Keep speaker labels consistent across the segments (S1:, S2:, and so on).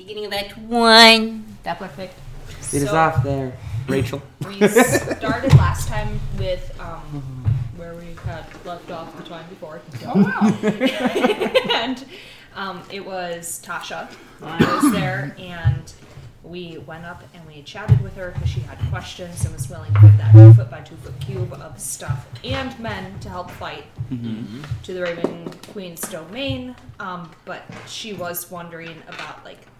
S1: Beginning of Act One. Doppler effect.
S2: It is
S3: So-
S2: off there, Rachel.
S3: We started last time with um, where we had left off the time before. Oh wow! and um, it was Tasha I was there, and we went up and we chatted with her because she had questions and was willing to put that two foot by two foot cube of stuff and men to help fight to the Raven Queen's domain. Um, but she was wondering about like the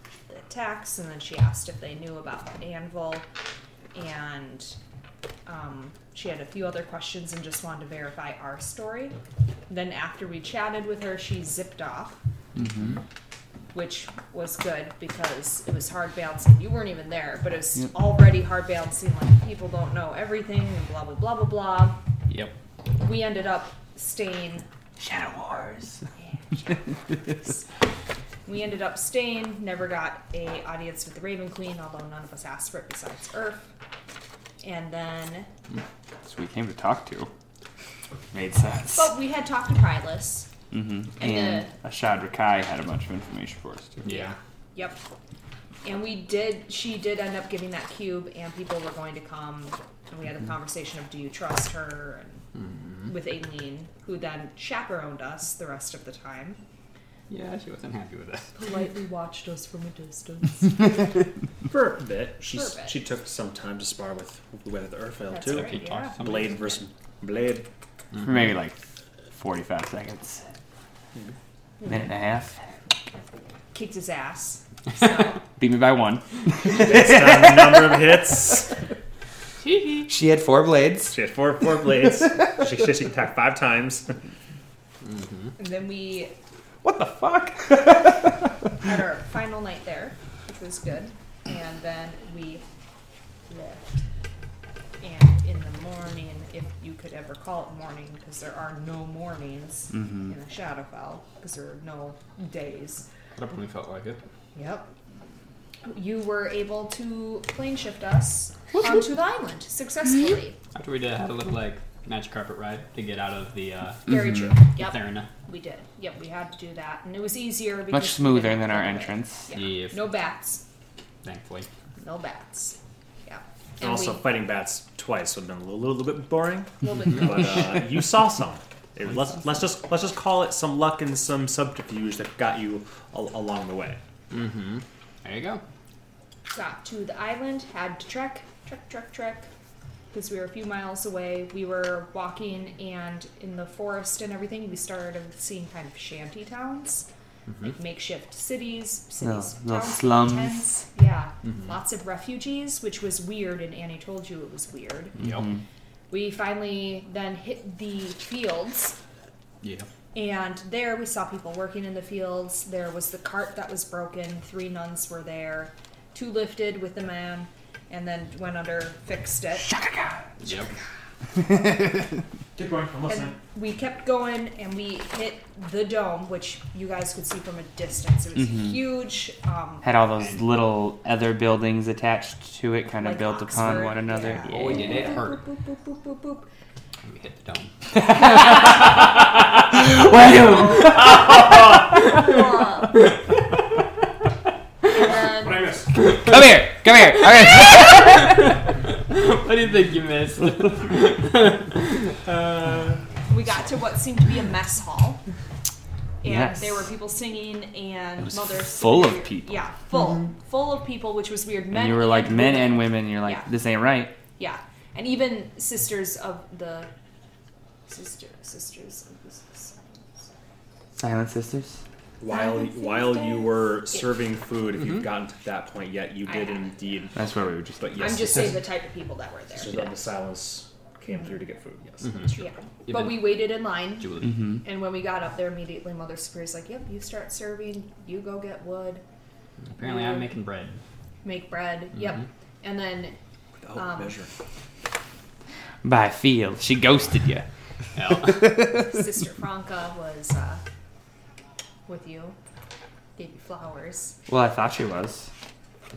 S3: attacks, and then she asked if they knew about the Anvil, and um, she had a few other questions and just wanted to verify our story. Then after we chatted with her, she zipped off, which was good because it was hard balancing. You weren't even there, but it was
S2: Yep.
S3: already hard balancing. Like people don't know everything and blah blah blah blah blah.
S4: Yep.
S3: We ended up staying
S2: Shadow Wars.
S3: We ended up staying, never got a audience with the Raven Queen, although none of us asked for it besides Earth. And then,
S2: So we came to talk to. Made sense.
S3: but we had talked to Prylis.
S2: hmm
S3: And
S2: And uh, Ashad Rakai had a bunch of information for us too.
S4: Yeah.
S3: Yep. And we did, she did end up giving that cube, and people were going to come. And we had a mm-hmm. conversation of do you trust her? And mm-hmm. with Aileen, who then chaperoned us the rest of the time.
S4: Yeah, she wasn't happy with it.
S3: Politely watched us from a distance.
S5: For a bit. She
S3: For a bit.
S5: she took some time to spar with with Urfael
S3: That's
S5: too.
S3: right.
S4: She talked to somebody.
S5: Blade versus Blade. Mm-hmm.
S2: For maybe like 45 seconds. Hmm. Minute and a half.
S3: Kicked his ass. So,
S2: Beat me by one.
S5: Based on number of hits.
S2: She had four blades.
S5: She had four four blades. she, she, she attacked five times. Mm-hmm.
S3: and then we
S2: What the fuck?
S3: had our final night there, which was good. And then we left. And in the morning, if you could ever call it morning, because there are no mornings
S2: Mhm.
S3: in a Shadowfell, because there are no days.
S4: Definitely felt like it.
S3: Yep. You were able to plane shift us onto the island successfully.
S4: After we did, had a little like magic carpet ride to get out of the uh,
S3: Very true. Yep,
S4: Therina.
S3: we did. Yep, we had to do that, and it was easier because
S2: Much
S3: we
S2: smoother
S3: didn't
S2: than
S3: have
S2: our
S3: to
S2: entrance.
S3: Yeah.
S4: Yes.
S3: No bats.
S4: Thankfully.
S3: No bats. Yeah.
S5: And also,
S3: we,
S5: fighting bats twice would have been a little, little bit boring.
S3: a little bit.
S5: But uh, you saw some. It- let's let's just let's just call it some luck and some subterfuge that got you al- along the way.
S4: Mm-hmm. There you go.
S3: got to the island, had to trek, trek, trek, trek, because we were a few miles away. We were walking, and in the forest and everything, we started seeing kind of shanty towns, mm-hmm. like makeshift cities, cities,
S2: Little- little
S3: towns,
S2: slums.
S3: tents. Yeah, mm-hmm. lots of refugees, which was weird, and Annie told you it was weird. Mm-hmm.
S4: Yep.
S3: We finally then hit the fields.
S4: Yep.
S3: And there we saw people working in the fields. There was the cart that was broken. Three nuns were there. Two lifted with the man and then went under, fixed it.
S4: Yep.
S5: Keep going. I'm
S3: And we kept going and we hit the dome, which you guys could see from a distance. It was huge. Um,
S2: Had all those little other buildings attached to it, kind of
S3: Like
S2: built upon
S3: Oxford,
S2: one another.
S3: yeah.
S4: Oh, we did it hurt.
S3: boop, boop, boop, boop, boop.
S4: We hit the dome.
S3: And
S5: What I missed?
S2: Come here, come here. Okay.
S4: what do you think you missed?
S3: Uh, we got to what seemed to be a mess hall. And
S2: Yes.
S3: there were people singing and
S2: It was
S3: mothers.
S2: full of people.
S3: Yeah, full. Mm-hmm. Full of people, which was weird. Men
S2: and you were like men
S3: women.
S2: and women. You're like,
S3: Yeah.
S2: this ain't right.
S3: Yeah, and even sisters of the sister sisters of the
S2: Silent sisters.
S5: While while you were serving food, if you've gotten to that point yet, you
S3: I
S5: did
S3: haven't.
S5: indeed.
S2: That's where we were just.
S5: But yes,
S3: I'm just saying the type of people that were
S5: Sisters
S3: there.
S5: of the silence came through to get food. Yes,
S4: Mhm.
S5: that's true.
S3: Yeah,
S4: Even-
S3: but we waited in line,
S4: Julie.
S2: Mm-hmm.
S3: and when we got up there, immediately Mother Superior's like, "Yep, you start serving. You go get wood,
S4: Apparently, I'm making bread.
S3: make bread. Yep."
S2: Mm-hmm.
S3: And then
S5: Without
S3: Um,
S5: measure.
S2: By feel, she ghosted you.
S3: Sister Franca was uh, with you, gave you flowers.
S2: Well, I thought she was,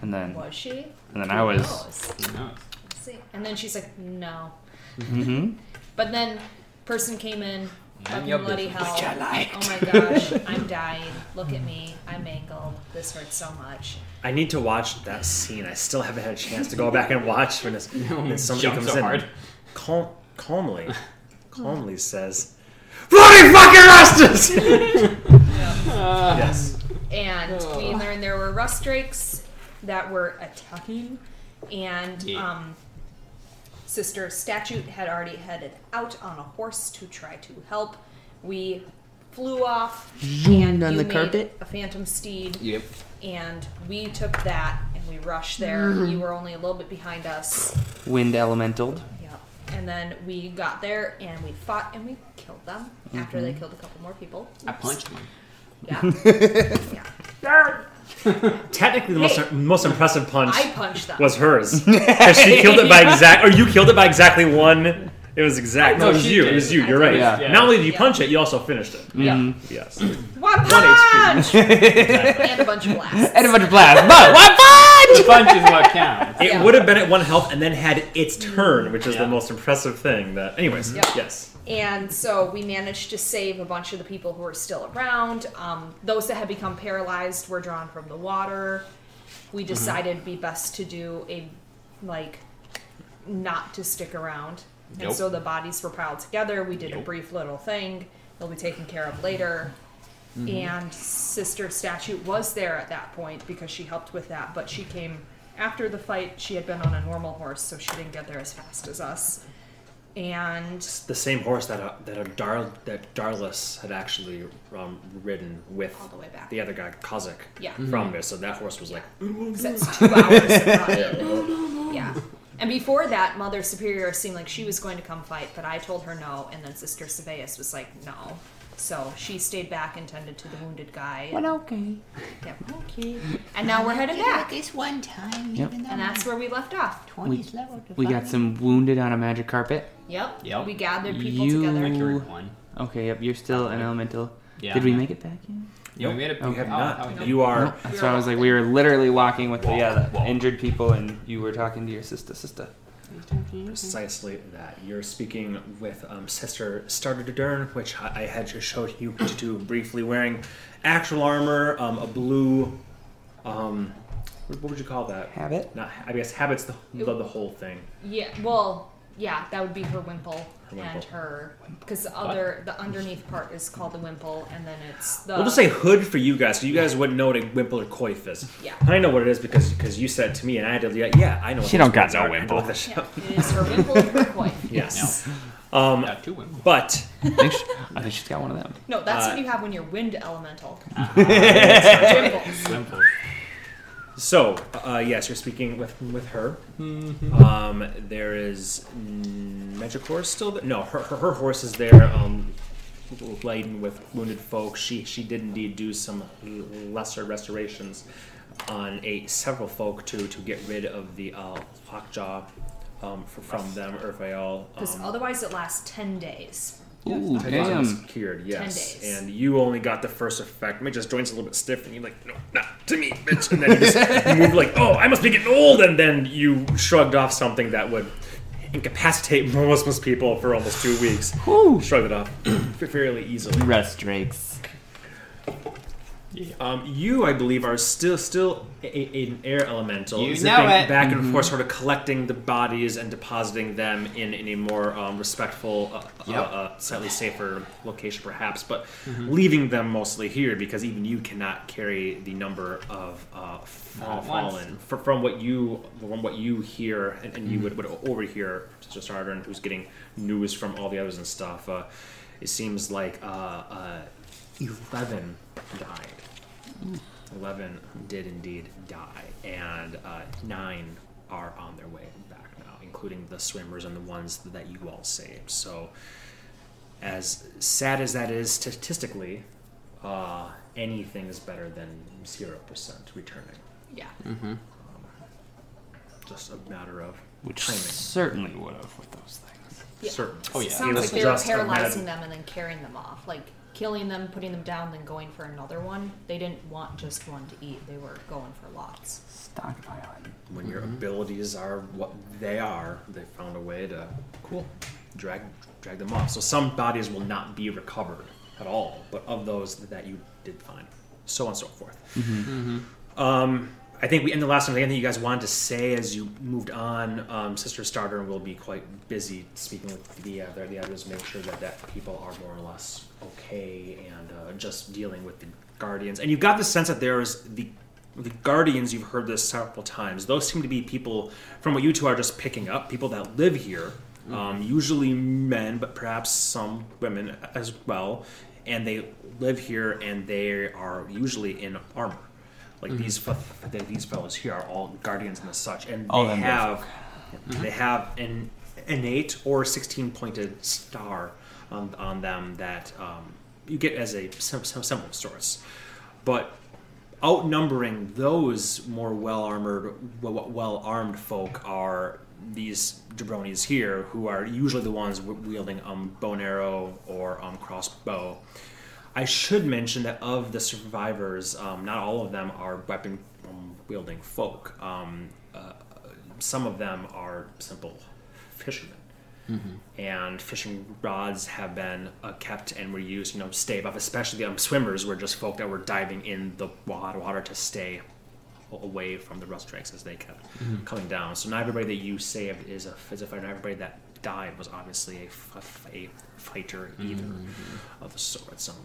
S2: and then
S3: Was she?
S2: and then I was.
S3: Knows?
S4: Who knows?
S3: Let's see. And then she's like, "No."
S2: Mm-hmm.
S3: But then person came in Fucking
S4: your
S3: bloody
S4: business.
S3: hell.
S2: Which I liked.
S3: Oh my gosh, I'm dying. Look at me. I'm mangled. This hurts so much.
S5: I need to watch that scene. I still haven't had a chance to go back and watch when, it's, when somebody
S4: Jump
S5: comes
S4: so
S5: in.
S4: hard.
S5: Cal- calmly, calmly says, "Bloody fucking Rustus!" yes.
S3: And we learned there were rust drakes that were attacking, and
S4: Yeah.
S3: um, Sister Statute had already headed out on a horse to try to help. We flew off and
S2: on
S3: you
S2: the
S3: made
S2: carpet?
S3: a phantom steed,
S4: Yep.
S3: and we took that and we rushed there. You were only a little bit behind us.
S2: Wind elemental.
S3: Yeah. And then we got there and we fought and we killed them after they killed a couple more people.
S4: I punched one.
S3: Yeah. yeah.
S5: Technically, the most
S3: Hey.
S5: most impressive punch
S3: I punched them.
S5: was hers because she killed it by exact, or you killed it by exactly one. It was exact. No,
S4: No,
S5: it was
S4: she
S5: you.
S4: did.
S5: It was you. You're right.
S2: Yeah.
S5: Not only did you
S3: Yeah.
S5: punch it, you also finished it.
S3: yeah. Mm-hmm.
S5: Yes.
S3: One
S5: HP.
S3: punch! and a bunch of blasts.
S2: And a bunch of blasts. But what
S4: The punch is what counts.
S5: It
S3: Yeah.
S5: would have been at one health and then had its turn, which is the most impressive thing. That, anyways,
S3: Yeah.
S5: yes.
S3: And so we managed to save a bunch of the people who were still around. Um, those that had become paralyzed were drawn from the water. We decided it'd be best to do a, like, not to stick around. And so the bodies were piled together. We did a brief little thing. They'll be taken care of later. And Sister Statue was there at that point because she helped with that, but she came after the fight. She had been on a normal horse, so she didn't get there as fast as us. And
S5: The same horse that a, that a Dar that Darlus had actually um, ridden with
S3: All the way back.
S5: the other guy, Kozak,
S3: Yeah.
S5: from there. So that horse was like,
S3: that's two hours of running. Yeah. And before that, Mother Superior seemed like she was going to come fight, but I told her no, and then Sister Saveus was like, no. So she stayed back and tended to the wounded guy.
S2: Well, okay.
S3: Yep. Okay. And now we're headed back.
S2: This one time,
S1: Yep.
S2: even though
S3: And that's where we left off.
S2: 20's
S1: level to
S2: we got some wounded on a magic carpet.
S3: Yep.
S4: Yep.
S3: We gathered people
S2: You-
S4: I
S3: together.
S4: carried one.
S2: Okay, yep, you're still an elemental.
S4: Yeah.
S2: Did we make it back yet?
S4: Yeah, we made it.
S5: Oh, "You have
S4: oh,
S5: not.
S4: oh, we did.
S5: you are."
S2: No, that's why I was like, we were literally walking with the, yeah, the
S4: Walk.
S2: injured people, and you were talking to your sister, sister.
S5: Precisely that. You're speaking with um, Sister Stardern, which I I had just showed you to do briefly, wearing actual armor, um, a blue. Um, what what would you call that?
S2: Habit?
S5: Not, I guess habits the, the, the whole thing.
S3: Yeah. Well, yeah, that would be her wimple,
S5: Her wimple.
S3: and her because the other the underneath part is called the wimple, and then it's the.
S5: We'll just say hood for you guys, so you guys wouldn't know what a wimple or coif is.
S3: Yeah.
S5: I know what it is because because you said it to me, and I had to. Yeah, yeah I know.
S1: She
S5: those
S1: don't got no
S5: are.
S1: Wimple.
S5: know.
S3: Yeah, it is her wimple and her coif.
S5: Yes. Um,
S4: Yeah, two women.
S5: but
S2: I think, she, I think she's got one of them.
S3: No, that's
S5: Uh,
S3: what you have when you're wind elemental.
S5: Ah.
S3: Wimples.
S4: Wimple.
S5: So, uh, yes, you're speaking with with her.
S1: Mm-hmm.
S5: Um, there is Magic Horse still there. No, her, her, her horse is there, um, laden with wounded folk. She she did indeed do some lesser restorations on a several folk to to get rid of the uh, lockjaw um, from them. Urfael.
S3: Because
S5: Um,
S3: otherwise it lasts 10 days.
S2: Ooh,
S5: Ten days
S2: damn.
S5: cured, yes.
S3: days.
S5: And you only got the first effect. It just joints a little bit stiff, and you're like, no, not to me, bitch. And then you just moved like, oh, I must be getting old. And then you shrugged off something that would incapacitate most most people for almost two weeks.
S2: Whew.
S5: Shrugged it off fairly easily.
S1: Rust drakes.
S5: Um, you, I believe, are still still a, a- an air elemental,
S4: You know
S5: zipping
S4: it.
S5: back and forth, sort of collecting the bodies and depositing them in, in a more um, respectful, uh,
S4: Yep.
S5: uh, uh, slightly safer location, perhaps, but leaving them mostly here because even you cannot carry the number of uh, fall,
S4: Not at once.
S5: fallen. For, from what you from what you hear and, and you would, would overhear, Sister Stardern, and who's getting news from all the others and stuff. Uh, it seems like uh, uh, eleven died. 11 did indeed die, and uh, nine are on their way back now, including the swimmers and the ones that you all saved. So, as sad as that is statistically, uh, anything is better than 0% returning.
S3: Yeah. Mm-hmm.
S5: Just a matter of
S2: Which
S5: timing.
S2: certainly would have with those things.
S3: Yeah.
S5: Certain.
S4: Oh,
S3: It
S4: yeah.
S3: sounds
S5: It
S3: like they were paralyzing
S5: mad-
S3: them and then carrying them off. Like killing them, putting them down, then going for another one. They didn't want just one to eat. They were going for lots.
S2: Stockpiling.
S5: When your mm-hmm. abilities are what they are, they found a way to. Cool. drag drag them off. So some bodies will not be recovered at all, but of those that you did find, so on and so forth. Mm-hmm. Mm-hmm. Um, I think we end the last one. Anything you guys wanted to say as you moved on? Um, Sister Stardern will be quite busy speaking with the uh, the others, make sure that that people are more or less okay and uh, just dealing with the guardians. And you got the sense that there's the the guardians. You've heard this several times. Those seem to be people from what you two are just picking up. People that live here, um, usually men, but perhaps some women as well. And they live here, and they are usually in armor. Like these fe- th- these fellows here are all guardians and such, and
S1: All
S5: they have they have an innate or sixteen pointed star on, on them that um, you get as a symbol of sorts. But outnumbering those more well armored, well armed folk are these jabronis here, who are usually the ones wielding um, bow arrow or um, crossbow. I should mention that of the survivors, um, not all of them are weapon um, wielding folk. Um, uh, some of them are simple fishermen. And fishing rods have been uh, kept and were used, you know, to stave off. Especially um, swimmers were just folk that were diving in the water, to stay away from the rust drakes as they kept coming down. So not everybody that you saved is a is a fighter. Not everybody that died was obviously a fighter either of the sorts. Um,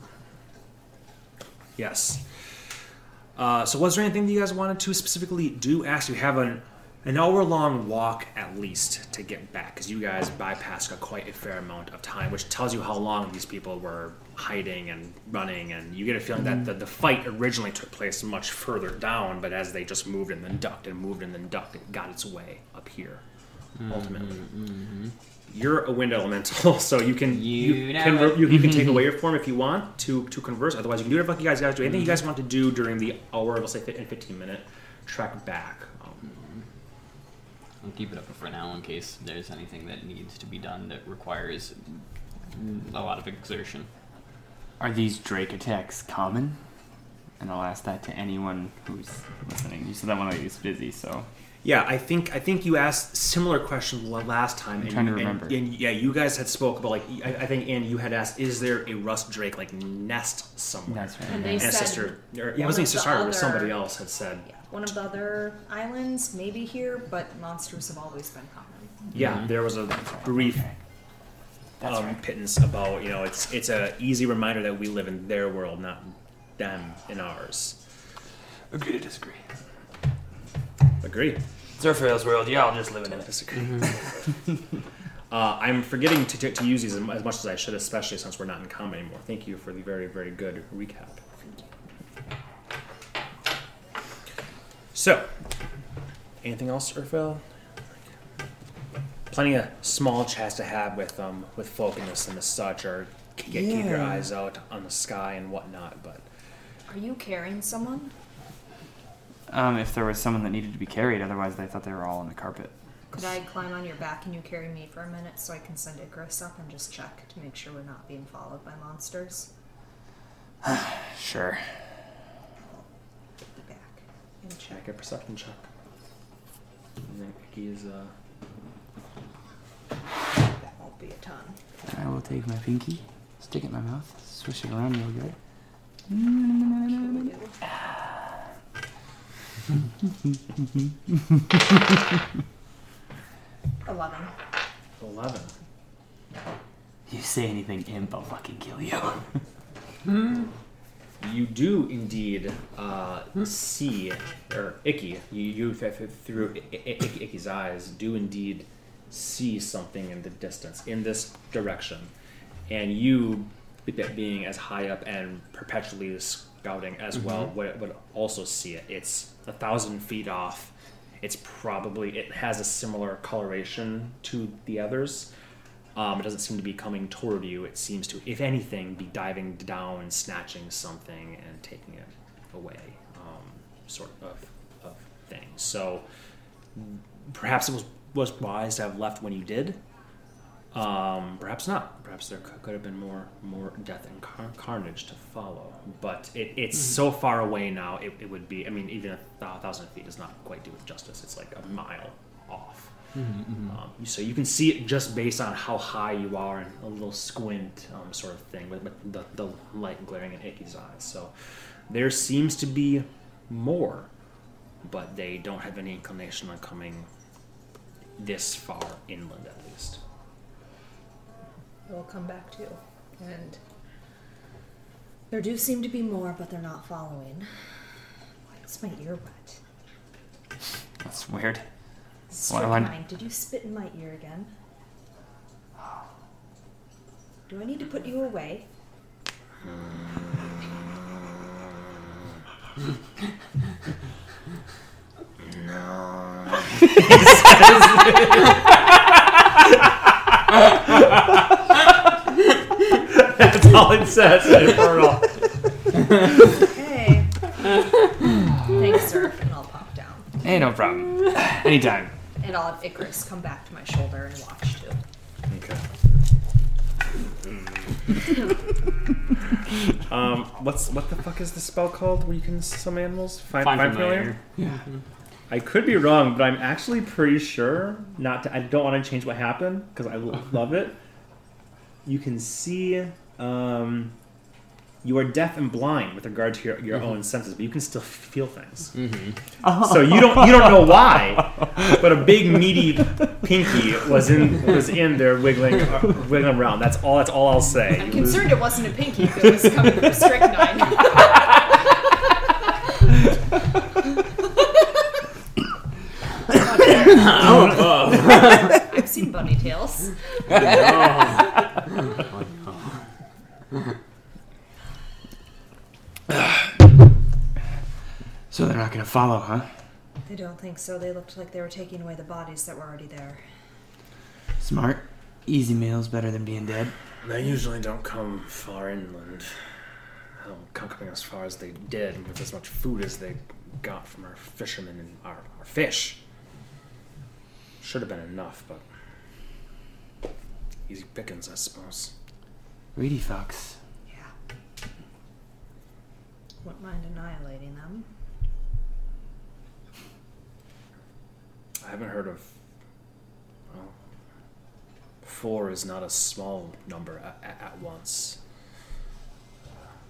S5: yes. Uh, so was there anything that you guys wanted to specifically do? Ask you have an an hour long walk at least to get back because you guys bypassed a quite a fair amount of time, which tells you how long these people were hiding and running. And you get a feeling that the, the fight originally took place much further down, but as they just moved and then ducked and moved and then ducked, it got its way up here. Ultimately, you're a wind elemental, so you can you,
S4: You know
S5: can
S4: it.
S5: you, you can take away your form if you want to to converse. Otherwise, you can do whatever you guys guys do. Anything you guys want to do during the hour, let's say, and fifteen minute trek back. Um,
S4: I'll keep it up for now in case there's anything that needs to be done that requires a lot of exertion.
S2: Are these Drake attacks common? And I'll ask that to anyone who's listening. You said that one lady was busy, so
S5: Yeah, I think I think you asked similar question last time. and
S2: trying to
S5: you- and-
S2: remember.
S5: And, yeah, you guys had spoke about like I, I think Andy, you had asked, is there a rust drake like nest somewhere?
S2: that's right.
S6: And they
S5: And
S6: said
S5: sister, or,
S6: one
S5: it wasn't
S6: of
S5: sister
S6: the
S5: Stardern, but somebody else had said.
S6: yeah, one of the other islands, maybe here, but monsters have always been common.
S5: Yeah, there was a brief
S2: Okay. That's
S5: um,
S2: right.
S5: pittance about you know it's it's a easy reminder that we live in their world, not them in ours.
S1: Agree to disagree.
S5: Agree.
S1: Zerfael's world, y'all just living in it.
S5: Disagree. uh, I'm forgetting to, to, to use these as as much as I should, especially since we're not in common anymore. Thank you for the very, very good recap. So, anything else, Urfael? Plenty of small chats to have with um with folk and the such, or keep, keep your
S1: Yeah.
S5: eyes out on the sky and whatnot. But
S6: Are you carrying someone?
S2: Um, if there was someone that needed to be carried, otherwise they thought they were all on the carpet.
S6: Could I climb on your back and you carry me for a minute so I can send Icarus up and just check to make sure we're not being followed by monsters?
S2: Sure.
S6: Back and check.
S5: check a perception check. I think he's uh.
S6: That won't be a ton.
S2: I will take my pinky, stick it in my mouth, swish it around real good.
S6: Eleven.
S5: Eleven.
S2: You say anything, imp, I'll fucking kill you.
S5: You do indeed uh, see, or Icky, you, you th- th- through I- I- Icky, Icky's eyes, do indeed see something in the distance, in this direction. And you, be- being as high up and perpetually scouting as well, would, would also see it. It's a thousand feet off. It's probably, it has a similar coloration to the others. Um, it doesn't seem to be coming toward you. It seems to, if anything, be diving down, snatching something, and taking it away, um, sort of, of thing. So perhaps it was, was wise to have left when you did. Um, perhaps not. Perhaps there could, could have been more more death and car- carnage to follow. But it, it's so far away now. It, it would be. I mean, even a thou- thousand feet does not quite do it justice. It's like a mile off. Um, so you can see it just based on how high you are and a little squint um, sort of thing with, with the, the light glaring in Icky's eyes. So there seems to be more, but they don't have any inclination on coming this far inland at least.
S6: We'll come back to you. And
S3: There do seem to be more, but they're not following. Why is my ear wet?
S2: That's weird. Why- why-
S3: Strychnine, did you spit in my ear again? Do I need to put you away?
S5: That's all it says. Infernal.
S3: Okay. Thanks, sir. And I'll pop down.
S2: Hey, no problem. Anytime.
S3: And I'll have Icarus come back to my shoulder and watch too.
S5: Okay. um, what's what the fuck is the spell called where you can summon animals? Find,
S4: Find
S5: find
S4: familiar.
S5: I could be wrong, but I'm actually pretty sure not. To, I don't want to change what happened because I love it. You can see. Um, you are deaf and blind with regard to your, your own senses, but you can still feel things. So you don't you don't know why, but a big meaty pinky was in was in there wiggling uh, wiggling around. That's all. That's all I'll say.
S6: I'm concerned it wasn't a pinky if it was coming from strychnine. I've seen bunny tails.
S2: So they're not gonna follow, huh?
S3: I don't think so. They looked like they were taking away the bodies that were already there.
S2: Smart. Easy meals better than being dead.
S5: They usually don't come far inland. They don't come coming as far as they did with as much food as they got from our fishermen and our, our fish. Should have been enough, but easy pickings, I suppose.
S2: Greedy fox.
S3: Yeah. Wouldn't mind annihilating them.
S5: I haven't heard of. Well, four is not a small number at, at, at once,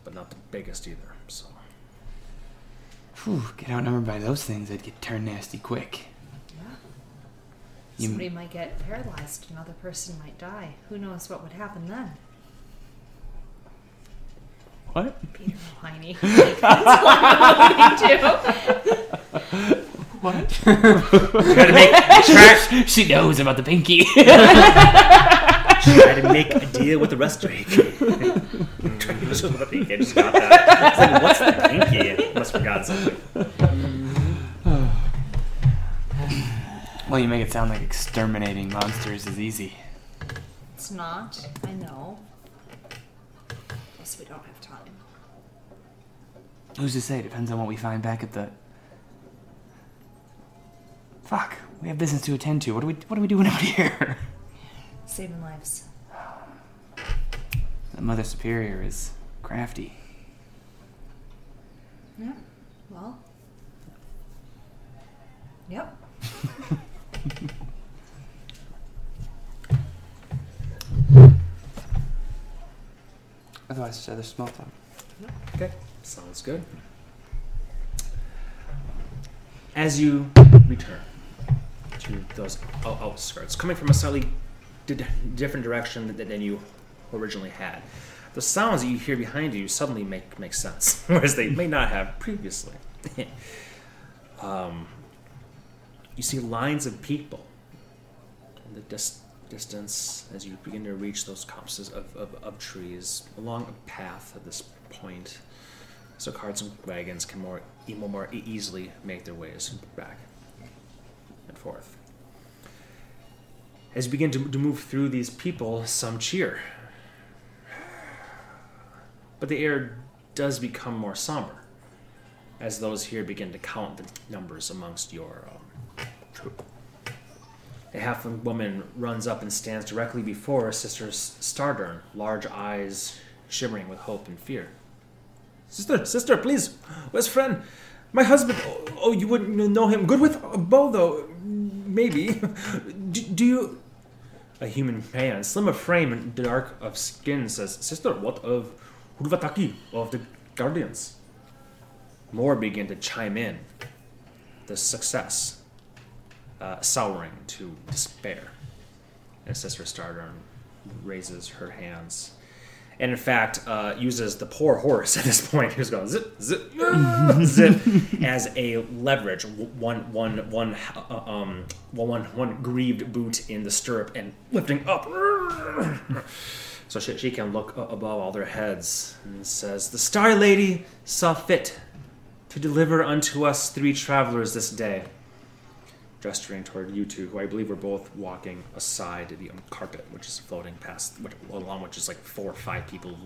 S5: but not the biggest either. So
S2: Whew, get outnumbered by those things, I'd get turned nasty quick.
S3: Yeah.
S2: You-
S3: Somebody might get paralyzed. Another person might die. Who knows what would happen then?
S2: What?
S6: Peter Whiny. That's what I'm to.
S5: try to make try,
S2: she knows about the pinky.
S5: try to make a deal with the rust Drake. Just with the pinky, I just got that. It's like, what's the pinky? Must have forgot something.
S2: Well, you make it sound like exterminating monsters is easy.
S3: It's not. I know. Plus, we don't have time.
S2: Who's to say? It Depends on what we find back at the. Fuck. We have business to attend to. What do we? What are we doing out here?
S3: Saving lives.
S2: The Mother Superior is crafty.
S3: Yeah. Well. Yep.
S2: Otherwise, it's other small talk.
S5: Okay, sounds good. As you return to those out- outskirts, coming from a slightly di- different direction than, than you originally had, the sounds that you hear behind you suddenly make make sense, whereas they may not have previously. um, you see lines of people in the dis- distance as you begin to reach those copses of, of, of trees along a path at this point so carts and wagons can more, more, easily make their ways back and forth. As you begin to, to move through these people, some cheer. But the air does become more somber as those here begin to count the numbers amongst your uh, A half woman runs up and stands directly before Sister Stardern, large eyes shimmering with hope and fear. Sister, sister, please, where's friend? My husband. Oh, oh, you wouldn't know him. Good with a uh, bow, though. maybe. do, do you? A human man, slim of frame and dark of skin, says, "Sister, what of Hurvataki of the Guardians?" More begin to chime in. The success, uh, souring to despair. And Sister Stardern raises her hands and in fact uh, uses the poor horse at this point. Who's going zip zip zip as a leverage one one one uh, um one one grieved boot in the stirrup and lifting up. So she, she can look above all their heads and says the star lady saw fit to deliver unto us three travelers this day gesturing toward you two, who I believe were both walking aside the um, carpet, which is floating past, which, along which is like four or five people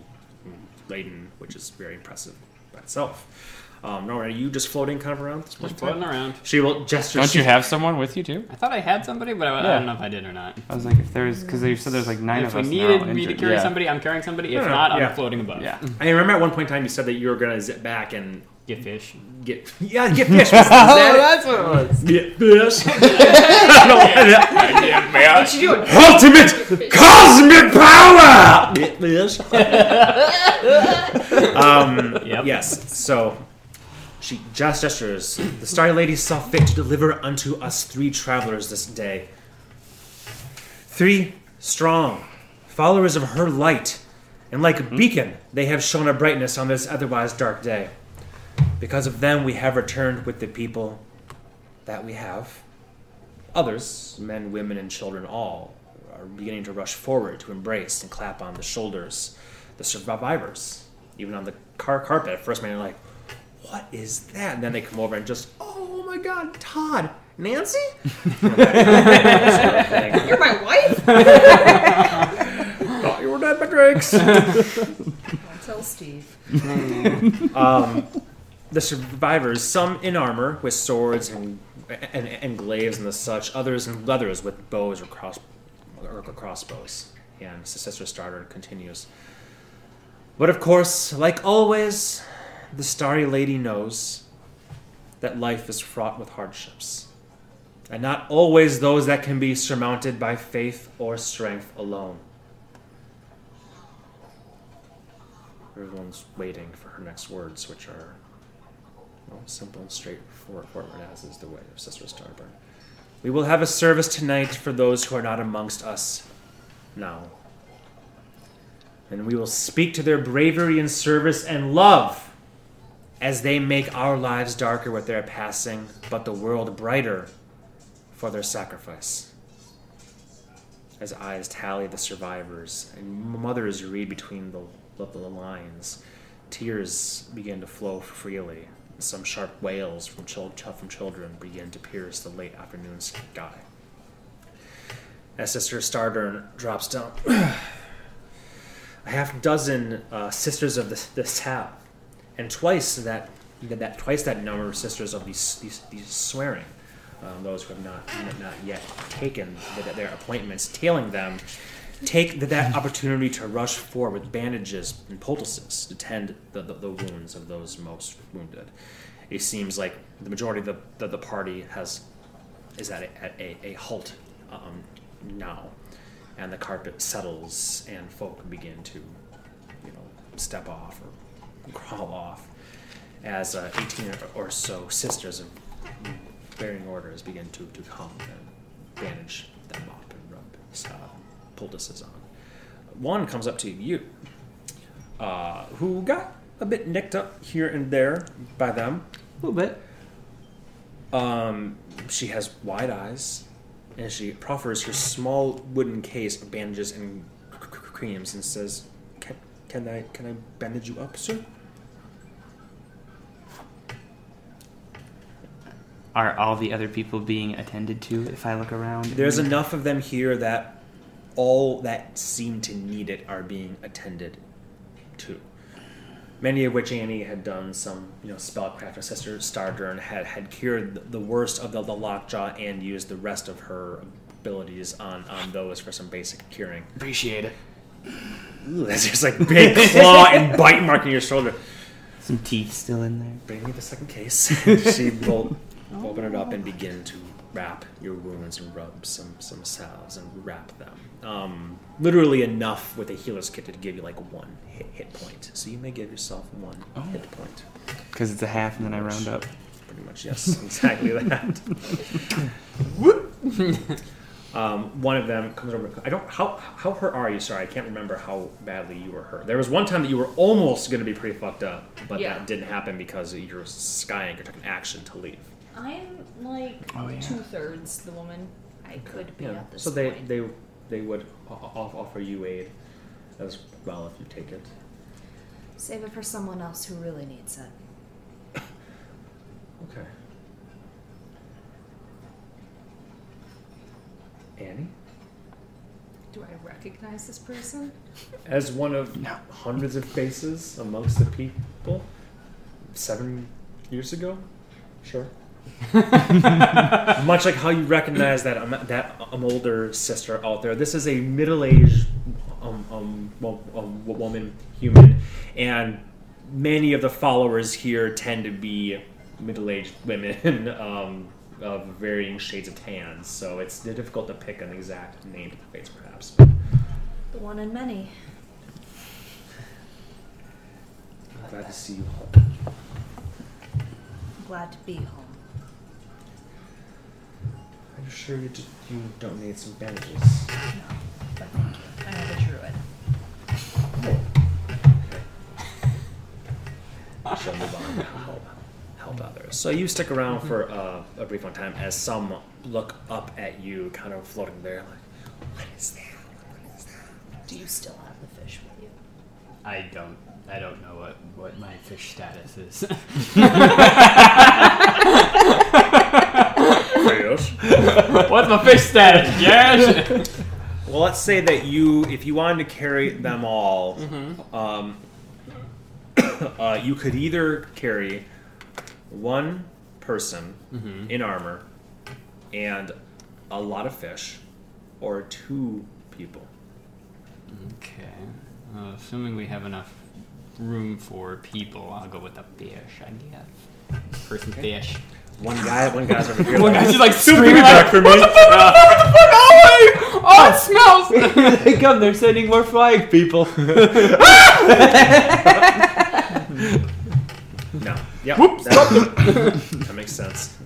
S5: laden, which is very impressive by itself. Um, Nora, are you just floating kind of around? This point
S4: Just floating around.
S5: She will gesture.
S2: Don't you have someone with you too?
S4: I thought I had somebody, but I, I don't know if I did or not.
S2: I was like, if there's, because you said there's like nine
S4: if
S2: of
S4: we
S2: us. and they're all
S4: needed me to
S2: injured.
S4: carry
S2: yeah.
S4: somebody, I'm carrying somebody. If
S5: No, no,
S4: not,
S5: yeah.
S4: I'm floating above.
S2: Yeah.
S5: I remember at one point in time you said that you were going to zip back and
S4: Get fish.
S5: get yeah get fish. Was, was that it?
S2: what it was.
S5: Get fish. I don't know.
S6: What you doing?
S5: Ultimate cosmic power. Get fish. um,
S4: Yep.
S5: Yes. So she just gestures. The Starry Lady saw fit to deliver unto us three travelers this day. Three strong, followers of her light, and like a beacon, they have shone a brightness on this otherwise dark day. Because of them, we have returned with the people that we have. Others, men, women, and children, all, are beginning to rush forward to embrace and clap on the shoulders the survivors, even on the car carpet. At first, man, like, "What is that?" And then they come over and just, "Oh my God, Todd, Nancy!" You know, that sort of thing.
S6: You're my wife?
S5: Thought you were dead.
S3: I'll tell Steve.
S5: um, the survivors, some in armor with swords and, and, and glaives and the such, others in leathers with bows or cross or crossbows. And Sister Stardern continues. But of course, like always, the Starry Lady knows that life is fraught with hardships, and not always those that can be surmounted by faith or strength alone. Everyone's waiting for her next words, which are well, simple and straightforward as is the way of Sister Stardern. We will have a service tonight for those who are not amongst us now. And we will speak to their bravery and service and love as they make our lives darker with their passing, but the world brighter for their sacrifice. As eyes tally the survivors and mothers read between the, the lines, tears begin to flow freely. Some sharp wails from, from children begin to pierce the late afternoon sky. As Sister Stardern drops down, a half dozen uh, sisters of the, the and twice that, that twice that number of sisters of these these, these swearing, um, those who have not not yet taken the, their appointments, tailing them, take the, that opportunity to rush forward with bandages and poultices to tend the, the, the wounds of those most wounded. It seems like the majority of the, the, the party has is at a, at a, a halt um, now, and the carpet settles, and folk begin to, you know, step off or crawl off, as uh, 18 or, so sisters of varying orders begin to, to come and bandage them up and rub poultices on. One comes up to you, uh, who got a bit nicked up here and there by them.
S2: A little bit.
S5: Um, she has wide eyes, and she proffers her small wooden case of bandages and c- c- creams and says, "Can, can I can I bandage you up, sir?"
S2: Are all the other people being attended to if I look around?
S5: There's enough of them here that all that seem to need it are being attended to. Many of which Annie had done some, you know, spellcraft. Her sister Stardern had had cured the- the worst of the, the lockjaw and used the rest of her abilities on, on those for some basic curing.
S2: Appreciate it.
S5: Ooh, that's just like big claw and bite marking your shoulder.
S2: Some teeth still in there.
S5: Bring me the second case. she will open it up and begin to wrap your wounds and rub some some salves and wrap them. Um, literally enough with a healer's kit to give you like one hit, hit point. So you may give yourself one hit point.
S2: Because it's a half and then I round up.
S5: Pretty much, yes, exactly that. um, one of them comes over. I don't. How how hurt are you? Sorry, I can't remember how badly you were hurt. There was one time that you were almost going to be pretty fucked up, but
S6: Yeah.
S5: that didn't happen because your sky anchor took an action to leave.
S6: I'm like
S2: Oh, yeah.
S6: two thirds the woman I could be
S5: Yeah.
S6: at this
S5: So they
S6: point.
S5: they they would o- o- offer you aid as well if you take it.
S3: Save it for someone else who really needs it.
S5: Okay. Annie,
S6: Do I recognize this person?
S5: as one of
S2: No.
S5: hundreds of faces amongst the people, seven years ago, sure. Much like how you recognize that um, that um, older sister out there, this is a middle-aged um, um, um, woman, human, and many of the followers here tend to be middle-aged women um, of varying shades of tans. So it's difficult to pick an exact name to the face, perhaps.
S3: The one in many.
S5: Glad to see you home.
S3: Glad to be home.
S5: I'm sure you, d- you don't need some bandages.
S6: No, but thank you. I have a druid. Okay.
S5: She'll move on to help, help others. So you stick around for uh, a brief amount of time as some look up at you, kind of floating there, like, what is that? What is that?
S6: Do you still have the fish with you?
S4: I don't. I don't know what, what my fish status is. What's my fish status? Yes.
S5: Well, let's say that you, if you wanted to carry them all, um, uh, you could either carry one person in armor and a lot of fish, or two people.
S4: Okay. Uh, assuming we have enough room for people, I'll go with the fish. I guess. Person fish.
S5: One guy, one guy's over here.
S4: One
S5: like,
S4: guy's just like
S5: "Super
S4: screaming
S5: back for me."
S4: What the Oh, oh, it smells.
S2: they come, they're sending more flag people.
S5: No. Yep. That, that makes sense.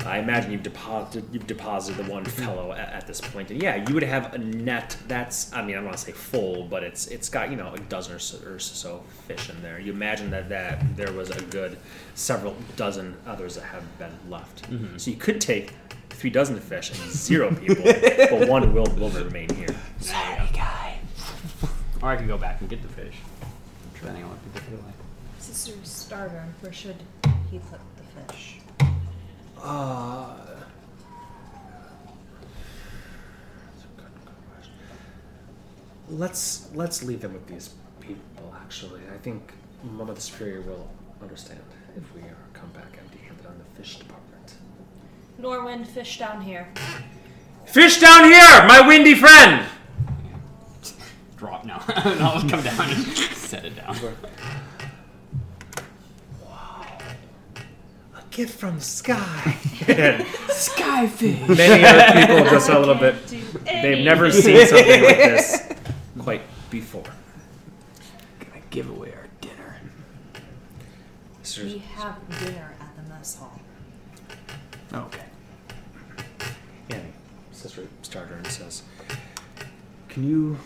S5: Yep. I imagine you've deposited you've deposited the one fellow at, at this point, and yeah, you would have a net that's I mean I don't want to say full, but it's it's got you know a dozen or so, or so fish in there. You imagine that that there was a good several dozen others that have been left. Mm-hmm. So you could take three dozen fish and zero people, but one will will remain here.
S4: Sorry, guy. Or I could go back and get the fish. Depending on what people feel like.
S3: Sister Stardern, where should he put the fish?
S5: Uh, that's a good- good question. Let's let's leave them with these people. Actually, I think Mama the Superior will understand if we are come back empty-handed on the fish department.
S3: Norwind, fish down here.
S5: Fish down here, my windy friend.
S4: Drop now. I'll come down and set it down.
S5: Gift from the sky.
S2: Skyfish!
S5: Many other people just a little bit. They've never seen something like this quite before.
S2: Gonna give away our dinner.
S3: We have dinner at the mess hall.
S2: Okay.
S5: Annie, Sister Stardern, and says, "Can you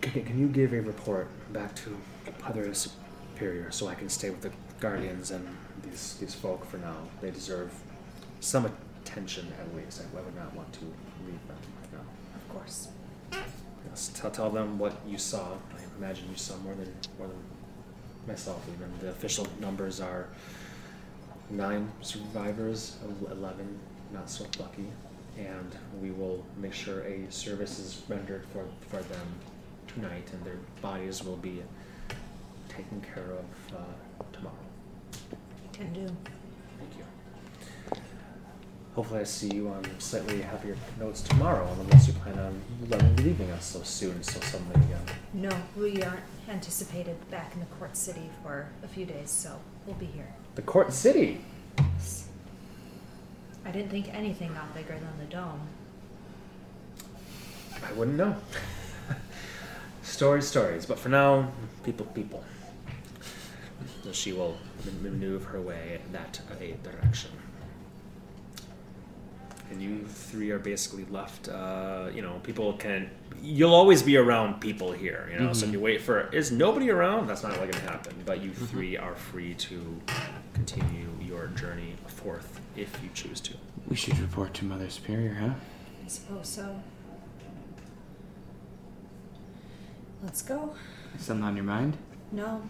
S5: can, can you give a report back to Mother Superior so I can stay with the Guardians and these these folk for now? They deserve some attention at least. I would not want to leave them right now.
S3: Of course.
S5: Yes, tell, tell them what you saw. I imagine you saw more than more than myself. Even the official numbers are nine survivors, el- eleven not so lucky, and we will make sure a service is rendered for for them tonight, and their bodies will be taken care of uh.
S3: Can do.
S5: Thank you. Hopefully, I see you on slightly happier notes tomorrow, unless you plan on leaving us so soon, so suddenly again.
S3: No, we aren't anticipated back in the court city for a few days, so we'll be here.
S5: The court city.
S3: I I didn't think anything got bigger than the dome.
S5: I wouldn't know. stories, stories. But for now, people, people. She will maneuver her way that a direction. And you three are basically left. Uh, you know, people can. You'll always be around people here. You know, so if you wait for is nobody around, that's not going to happen. But you three are free to continue your journey forth if you choose to.
S2: We should report to Mother Superior, huh?
S3: I suppose so. Let's go.
S2: Something on your mind?
S3: No,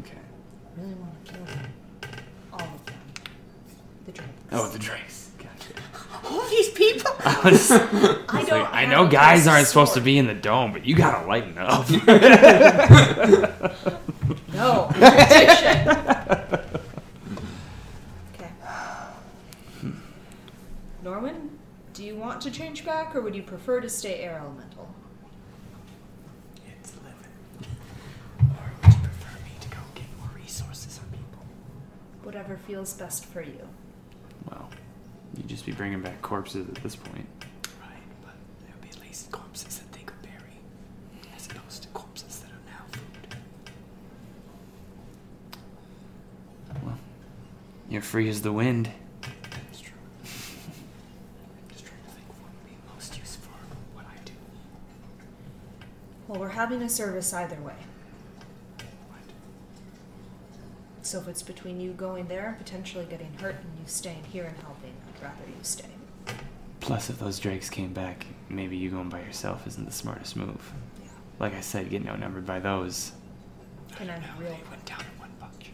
S2: Okay.
S3: I really want to kill them. All of them. The drakes.
S2: Oh, the drakes. Gotcha.
S3: all these people.
S2: I was,
S3: I
S2: it's
S3: don't.
S2: like, I know guys aren't supposed to be in the dome, but you gotta lighten up.
S3: No. Okay. Hmm. Norman, do you want to change back, or would you prefer to stay air elemental?
S1: It's living. Or would you prefer me to go get more resources on people?
S3: Whatever feels best for you.
S2: well, you'd just be bringing back corpses at this point.
S1: Right, but there would be at least corpses that they could bury, as opposed to corpses that are now food.
S2: Well, you're free as the wind.
S1: That's true. I'm just trying to think what would be most use for what I do.
S3: Well, we're having a service either way.
S1: What?
S3: So if it's between you going there and potentially getting hurt and you staying here and helping, I'd rather you stay.
S2: Plus, if those drakes came back, maybe you going by yourself isn't the smartest move.
S3: Yeah.
S2: Like I said, getting outnumbered by those.
S3: And I'm
S1: No,
S3: real.
S1: they went down in one punch.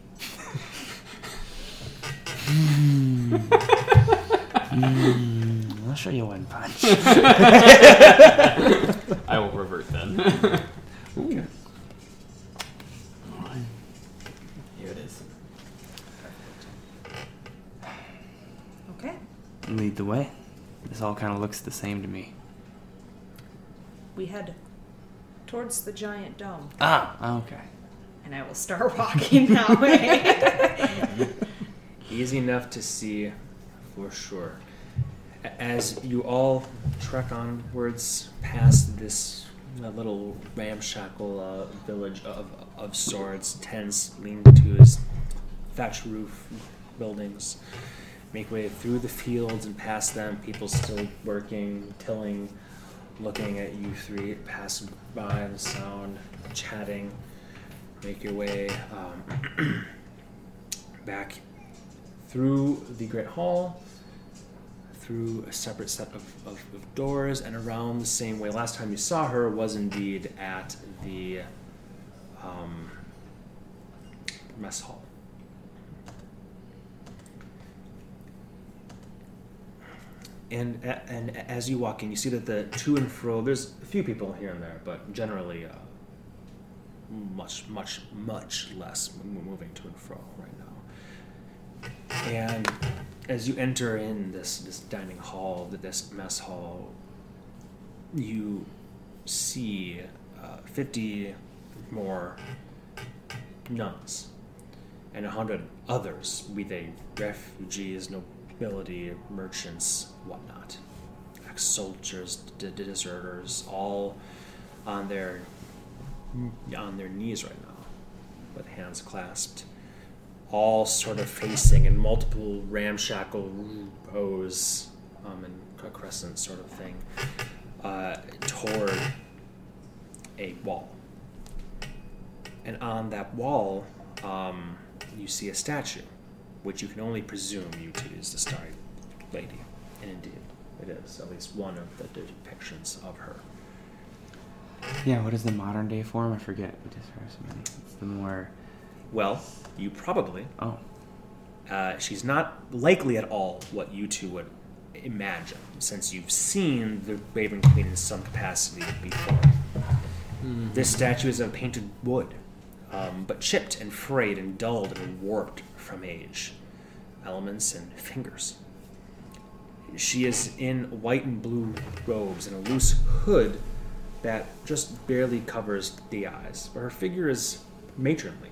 S2: Mm, I'll show you one punch.
S4: I will revert then.
S2: Ooh.
S4: Here it is.
S3: Okay.
S2: Lead the way. This all kind of looks the same to me.
S3: We head towards the giant dome,
S2: Ah, okay.
S3: and I will start walking that way.
S5: Easy enough to see for sure. As you all trek onwards past this uh, little ramshackle uh, village of, of sorts, tents leaning to its thatch roof buildings, make way through the fields and past them, people still working, tilling, looking at you three, passing by the sound, chatting, make your way um, back through the Great Hall, through a separate set of, of, of doors, and around the same way. Last time you saw her was indeed at the um, mess hall. And, and as you walk in, you see that the to and fro, there's a few people here and there, but generally uh, much, much, much less moving to and fro right now. And as you enter in this this dining hall, this mess hall, you see uh, fifty more nuns and a hundred others, be they refugees, nobility, merchants, whatnot, ex-soldiers, d- d- deserters, all on their on their knees right now, with hands clasped, all sort of facing in multiple ramshackle rows, um, and a crescent sort of thing, uh, toward a wall. And on that wall, um, you see a statue, which you can only presume you two is the Starry Lady. And indeed, it is, at least one of the depictions of her.
S2: Yeah, what is the modern day form? I forget. We just heard so many. It's the more.
S5: Well, you probably
S2: Oh,
S5: Uh, she's not likely at all what you two would imagine, since you've seen the Raven Queen in some capacity before. This statue is of painted wood, um, but chipped and frayed and dulled and warped from age, elements and fingers. She is in white and blue robes and a loose hood that just barely covers the eyes, but her figure is matronly,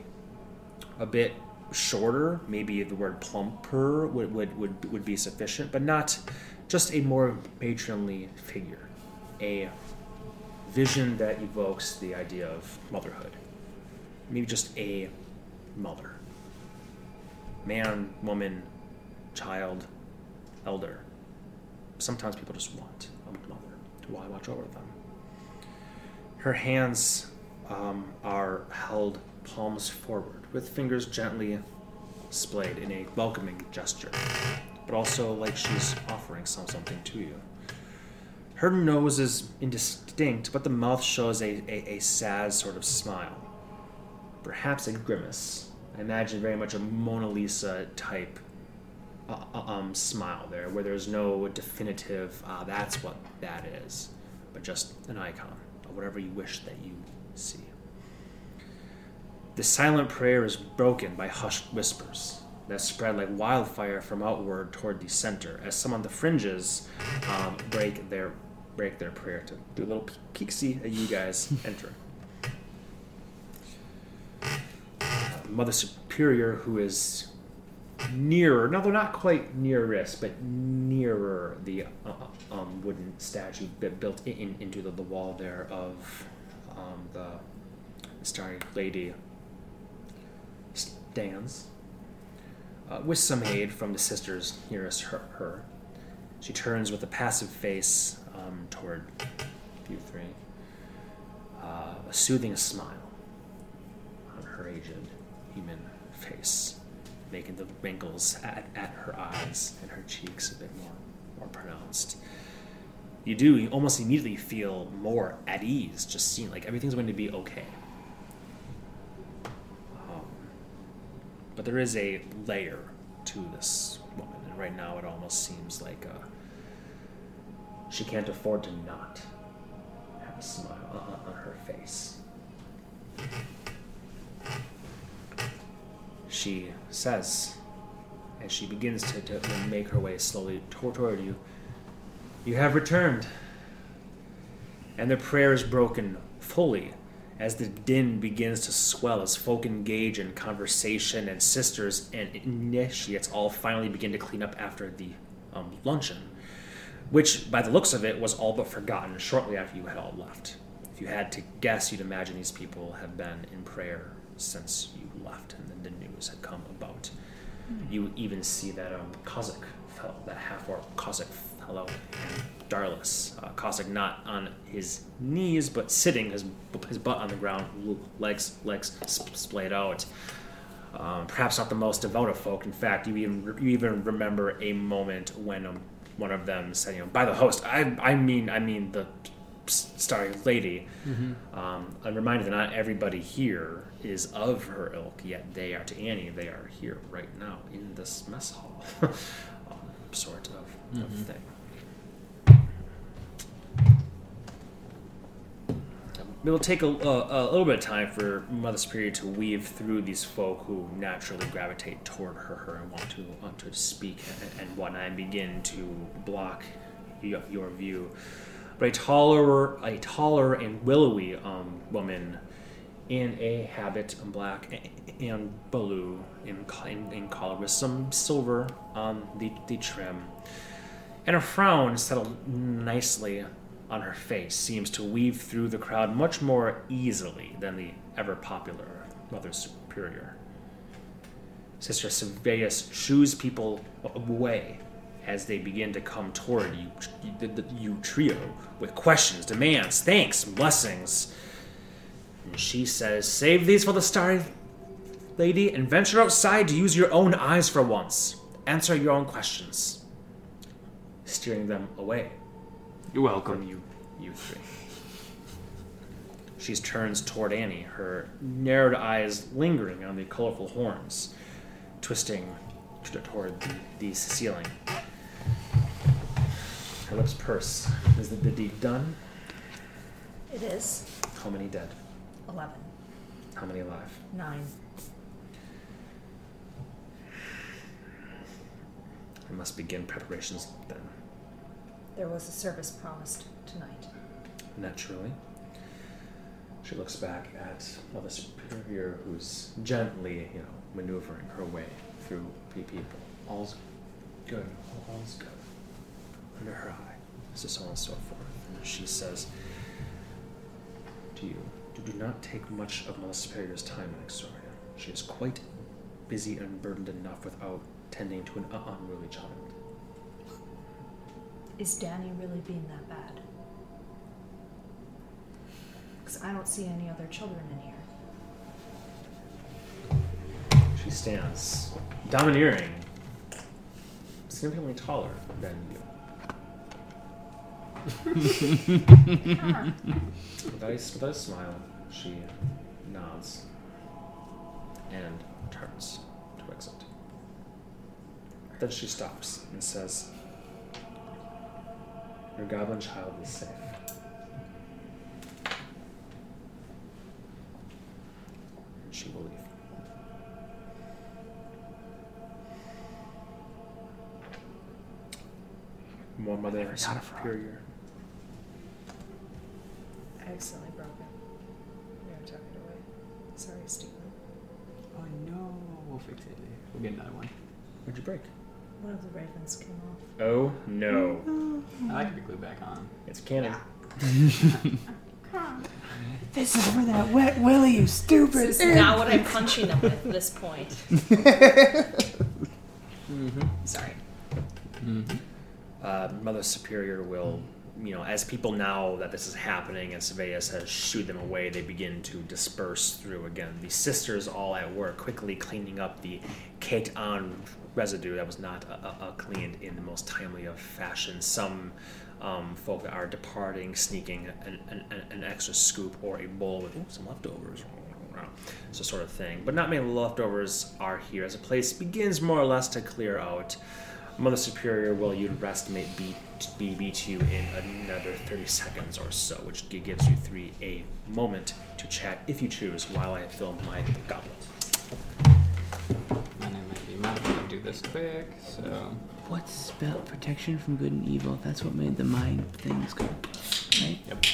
S5: a bit shorter. Maybe the word plumper would, would, would, would be sufficient, but not just a more matronly figure. A vision that evokes the idea of motherhood. Maybe just a mother. Man, woman, child, elder. Sometimes people just want a mother to watch over them. Her hands um, are held palms forward, with fingers gently splayed in a welcoming gesture, but also like she's offering some something to you. Her nose is indistinct, but the mouth shows a, a, a sad sort of smile. Perhaps a grimace. I imagine very much a Mona Lisa type uh, uh, um, smile there, where there's no definitive, uh, that's what that is, but just an icon of whatever you wish that you see. The silent prayer is broken by hushed whispers that spread like wildfire from outward toward the center, as some on the fringes um, break their break their prayer to do a little peek see at you guys enter. Mother Superior, who is nearer, no, they're not quite nearest, but nearer the uh, um, wooden statue built in, into the, the wall there of um, the Starry Lady stands. Uh, with some aid from the sisters nearest her, her. She turns with a passive face um, toward you three, uh, a soothing smile on her aged human face, making the wrinkles at, at her eyes and her cheeks a bit more, more pronounced. You do you almost immediately feel more at ease, just seeing like everything's going to be okay. Um, but there is a layer to this woman, and right now it almost seems like uh, she can't afford to not have a smile on, on her face. She says, as she begins to, to make her way slowly toward, you, You have returned. And the prayer is broken fully as the din begins to swell as folk engage in conversation and sisters and initiates all finally begin to clean up after the um, luncheon, which, by the looks of it, was all but forgotten shortly after you had all left. If you had to guess, you'd imagine these people have been in prayer since you left and then the news had come about. You even see that um, Cossack fellow, that half-orc Cossack fellow, Darlis. Uh, Cossack not on his knees, but sitting, his, his butt on the ground, legs legs splayed out. Um, perhaps not the most devout of folk. In fact, you even you even remember a moment when um, one of them said, "You know, by the host, I I mean I mean the starry lady." Um, I'm reminded that not everybody here is of her ilk, yet they are to Annie. They are here right now in this mess hall, um, sort of, of thing. It will take a, a, a little bit of time for Mother Superior to weave through these folk who naturally gravitate toward her, her and want to want to speak and, and whatnot, and begin to block your, your view. But a taller, a taller and willowy um, woman in a habit in black and blue in, in, in collar with some silver on the, the trim, and a frown settled nicely on her face seems to weave through the crowd much more easily than the ever popular Mother Superior. Sister Seveus shoos people away as they begin to come toward you, you, you trio, with questions, demands, thanks, blessings. And she says, Save these for the Starry Lady and venture outside to use your own eyes for once. Answer your own questions. Steering them away
S2: You're
S5: from
S2: welcome.
S5: you, you three. She turns toward Annie, her narrowed eyes lingering on the colorful horns, twisting toward the, the ceiling. Her lips purse. Is the, the deed done?
S3: It is
S5: How many dead?
S3: 11.
S5: How many alive?
S3: 9.
S5: I must begin preparations then.
S3: There was a service promised tonight.
S5: Naturally. She looks back at Mother Superior, who's gently, you know, maneuvering her way through pe- people. All's good. All's good. Under her eye. So so on and so forth. And she says, "To you, do not take much of Mother Superior's time, in Exoria. She is quite busy and burdened enough without tending to an unruly child."
S3: Is Danny really being that bad? Because I don't see any other children in here.
S5: She stands domineering, significantly taller than you. With, a, with a smile, she nods and turns to exit. Then she stops and says, Your goblin child is safe. And she will leave. More mother
S2: Never thought of
S5: superior.
S3: I accidentally broke it. Yeah, I took it away. Sorry, Stephen.
S4: Oh no, we'll fix it. We'll get another one.
S5: What'd you break?
S3: One of the ravens came off.
S5: Oh no.
S4: I like to be glued back on.
S5: It's canon.
S1: This is for that wet willy, you stupid.
S6: This is not what I'm punching them with at this point.
S4: Mm-hmm.
S6: Sorry.
S4: Mm-hmm.
S5: uh, Mother Superior will, you know, as people now that this is happening and Saveus has shooed them away, they begin to disperse through again. The sisters all at work, quickly cleaning up the caked on residue that was not uh, uh, uh, cleaned in the most timely of fashion. Some um, folk are departing, sneaking an, an, an- an extra scoop or a bowl with ooh, some leftovers. So sort of thing. But not many leftovers are here as the place begins more or less to clear out. Mother Superior will you'd estimate be, be beat you in another 30 seconds or so, which gives you three a moment to chat if you choose while I fill my goblet.
S4: My name might be Mike. I'll do this quick. So
S2: What's spell protection from good and evil? That's what made the mind things go. Right?
S4: yep.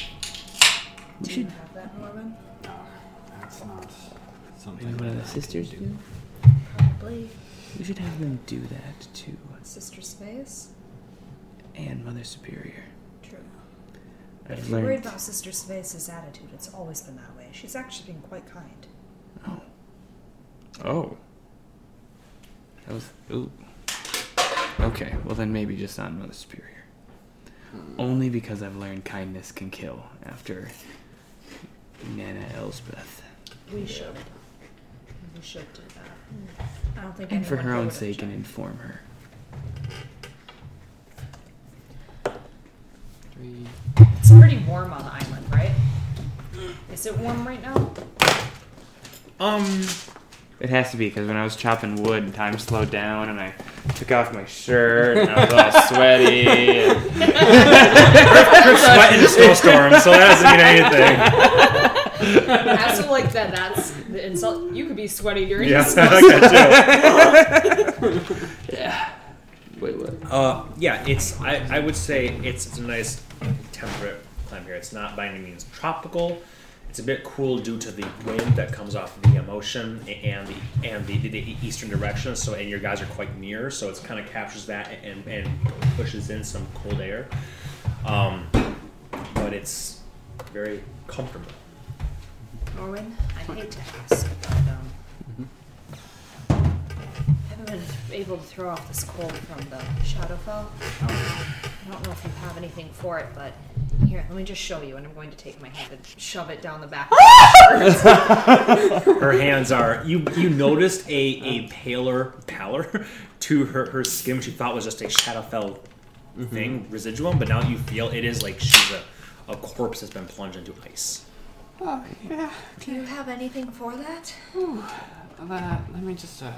S2: We
S3: Do
S2: should
S3: you have that, Norman?
S4: No, that's not something.
S2: maybe one of the sisters
S4: do.
S2: do.
S3: Probably.
S2: We should have them do that too.
S3: Sister Space?
S2: And Mother Superior.
S3: True.
S2: I've
S3: If you're worried about Sister Space's attitude, it's always been that way. She's actually been quite kind.
S2: Oh. Oh. That was. Ooh. Okay, well then maybe just on Mother Superior. Hmm. Only because I've learned kindness can kill after Nana Elsbeth.
S3: We should. We should do that. Hmm. I don't think
S2: And for her own sake and inform her.
S4: Three.
S6: It's pretty warm on the island, right? Is it warm right now?
S5: Um,
S2: It has to be because when I was chopping wood, time slowed down and I took off my shirt and I was all sweaty. And
S5: Chris sweat in a snowstorm, so that doesn't mean anything.
S6: I also like that. That's the insult. You could be sweaty during
S5: Yeah,
S6: this.
S5: I like that too.
S2: yeah. Wait, what?
S5: Uh, yeah, it's. I, I would say it's, it's a nice temperate climate here. It's not by any means tropical. It's a bit cool due to the wind that comes off the um, ocean and the and the, the, the eastern direction. So and your guys are quite near, so it's kind of captures that and, and pushes in some cold air. Um, but it's very comfortable.
S6: Norwin, I hate to ask, but um, I haven't been able to throw off this cold from the Shadowfell. Um, I don't know if you have anything for it, but here, let me just show you. And I'm going to take my hand and shove it down the back. of my shirt.
S5: her hands are you you noticed a, a paler pallor to her, her skin which you thought was just a shadowfell mm-hmm. thing residuum but now you feel it is like she's a, a corpse that's been plunged into ice
S4: Oh yeah.
S3: Do you have anything for that?
S4: That. Let me just. Uh,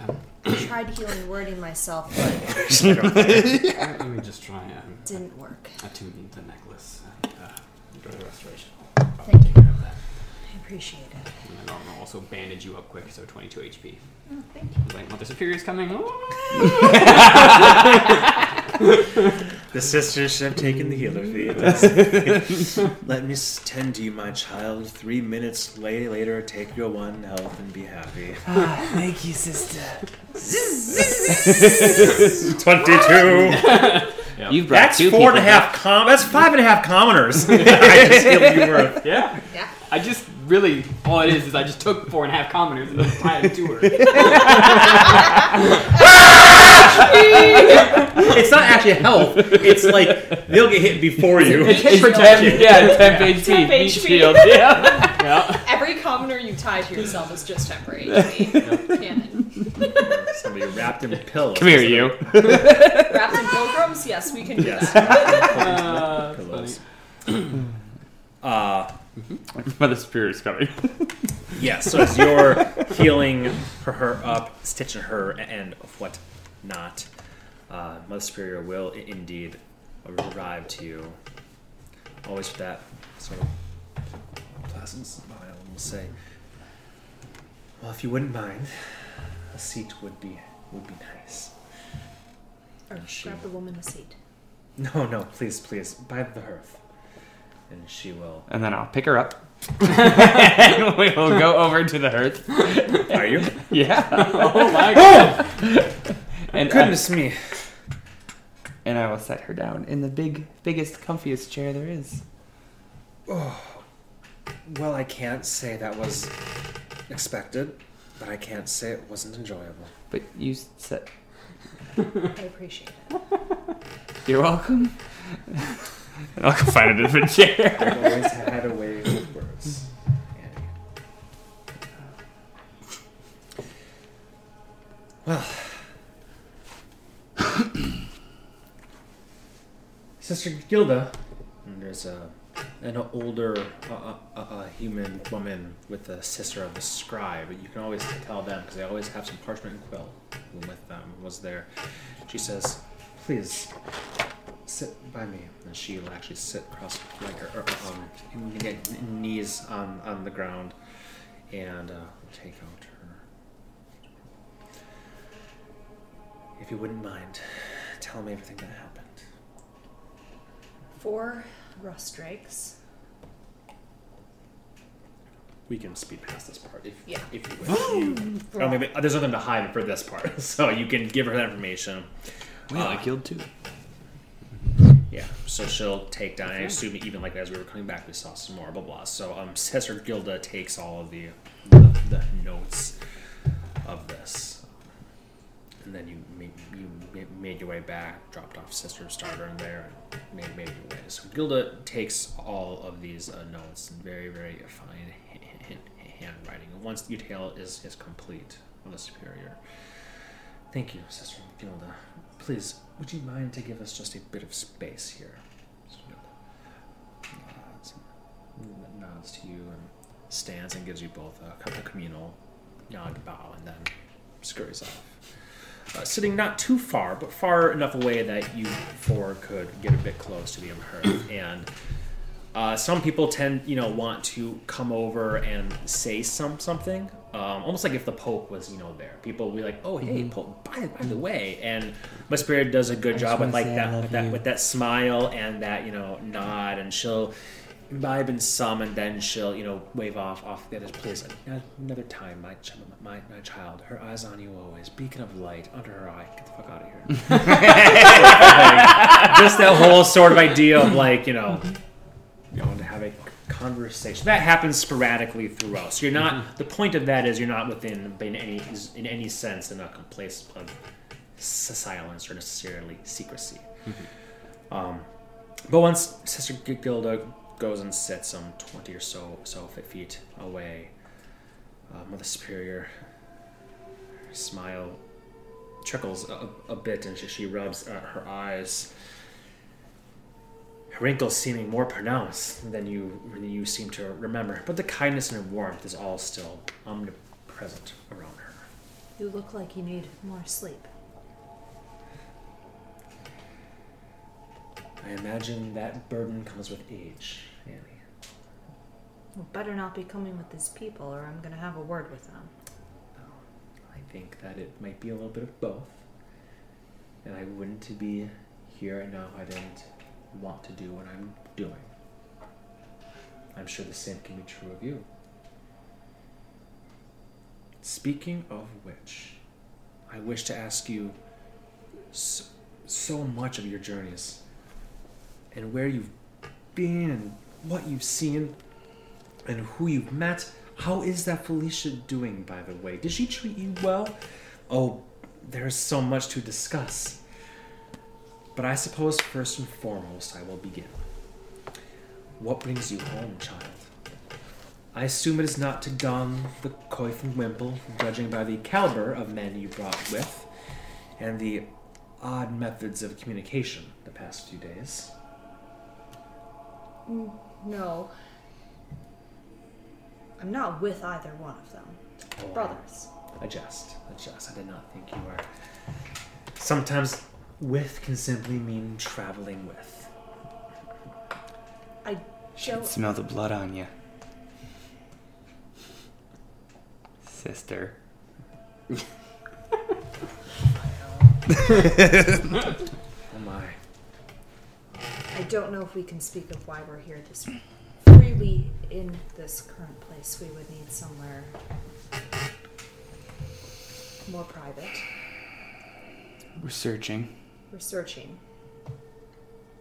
S3: I tried healing wording myself, but
S4: let me just try and
S3: didn't work.
S4: attune the necklace and uh, to restoration.
S3: Thank you.
S4: Grab that.
S3: I appreciate it.
S4: And then I'll also bandage you up quick, so 22 HP.
S3: Oh, thank you.
S4: Like, Mother Superior's coming.
S5: the
S1: The sisters have taken the healer feet. Let me tend to you, my child. Three minutes later, take your one health and be happy.
S2: Ah, thank you, sister.
S1: Twenty-two.
S2: You've brought
S5: That's
S2: two
S5: four and a com. That's five and a half commoners. I just healed you worth.
S4: Yeah.
S6: Yeah.
S4: I just really all it is is I just took four and a half commoners and tied it to her.
S5: It's not actually health. It's like they'll get hit before you.
S4: It's
S2: for
S4: protection.
S2: Yeah, temp HP.
S6: Temp
S2: Meat
S6: HP.
S2: shield. Yeah.
S4: Yeah.
S6: Every commoner you tie to yourself is just temporary. HP.
S5: Somebody wrapped in pillows.
S2: Come here, you.
S6: Wrapped in pilgrims? Yes, we can do
S5: Yes.
S6: that.
S4: Uh,
S5: pillows. Uh,
S2: Mother Superior's coming.
S5: yeah. So as you're healing her, her up, stitching her, and what not, uh, Mother Superior will indeed arrive to you. Always with that sort of pleasant smile, and will say, "Well, if you wouldn't mind, a seat would be would be nice."
S3: Or
S5: She-
S3: grab the woman a seat.
S5: No, no, please, please, by the hearth. And she will.
S2: And then I'll pick her up. and we will go over to the hearth.
S5: Are you?
S2: Yeah.
S4: oh my god.
S2: And,
S5: Goodness me.
S2: and I will set her down in the big, biggest, comfiest chair there is. Oh.
S5: Well, I can't say that was expected, but I can't say it wasn't enjoyable.
S2: But you said
S3: I appreciate it.
S2: you're welcome. And I'll go find a different chair.
S5: I've always had a way with words. Well, Sister Gilda, and there's a an older uh, uh, uh, uh, human woman with the sister of the scribe. You can always tell them because they always have some parchment and quill with them. Was there? She says, "Please sit by me," and she will actually sit cross like her, her um, and get knees on on the ground, and uh, take out her. If you wouldn't mind, tell me everything that happened.
S3: Four rust drakes.
S5: We can speed past this part if
S3: Yeah.
S5: if you wish. You, I don't think there's nothing to hide for this part, so you can give her that information.
S2: Well, I
S5: Uh,
S2: killed two.
S5: Yeah, so she'll take down. I assume even like as we were coming back, we saw some more blah blah. So um, Sister Gilda takes all of the the, the notes of this, and then you made, you made your way back, dropped off Sister Stardern in there, and made made your way. So Gilda takes all of these uh, notes in very very fine ha- ha- handwriting. And once the tale is is complete on the superior. Thank you, Sister Gilda. Please, would you mind to give us just a bit of space here? Nods, nods to you and stands and gives you both a couple communal nod, bow, and then scurries off. Uh, sitting not too far, but far enough away that you four could get a bit close to the hearth. And uh, some people tend, you know, want to come over and say some something, um, almost like if the Pope was, you know, there. People will be like, "Oh, hey, Pope, by, by the way," and Spirit does a good
S2: I
S5: job with like
S2: wanna say I
S5: that, with that,
S2: you.
S5: with that smile and that, you know, nod, and she'll imbibe in some, and then she'll, you know, wave off off the others. Please, another time, my, ch- my my child, her eyes on you always, beacon of light under her eye. Get the fuck out of here. Just that whole sort of idea of like, you know, conversation that happens sporadically throughout. So you're not. The point of that is you're not within in any in any sense in a place of silence or necessarily secrecy. Um, but once Sister Gilda goes and sits some twenty or so so feet away, uh, Mother Superior smile trickles a, a bit, and she, she rubs uh, her eyes wrinkles seeming more pronounced than you than you seem to remember, but the kindness and warmth is all still omnipresent around her.
S3: You look like you need more sleep.
S5: I imagine that burden comes with age, Annie.
S3: Well, better not be coming with these people, or I'm gonna have a word with them.
S5: I think that it might be a little bit of both, and I wouldn't be here and now I didn't want to do what I'm doing. I'm sure the same can be true of you. Speaking of which, I wish to ask you so, so much of your journeys and where you've been and what you've seen and who you've met. How is that Felicia doing, by the way? Did she treat you well? Oh, there's so much to discuss. But I suppose first and foremost, I will begin. What brings you home, child? I assume it is not to don the coif and wimple, judging by the caliber of men you brought with, and the odd methods of communication the past few days.
S3: Mm, no. I'm not with either one of them.
S5: Oh,
S3: Brothers.
S5: I jest. I jest. I did not think you were. Sometimes with can simply mean traveling with.
S3: I
S2: Should
S3: don't.
S2: smell the blood on you. Sister.
S5: Oh my.
S3: I don't know if we can speak of why we're here this freely in this current place. We would need somewhere more private.
S2: We're searching.
S3: We're searching,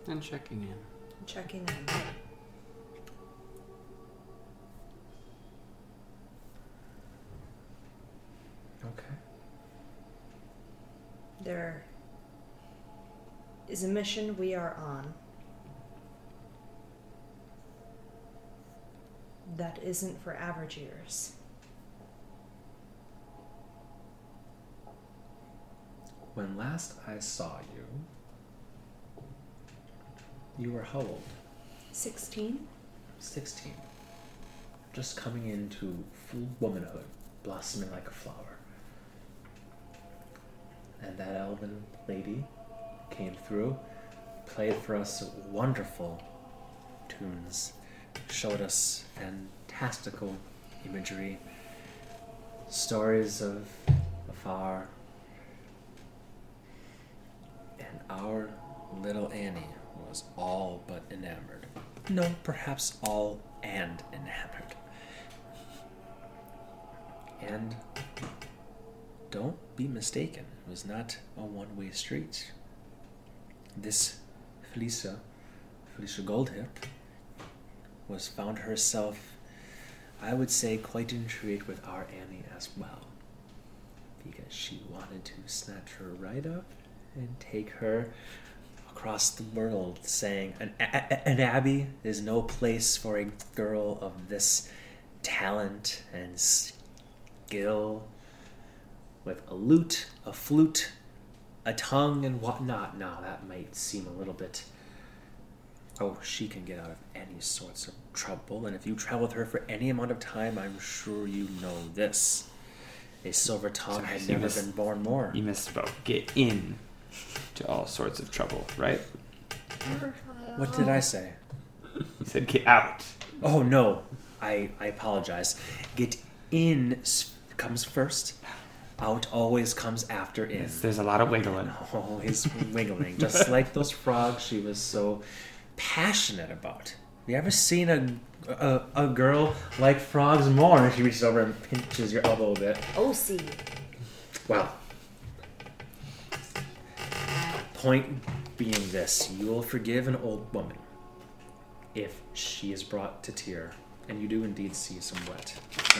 S4: And checking in.
S3: checking in.
S5: Okay.
S3: There is a mission we are on that isn't for average ears.
S5: When last I saw you, you were how old?
S3: 16?
S5: 16. Just coming into full womanhood, blossoming like a flower. And that elven lady came through, played for us wonderful tunes, showed us fantastical imagery, stories of afar. And our little Annie was all but enamored. No, perhaps all and enamored. And don't be mistaken, it was not a one way street. This Felicia, Felicia Goldhip, was found herself, I would say, quite intrigued with our Annie as well. Because she wanted to snatch her right up and take her across the world, saying, an, a- an abbey is no place for a girl of this talent and skill, with a lute, a flute, a tongue, and whatnot. Now, that might seem a little bit. Oh, she can get out of any sorts of trouble, and if you travel with her for any amount of time, I'm sure you know this. A silver tongue
S2: Sorry,
S5: had never been born more.
S2: You misspoke. Get in to all sorts of trouble, right?
S5: What did I say?
S2: You said get out.
S5: Oh no, I I apologize. Get in s- comes first. Out always comes after in.
S2: Yes, there's a lot of wiggling.
S5: Always wiggling, just like those frogs she was so passionate about. You ever seen a a, a girl like frogs more? And she reaches over and pinches your elbow a bit.
S3: OC.
S5: Well, point being this you will forgive an old woman if she is brought to tear, and you do indeed see some wet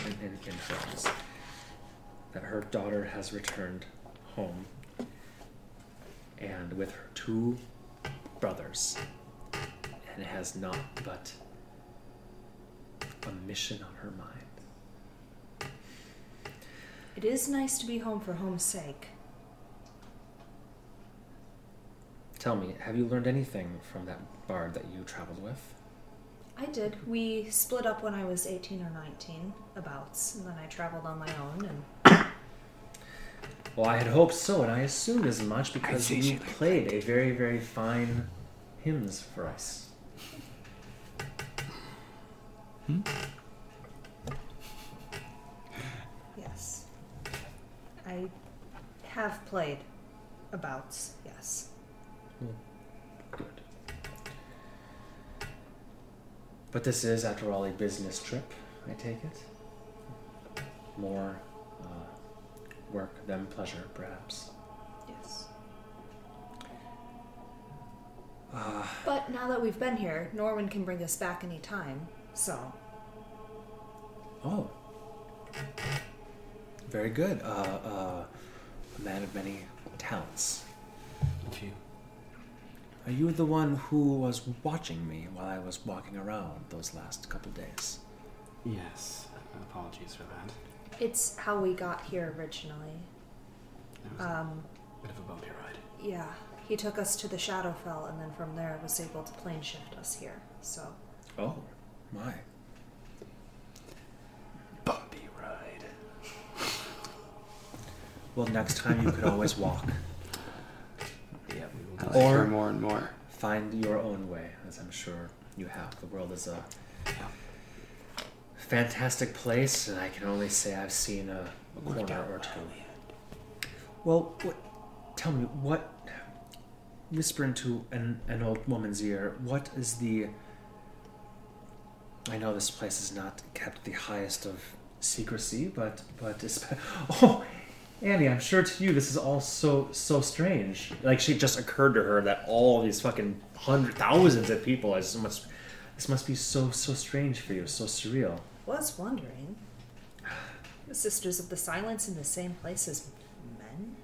S5: in, in, in her eyes, that her daughter has returned home and with her two brothers, and has not but a mission on her mind.
S3: It is nice to be home for home's sake.
S5: Tell me, have you learned anything from that bard that you traveled with?
S3: I did. We split up when I was 18 or 19, abouts, and then I traveled on my own and
S5: Well, I had hoped so, and I assumed as much because
S2: see
S5: you played a very, very fine hymns for us. Hmm?
S3: yes. I have played abouts, yes.
S5: But this is, after all, a business trip, I take it? More uh, work than pleasure, perhaps.
S3: Yes.
S5: Uh,
S3: But now that we've been here, Norman can bring us back any time. So,
S5: oh. Very good. Uh, uh, a man of many talents.
S4: A few.
S5: Are you the one who was watching me while I was walking around those last couple days?
S4: Yes. Apologies for that.
S3: it's how we got here originally.
S4: It was
S3: Um,
S4: a bit of a bumpy ride.
S3: yeah. He took us to the Shadowfell and then from there was able to plane shift us here. So,
S5: Oh, my.
S4: Bumpy ride.
S5: Well, next time you could always walk.
S4: Yeah, we will
S2: I like.
S5: Or-
S2: her more and more.
S5: Find your own way, as I'm sure you have. The world is a fantastic place, and I can only say I've seen a, corner or two. Well, what, tell me, what. Whisper into an, an old woman's ear, what is the. I know this place is not kept the highest of secrecy, but. but Oh! Annie, I'm sure to you this is all so so strange. Like she just occurred to her that all these fucking hundred thousands of people is must this must be so so strange for you, so surreal.
S3: was wondering. The Sisters of the Silence in the same place as men?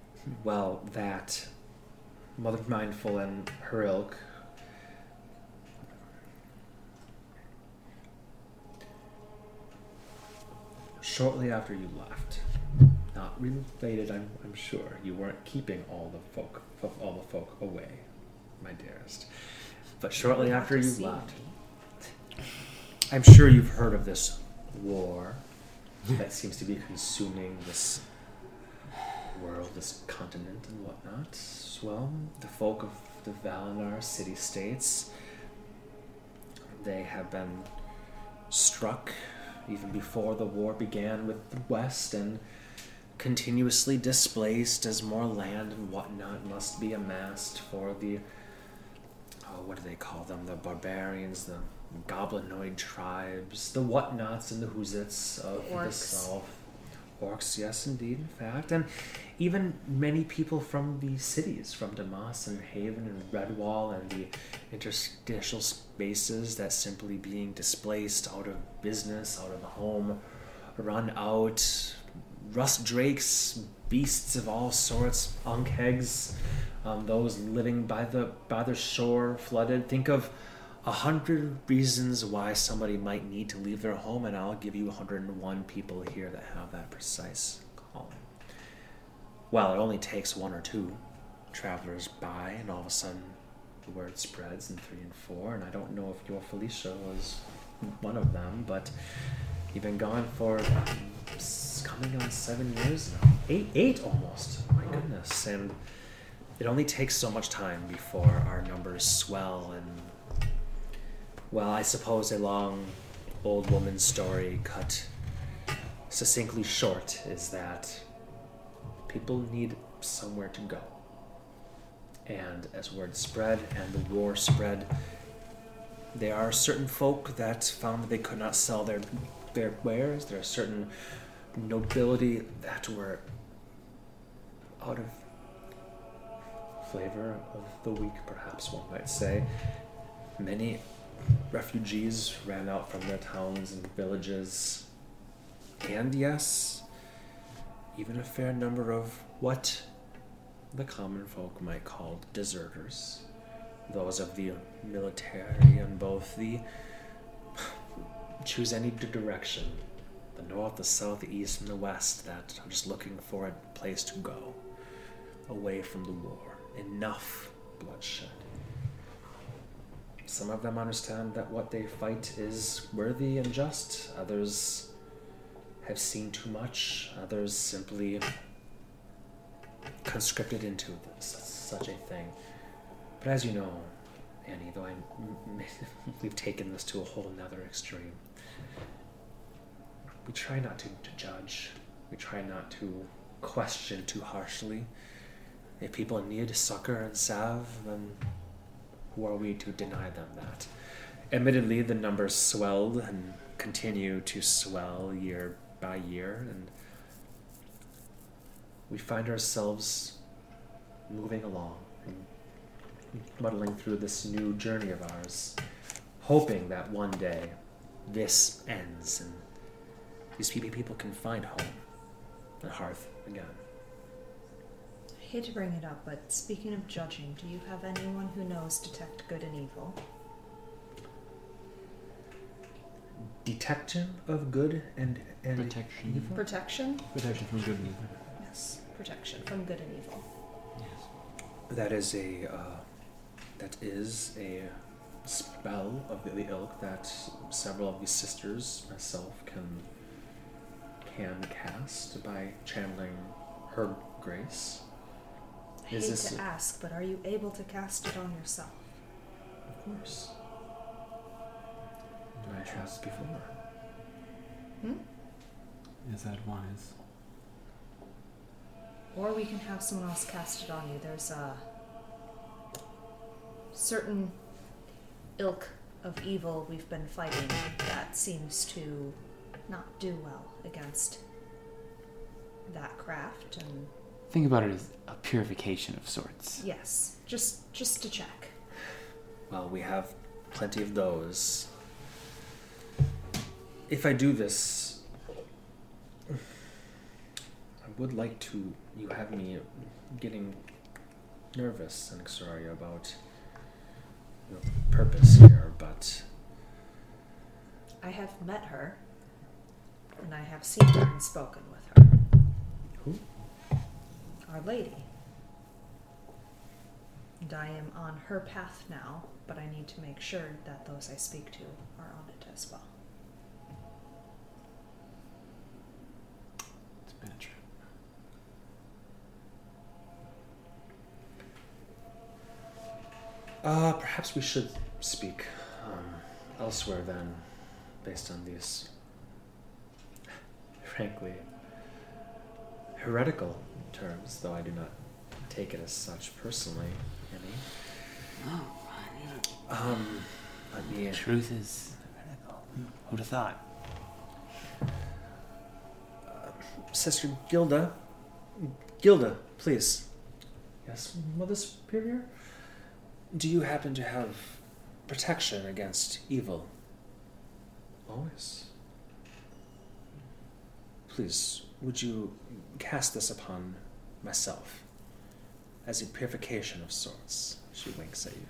S5: Well, that Mother Mindful and her ilk. Shortly after you left, not related, I'm, I'm sure, you weren't keeping all the folk, of all the folk away, my dearest. But shortly
S3: Would
S5: after you left,
S3: me.
S5: I'm sure you've heard of this war that seems to be consuming this world, this continent, and whatnot. Well, the folk of the Valinor city states, they have been struck even before the war began with the West and continuously displaced as more land and whatnot must be amassed for the oh, what do they call them? The barbarians, the goblinoid tribes, the whatnots and the whoozits of the south. Orcs, yes, indeed, in fact, and even many people from the cities, from Damas and Haven and Redwall, and the interstitial spaces that simply being displaced out of business, out of home, run out, rust drakes, beasts of all sorts, ankhegs, um, those living by the by the shore, flooded. Think of a hundred reasons why somebody might need to leave their home, and I'll give you 101 people here that have that precise calling. Well, it only takes one or two travelers by, and all of a sudden the word spreads in three and four. And I don't know if your Felicia was one of them, but you've been gone for coming on seven years now, eight, eight almost. Oh my goodness, and it only takes so much time before our numbers swell and. Well, I suppose a long old woman's story cut succinctly short is that people need somewhere to go. And as word spread and the war spread, there are certain folk that found that they could not sell their their wares. There are certain nobility that were out of flavor of the week, perhaps one might say. Many refugees ran out from their towns and villages. And yes, even a fair number of what the common folk might call deserters. Those of the military and both the. Choose any direction the north, the south, the east, and the west that I'm just looking for a place to go away from the war. Enough bloodshed. Some of them understand that what they fight is worthy and just. Others have seen too much. Others simply conscripted into this, such a thing. But as you know, Annie, though I, we've taken this to a whole nother extreme, we try not to, to judge. We try not to question too harshly. If people need succor and salve, then who are we to deny them that? admittedly, the numbers swelled and continue to swell year by year, and we find ourselves moving along and muddling through this new journey of ours, hoping that one day this ends and these pe- people can find home and hearth again.
S3: I hate to bring it up, but speaking of judging, do you have anyone who knows detect good and evil?
S5: Detection of good and and
S4: Protection.
S5: evil?
S3: Protection?
S4: Protection from good and evil.
S3: Yes, protection from good and evil.
S4: Yes.
S5: That is a uh, that is a spell of the, the ilk that several of these sisters, myself, can can cast by channeling her grace.
S3: I
S5: Is
S3: hate
S5: this
S3: to
S5: a-
S3: ask, but are you able to cast it on yourself?
S5: Of course. Do I have before? Hmm?
S4: Is that wise?
S3: Or we can have someone else cast it on you. There's a certain ilk of evil we've been fighting that seems to not do well against that craft and
S2: Think about it as a purification of sorts.
S3: yes, just just to check.
S5: Well, we have plenty of those. If I do this, I would like to. You have me getting nervous, Anaxaria, about your purpose here, but
S3: I have met her and I have seen her and spoken with her.
S5: Who?
S3: Our Lady. And I am on her path now, but I need to make sure that those I speak to are on it as well.
S4: It's a bad trip.
S5: uh, perhaps we should speak um, elsewhere then, based on these, frankly, heretical terms, though I do not take it as such personally, Annie. Um, let me.
S2: Truth is heretical. Who'd have thought?
S5: Sister Gilda. Gilda, please. Yes, Mother Superior? Do you happen to have protection against evil? Always. Please, would you cast this upon myself as a purification of sorts? She winks at you.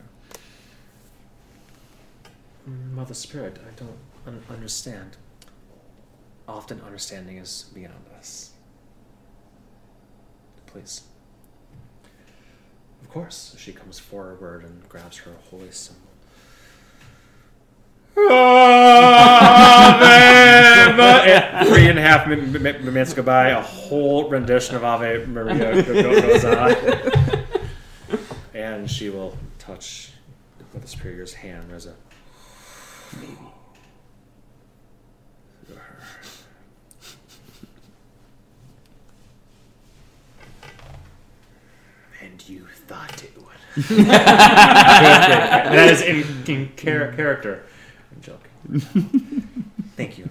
S5: Mother Spirit, I don't un- understand. Often understanding is beyond us. Please. Of course, she comes forward and grabs her holy symbol. And three and a half min- min- minutes go by, a whole rendition of Ave Maria go- go- goes on. And she will touch the Superior's hand. There's a
S2: Maybe.
S5: And you thought it would. that is in, in char- mm-hmm. character. I'm joking. Thank you.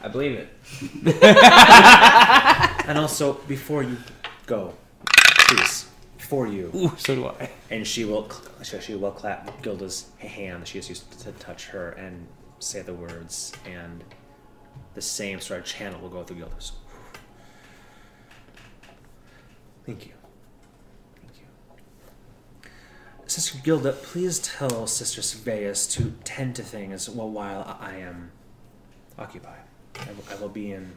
S7: I believe it.
S5: And also, before you go, please, before you,
S2: Ooh, so do I.
S5: and she will, she she will clap Gilda's hand. She is used to touch her and say the words, and the same sort of channel will go through Gilda's. Thank you. Thank you. Sister Gilda, please tell Sister Sebaeus to tend to things while while I am occupied. I will, I will be in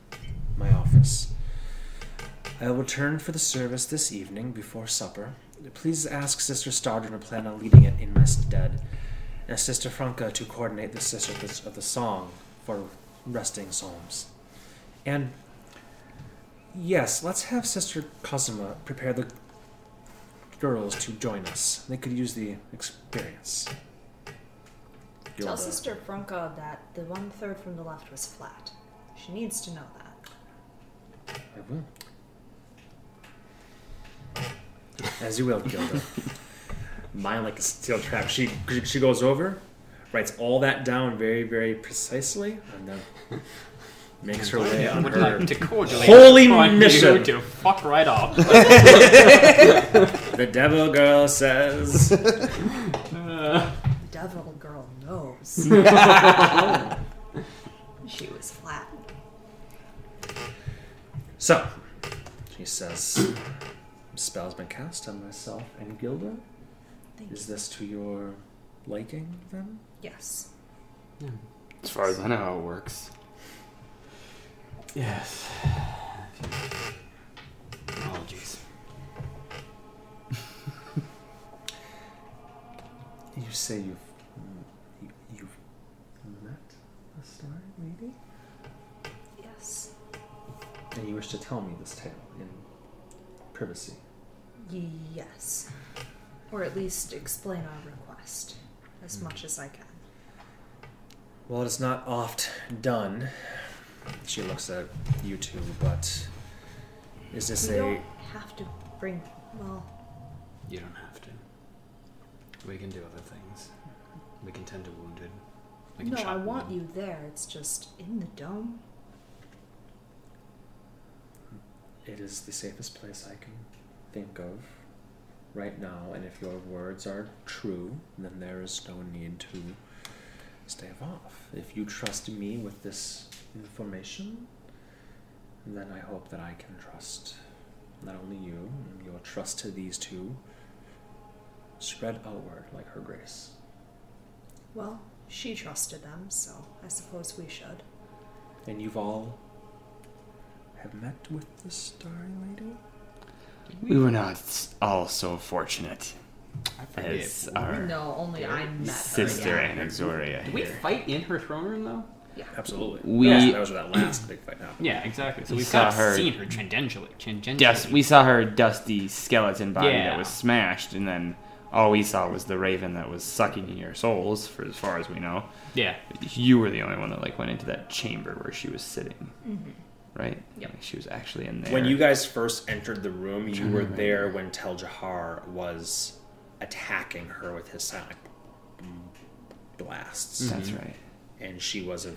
S5: my office. I will return for the service this evening before supper. Please ask Sister Stardern to plan on leading it in my stead, and Sister Franca to coordinate the sister of of the song for resting psalms. And yes, let's have Sister Cosima prepare the girls to join us. They could use the experience.
S3: Tell Sister Franca that the one third from the left was flat. She needs to know that.
S5: I will. As you will, Gilda. mind like a steel trap. She she goes over, writes all that down very very precisely, and then makes her way on
S4: would
S5: her
S4: like to cordially
S5: holy
S4: invite you
S5: mission.
S4: to fuck right off.
S5: The devil girl says, The
S3: Devil girl knows. she was flat.
S5: so. She says, "Spell's been cast on myself and Gilda.
S3: Thank
S5: Is this to your liking then?"
S3: Yes.
S2: As far as I know how it works.
S4: Yes. Apologies.
S5: You say you've you, you've met a star lady,
S3: Yes.
S5: and you wish to tell me this tale in privacy.
S3: Yes. Or at least explain our request as hmm. much as I can.
S5: Well, it's not oft done. She looks at you two, but is this
S3: We
S5: a
S3: don't have to bring. Well,
S7: You don't have to. We can do other things. We can tend to wounded. We can
S3: no,
S7: chop
S3: I want
S7: wood.
S3: you there. It's just in the dome.
S5: It is the safest place I can think of right now, and if your words are true, then there is no need to stave off. If you trust me with this information, then I hope that I can trust not only you, and your trust to these two spread outward like her grace.
S3: Well, she trusted them, so I suppose we should.
S5: And you've all have met with the Starry Lady?
S2: We were not all so fortunate
S4: I forget.
S2: as our
S3: no, only I met
S2: sister
S3: her. yeah.
S2: Anaxoria
S4: Did we
S2: here.
S4: fight in her throne room though?
S5: Yeah, absolutely.
S2: We-
S5: Yes, that was where that last big fight happened.
S4: Yeah, exactly. So
S2: We
S4: we've
S2: saw
S4: kind
S2: her-
S4: seen her tangentially. tangentially.
S2: Yes, we saw her dusty skeleton body
S4: Yeah.
S2: that was smashed, and then all we saw was the raven that was sucking in your souls, for as far as we know.
S4: Yeah.
S2: You were the only one that like went into that chamber where she was sitting, mm-hmm. right?
S3: Yep.
S2: Like, she was actually in there.
S5: When you guys first entered the room, you were
S2: remember.
S5: there when Tel Jahar was attacking her with his sonic blasts,
S2: That's right.
S5: And she was a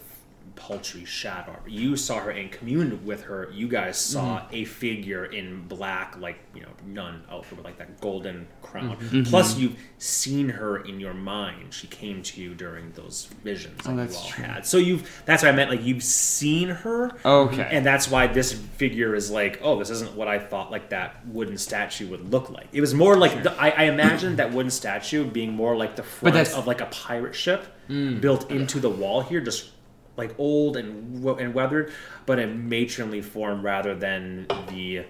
S5: paltry shadow. You saw her and communed with her. You guys saw mm-hmm. a figure in black, like you know, nun outfit with like that golden crown. Mm-hmm. Plus, mm-hmm. you've seen her in your mind. She came to you during those visions oh, that
S2: Oh,
S5: you
S2: that's
S5: all
S2: true.
S5: had. So you've. That's what I meant. Like you've seen her.
S2: Okay.
S5: And that's why this figure is like, oh, this isn't what I thought like that wooden statue would look like. It was more like the, I, I imagined that wooden statue being more like the front of like a pirate ship mm. built into the wall here, just like old and and weathered, but in matronly form rather than the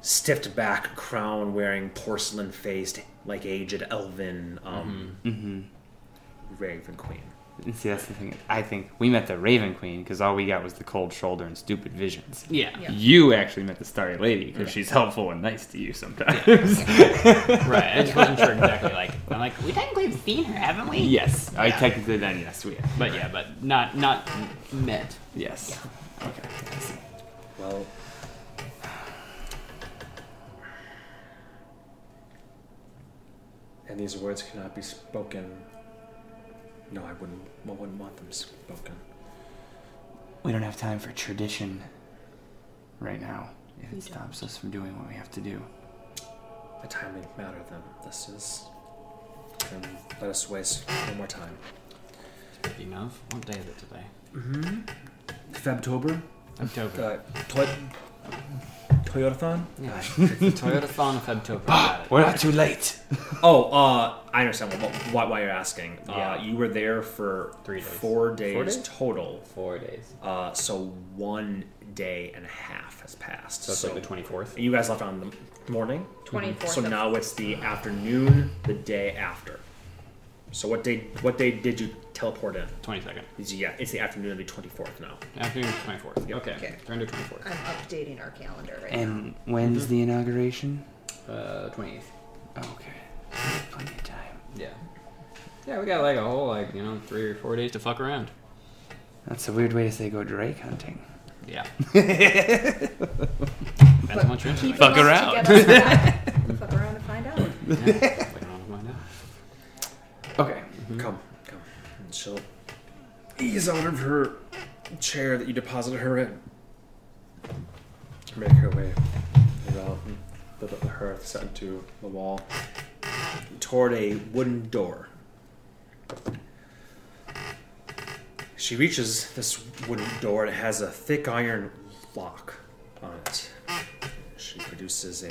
S5: stiffed back crown wearing porcelain faced like aged elven um,
S2: mm-hmm.
S5: raven queen.
S2: And see, that's the thing. I think we met the Raven Queen because all we got was the cold shoulder and stupid visions.
S4: Yeah.
S3: Yeah.
S2: You actually met the Starry Lady because she's helpful and nice to you sometimes.
S4: Right. I just wasn't sure exactly. Like I'm like we technically have seen her, haven't we?
S2: yes, I
S4: Yeah.
S2: technically then yes we have.
S4: But yeah, but not not met.
S2: Yes. Okay.
S5: Well, and these words cannot be spoken. No, I wouldn't. I wouldn't want them spoken.
S2: We don't have time for tradition right now. If it stops us from doing what we have to do.
S5: A timely matter, then. This is. And let us waste no more time.
S4: Speaking of, what day is it today?
S5: Mm-hmm. Febtober.
S4: October.
S5: Uh, toy- Toyotathon.
S4: Yeah. Toyota Thon of October. Got it.
S2: We're not too late.
S5: Oh, uh, I understand what, what, why you're asking.
S4: Yeah.
S5: Uh, you were there for
S4: Three days.
S5: four days,
S4: Four days?
S5: total.
S4: Four days.
S5: Uh, so one day and a half has passed.
S4: So it's like the twenty fourth.
S5: you guys left on the morning.
S3: 24th
S5: So now it's the afternoon, the day after. So what day? What day did you teleport in?
S4: Twenty second.
S5: It's- Yeah, it's the afternoon of the twenty fourth now.
S4: Afternoon of the twenty fourth. Okay.
S3: Okay.
S4: Turn to twenty fourth.
S3: I'm updating our calendar right
S2: And when's the inauguration?
S4: Uh, twenty eighth.
S2: Okay. Plenty of time.
S4: Yeah. Yeah, we got like a whole like you know three or four days to fuck around.
S2: That's a weird way to say go Drake hunting.
S4: Yeah. Depends on what you're into.
S3: Keep
S2: Fuck
S3: enough
S2: around.
S3: To get us. Fuck around and find out.
S4: Yeah. Fucking on to find out.
S5: Come, come. She'll ease out of her chair that you deposited her in. Make her way around the, the hearth set into the wall toward a wooden door. She reaches this wooden door and it has a thick iron lock on it. She produces a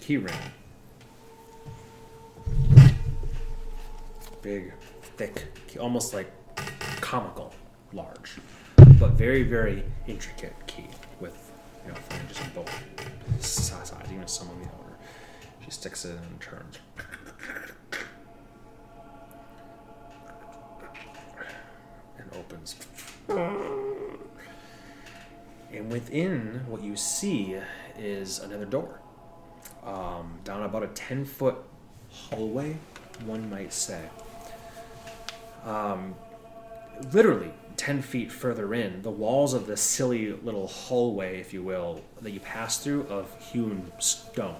S5: key ring. Big, thick, almost like comical large, but very, very intricate key with you know flanges on both sides, even some on the outer. She sticks it in and turns. And opens. And within what you see is another door. Um, down about a 10 foot hallway, one might say. Um, literally 10 feet further in, the walls of the silly little hallway, if you will, that you pass through of hewn stone.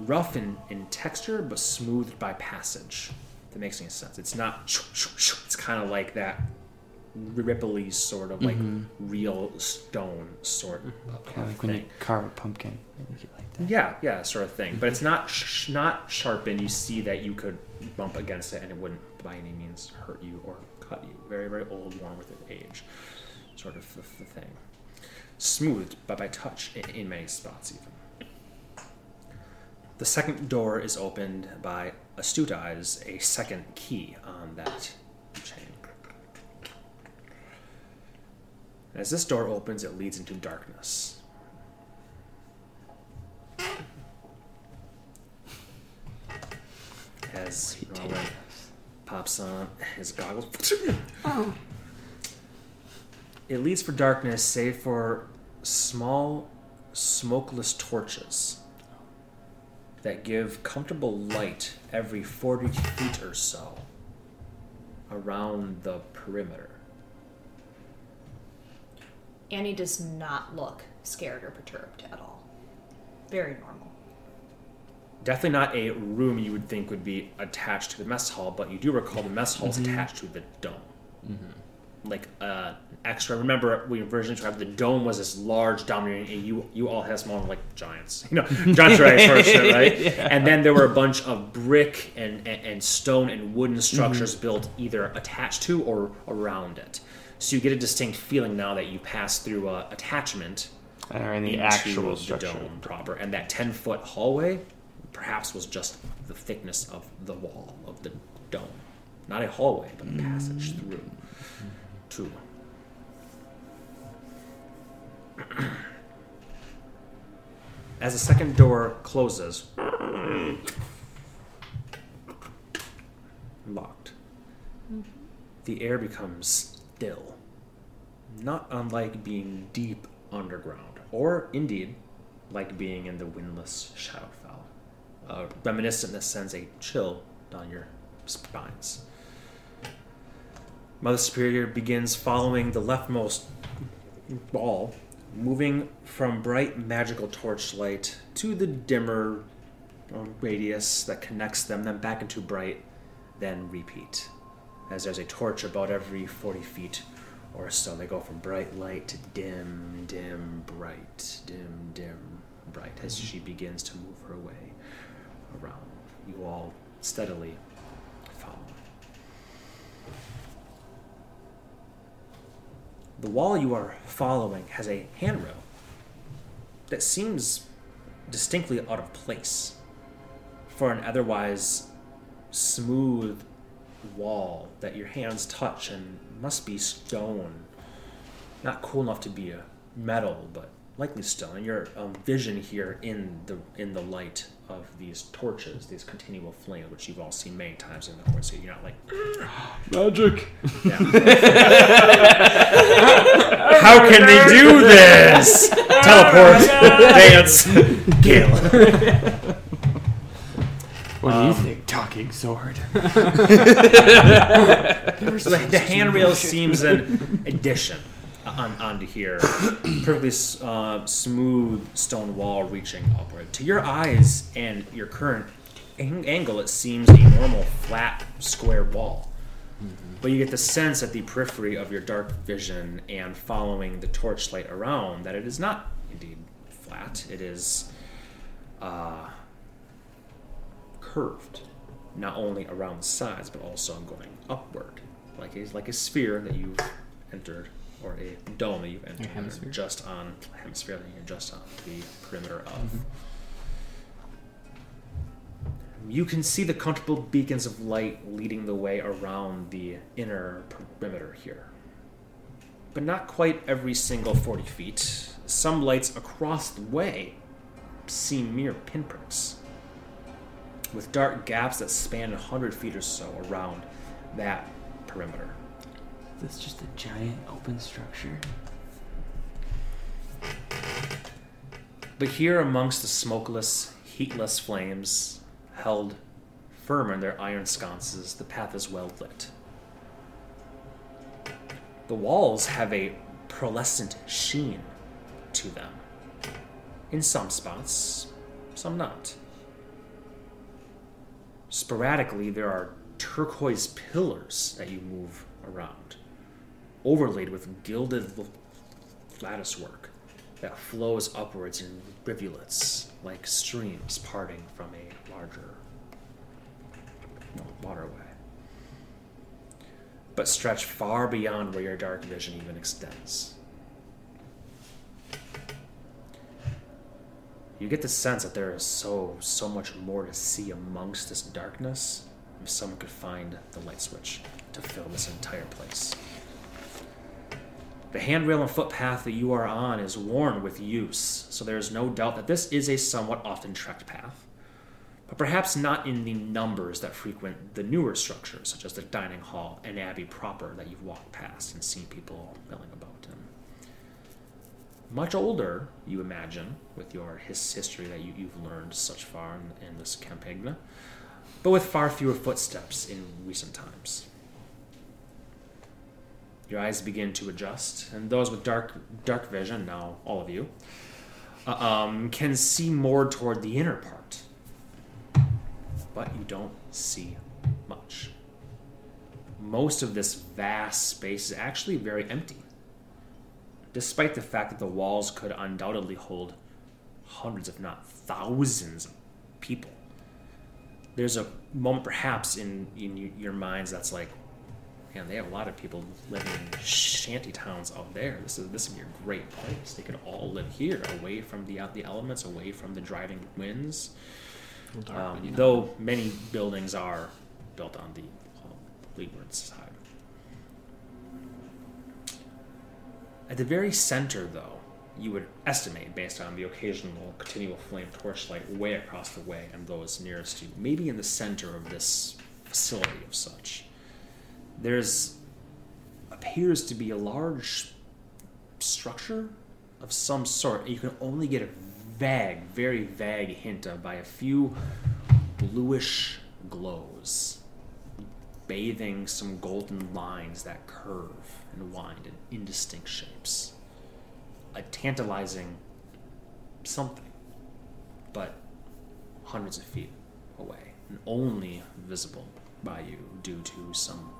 S5: Rough in, in texture, but smoothed by passage. If that makes any sense. It's not, it's kind of like that ripply sort of like mm-hmm. real stone sort mm-hmm. of
S2: Kind of like when you
S5: thing.
S2: carve a pumpkin. Like that.
S5: Yeah, yeah, sort of thing. But mm-hmm. it's not sh- not sharpened. You see that you could bump against it and it wouldn't by any means hurt you or cut you. Very, very old, worn with age, sort of the, the thing. Smoothed, but by touch in, in many spots even. The second door is opened by astute eyes, a second key on that chain. As this door opens, it leads into darkness. As Rowan pops on his goggles. Oh. It leads for darkness, save for small, smokeless torches that give comfortable light every 40 feet or so around the perimeter.
S3: Annie does not look scared or perturbed at all. Very normal.
S5: Definitely not a room you would think would be attached to the mess hall, but you do recall the mess hall is mm-hmm. attached to the dome. Mm-hmm. Like uh, extra. Remember, we version two have the dome was this large, dominating, and you you all had small like giants, you know, giants right sort of shit, right? And then there were a bunch of brick and and, and stone and wooden mm-hmm. structures built either attached to or around it. So you get a distinct feeling now that you pass through a attachment
S2: Or in the actual
S5: the
S2: structure.
S5: dome proper, and that ten foot hallway perhaps was just the thickness of the wall of the dome, not a hallway, but a passage mm. through. To as the second door closes, locked, the air becomes still not unlike being deep underground, or indeed like being in the windless Shadowfell. Uh, reminiscent that sends a chill down your spines. Mother Superior begins following the leftmost ball, moving from bright magical torchlight to the dimmer um, radius that connects them, then back into bright, then repeat. As there's a torch about every 40 feet or so, they go from bright light to dim, dim, bright, dim, dim, bright, as she begins to move her way around. You all steadily follow. The wall you are following has a handrail that seems distinctly out of place for an otherwise smooth wall that your hands touch and must be stone. Not cool enough to be a metal, but likely stone. Your um, vision here in the in the light of these torches, these continual flames, which you've all seen many times in the course. So you're not like
S2: Magic.
S5: How can they do this? Teleport, oh, dance, kill.
S2: What do you um, think? Talking sword.
S5: So the, the handrail seems an addition on, onto here. Perfectly uh, smooth stone wall reaching upward. To your eyes and your current ang- angle, it seems a normal flat square wall. But you get the sense at the periphery of your dark vision and following the torchlight around that it is not indeed flat. It is uh, curved, not only around the sides but also going upward, like a like a sphere that you've entered, or a dome that you've entered,
S4: hemisphere?
S5: just on hemisphere that you're just on the perimeter of. Mm-hmm. You can see the comfortable beacons of light leading the way around the inner perimeter here. But not quite every single 40 feet. Some lights across the way seem mere pinpricks, with dark gaps that span 100 feet or so around that perimeter.
S2: This just a giant open structure?
S5: But here, amongst the smokeless, heatless flames, held firm in their iron sconces, the path is well lit. The walls have a pearlescent sheen to them. In some spots, some not. Sporadically, there are turquoise pillars that you move around, overlaid with gilded lattice work that flows upwards in rivulets like streams parting from a larger waterway. But stretch far beyond where your dark vision even extends. You get the sense that there is so, so much more to see amongst this darkness if someone could find the light switch to fill this entire place. The handrail and footpath that you are on is worn with use, so there is no doubt that this is a somewhat often trekked path, but perhaps not in the numbers that frequent the newer structures, such as the dining hall and abbey proper that you've walked past and seen people milling about in. Much older, you imagine, with your his history that you, you've learned such far in, in this campagna, but with far fewer footsteps in recent times. Your eyes begin to adjust, and those with dark dark vision, now all of you, uh, um, can see more toward the inner part. But you don't see much. Most of this vast space is actually very empty, despite the fact that the walls could undoubtedly hold hundreds, if not thousands, of people. There's a moment, perhaps, in, in your minds that's like, man, they have a lot of people living in shanty towns out there. This is this would be a great place. They could all live here, away from the the elements, away from the driving winds. Um, though many buildings are built on the leeward side. At the very center, though, you would estimate, based on the occasional continual flame torchlight way across the way and those nearest to you, maybe in the center of this facility of such, there's appears to be a large structure of some sort. You can only get a vague, very vague hint of by a few bluish glows, bathing some golden lines that curve and wind in indistinct shapes. A tantalizing something, but hundreds of feet away, and only visible by you due to some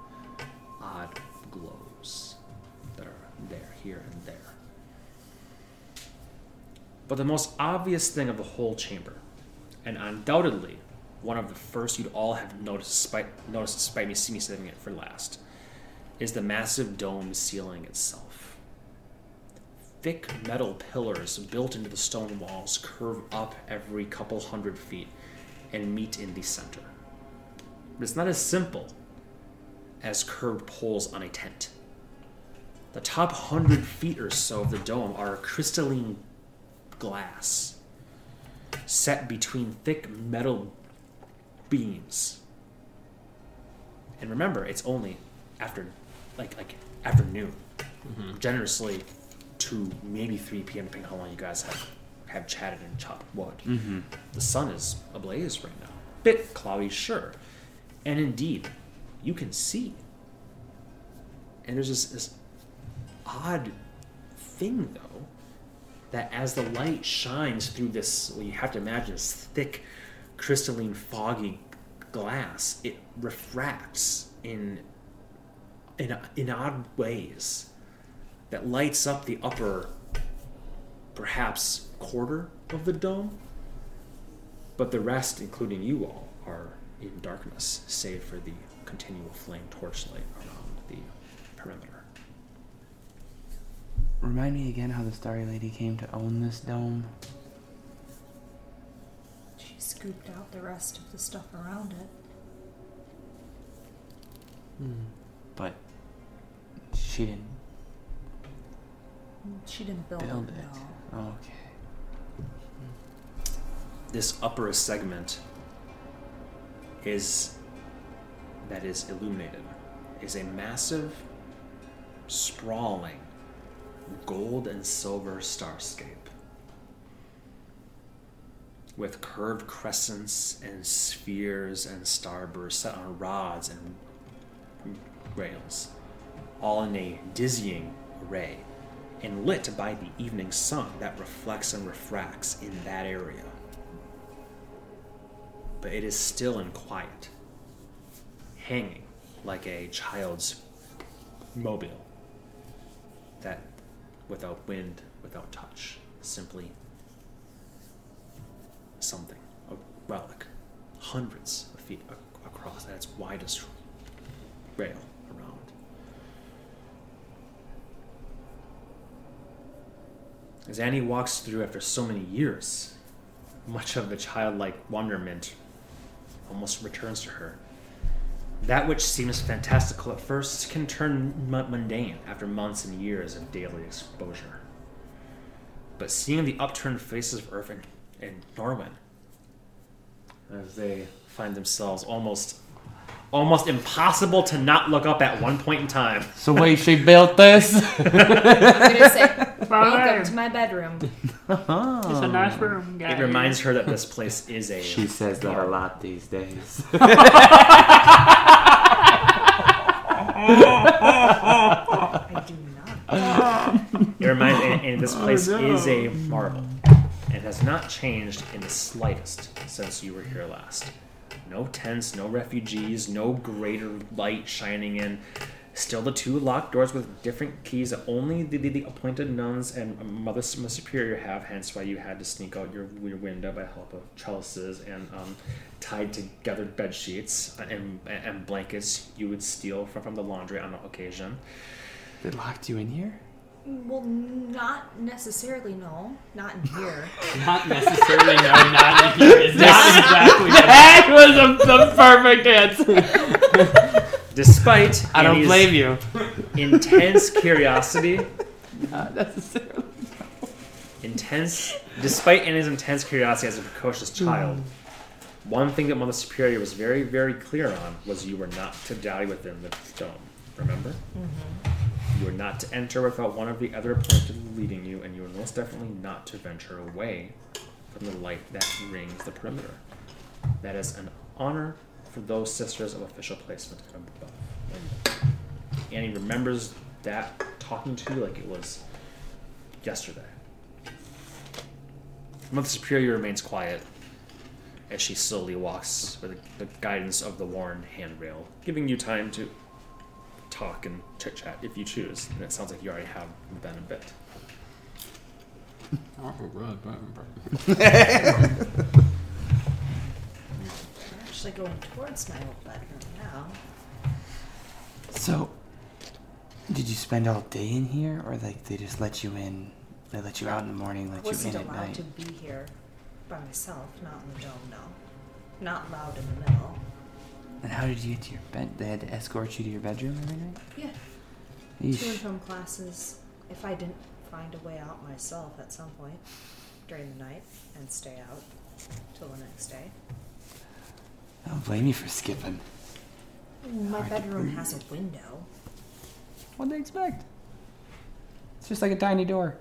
S5: odd glows that are there, here, and there. But the most obvious thing of the whole chamber, and undoubtedly one of the first you'd all have noticed, despite, noticed despite me see me saving it for last, is the massive dome ceiling itself. Thick metal pillars built into the stone walls curve up every couple hundred feet and meet in the center. But it's not as simple as curved poles on a tent. The top hundred feet or so of the dome are crystalline glass set between thick metal beams. And remember, it's only after like like afternoon. Generously to maybe 3 p.m. depending on how long you guys have have chatted and chopped wood.
S2: Mm-hmm.
S5: The sun is ablaze right now. Bit cloudy, sure. And indeed, you can see. And there's this, this odd thing, though, that as the light shines through this, well, you have to imagine this thick crystalline, foggy glass, it refracts in in, in odd ways that lights up the upper, perhaps quarter of the dome. But the rest, including you all, are in darkness, save for the continual flame torchlight around the perimeter.
S2: Remind me again how the Starry Lady came to own this dome.
S3: She scooped out the rest of the stuff around it. Hmm.
S2: But she didn't
S3: She didn't build,
S2: build
S3: it.
S2: it.
S3: No.
S2: Oh, okay. Hmm.
S5: this upper segment is that is illuminated is a massive sprawling gold and silver starscape with curved crescents and spheres and starbursts set on rods and rails all in a dizzying array and lit by the evening sun that reflects and refracts in that area. But it is still and quiet, hanging like a child's mobile that without wind, without touch, simply something, a relic, hundreds of feet across at its widest rail around. As Annie walks through after so many years, much of the childlike wonderment almost returns to her. That which seems fantastical at first can turn mu- mundane after months and years of daily exposure. But seeing the upturned faces of Irvin and Norwin, as they find themselves almost, almost impossible to not look up at one point in time,
S2: So wait, she built this?
S6: I'm gonna say, welcome to my bedroom.
S4: It's a nice uh-huh. room, guys.
S5: it reminds her that this place is a.
S2: She says that a lot these days.
S3: I do not.
S5: It reminds, and, and this oh, place is a marvel, and has not changed in the slightest since you were here last. No tents, no refugees, no greater light shining in. Still the two locked doors with different keys that only the, the, the appointed nuns and Mother Superior have, hence why you had to sneak out your, your window by help of trellises and um, tied together bed sheets and, and blankets you would steal from, from the laundry on occasion.
S2: they locked you in here?
S3: Well, not necessarily. No, not in here.
S4: Not necessarily no, not in here. It's not exactly
S2: That was a, the perfect answer.
S5: Despite
S2: I don't
S5: Annie's
S2: blame you.
S5: intense curiosity,
S2: Not necessarily.
S5: intense, despite Annie's intense curiosity as a precocious hmm. child, one thing that Mother Superior was very, very clear on was you were not to dally within the dome. Remember? Mm-hmm. You were not to enter without one of the other appointed leading you, and you were most definitely not to venture away from the light that rings the perimeter. That is an honor for those sisters of official placement above. Annie remembers that talking to you like it was yesterday. Mother Superior remains quiet as she slowly walks with the guidance of the worn handrail, giving you time to talk and chit chat if you choose. And it sounds like you already have been a bit.
S3: I'm actually going towards my old bedroom now.
S2: So, did you spend all day in here, or like they just let you in? They let you out in the morning, let you in
S3: wasn't
S2: in at
S3: allowed
S2: night.
S3: to be here by myself. Not in the dome. No, not loud in the middle.
S2: And how did you get to your bed? They had to escort you to your bedroom every night.
S3: Yeah.
S2: Yeesh.
S3: To and from classes if I didn't find a way out myself at some point during the night and stay out till the next day.
S2: I don't blame you for skipping. Mm, my
S3: bedroom has a window.
S2: What'd they expect? It's just like a tiny door.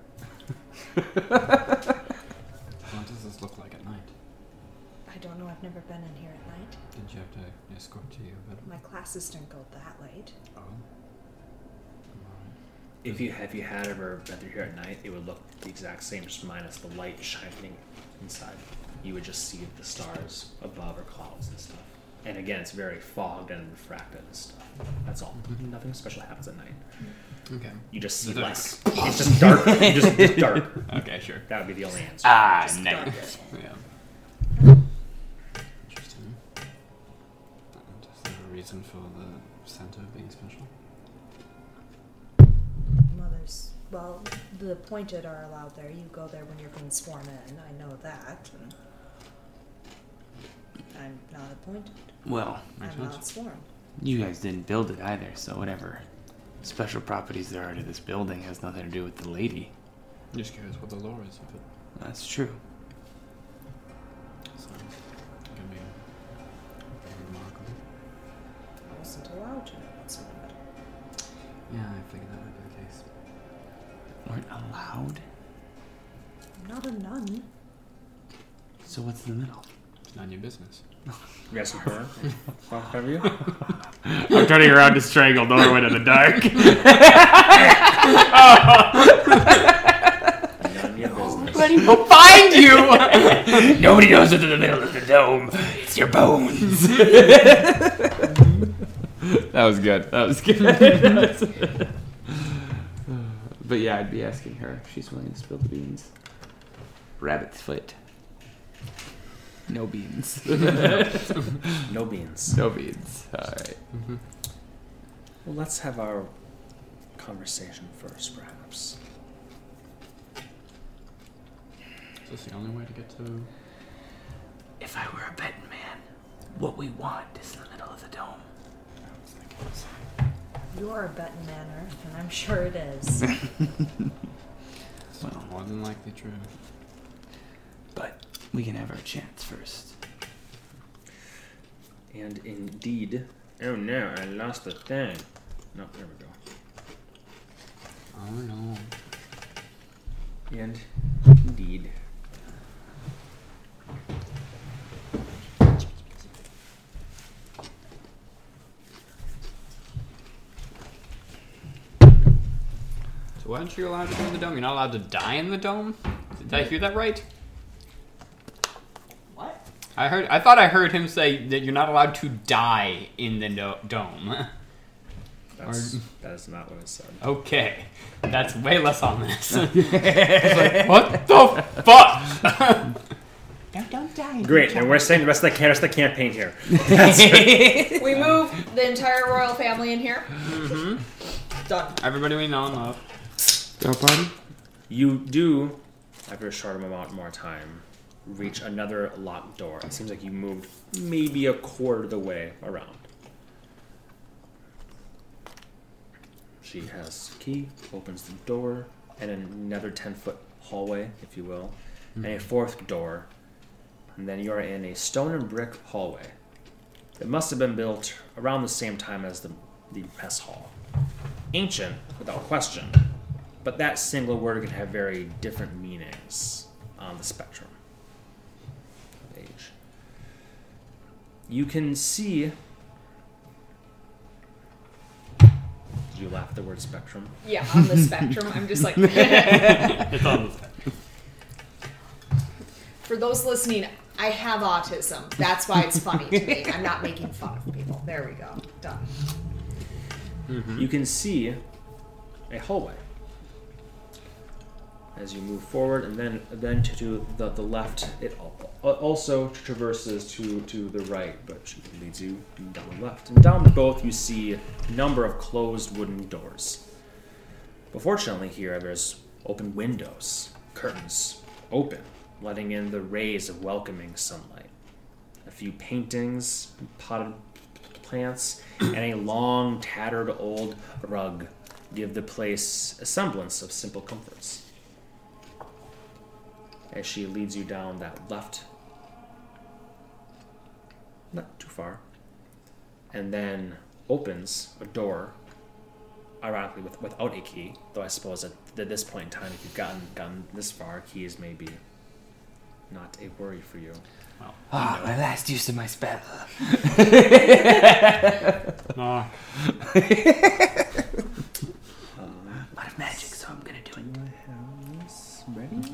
S7: What does this look like at night?
S3: I don't know. I've never been in here at night.
S7: Did you have to escort to your bedroom?
S3: My classes don't go that late.
S7: Oh.
S5: If you if you had ever been through here at night, it would look the exact same, just minus the light shining inside. you would just see the stars above or clouds and stuff. And again, it's very fogged and refracted and stuff. That's all. Nothing special happens at night.
S4: Okay.
S5: You just see less. It's just dark. You just, just dark.
S4: Okay, sure.
S5: That would be the only answer.
S4: Ah,
S5: Just
S4: nice.
S5: dark.
S4: Yeah. Interesting. Is there a reason for the center being special?
S3: Mothers. Well, the pointed are allowed there. You go there when you're being sworn in. I know that. I'm not appointed.
S2: Well,
S4: Makes
S3: I'm
S4: sense.
S3: not sworn.
S2: you guys didn't build it either, so whatever special properties there are to this building has nothing to do with the lady.
S4: I'm just curious what the lore is of it.
S2: That's true.
S4: So, it can be very remarkable.
S3: I wasn't allowed to know what's in it.
S4: Yeah, I figured that might be the case.
S2: Weren't allowed.
S3: I'm not a nun.
S2: So what's in the middle?
S4: It's not your business.
S5: You guys some porn? Fuck, have you?
S2: I'm turning around to strangle Norwin in the dark.
S5: None of your business.
S2: We'll find you. Nobody knows what's in the middle of the dome. It's your bones. that was good. That was good. but yeah, I'd be asking her if she's willing to spill the beans. Rabbit's foot. No beans.
S5: No beans.
S2: no beans. All right.
S5: Well, let's have our conversation first, perhaps.
S4: Is this the only way to get to?
S2: If I were a betting man, what we want is in the middle of the dome.
S3: You are a betting man, Earth, and I'm sure it is.
S2: Well,
S4: More than likely true.
S2: but we can have our chance first.
S5: And indeed. Oh no, I lost the thing. No, there we go.
S4: Oh no.
S5: And indeed.
S4: So why aren't you allowed to go in the dome? You're not allowed to die in the dome? Did I hear that right?
S3: What?
S4: I heard. I thought I heard him say that you're not allowed to die in the no- dome.
S5: That's,
S4: Or-
S5: that is not what it said.
S4: Okay, that's way less ominous. I like, what the fuck?
S3: Don't, don't die.
S5: Great, and we're saying the rest of the, rest of the campaign here.
S6: We move the entire royal family in here. Mm-hmm. Done.
S4: Everybody we know and love.
S2: Go party?
S5: You do, after a short amount more time, reach another locked door. It seems like you moved maybe a quarter of the way around. She has key, opens the door, and another 10 foot hallway, if you will, and a hmm. fourth door. And then you're in a stone and brick hallway. It must have been built around the same time as the, the mess hall. Ancient, without question, but that single word can have very different meanings on the spectrum of age. You can see. Did you laugh at the word spectrum?
S6: Yeah, on the spectrum. I'm just like.
S4: It's on the spectrum.
S6: For those listening, I have autism. That's why it's funny to me. I'm not making fun of people. There we go. Done.
S5: You can see a hallway as you move forward, and then then to, the, the left, it al- al- also traverses to to the right, but leads you down the left. And down both, you see a number of closed wooden doors. But fortunately, here there's open windows, curtains open, letting in the rays of welcoming sunlight. A few paintings, potted plants, and a long, tattered old rug give the place a semblance of simple comforts. As she leads you down that left, not too far, and then opens a door, ironically with, without a key, though I suppose at, at this point in time, if you've gotten gotten this far, keys may be not a worry for you.
S2: Ah, my last use of my spell.
S4: No.
S2: A lot of magic, so I'm gonna do it.
S5: ready?
S4: It's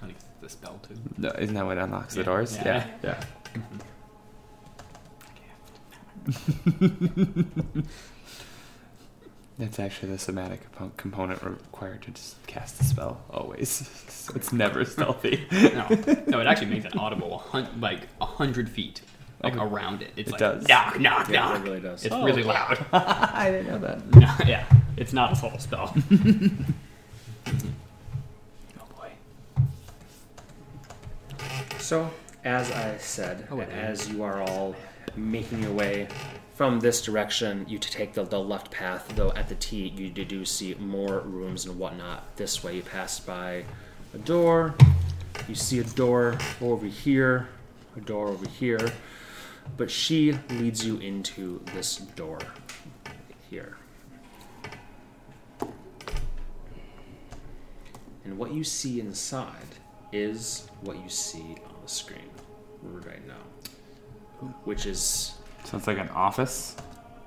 S4: funny, the spell too.
S2: No, isn't that what unlocks the
S4: Yeah.
S2: doors?
S4: Yeah.
S2: Yeah. That's actually the somatic compo- component required to just cast the spell always. so it's never stealthy.
S4: No, no, it actually makes it audible, a hun- like a hundred feet, like
S2: Okay.
S4: around it. It's
S2: It
S4: like
S2: does.
S4: knock, knock,
S5: Yeah,
S4: knock.
S5: it really does.
S4: It's
S2: Oh.
S4: really loud.
S2: I didn't know that.
S4: No, yeah, it's not a soul spell.
S5: So, as I said,
S4: Oh,
S5: as you are all making your way from this direction, you to take the, the left path, though at the T you do- do see more rooms and whatnot. This way, you pass by a door, you see a door over here, a door over here, but she leads you into this door here. And what you see inside is what you see on the screen right now, which is
S2: So it's like an office.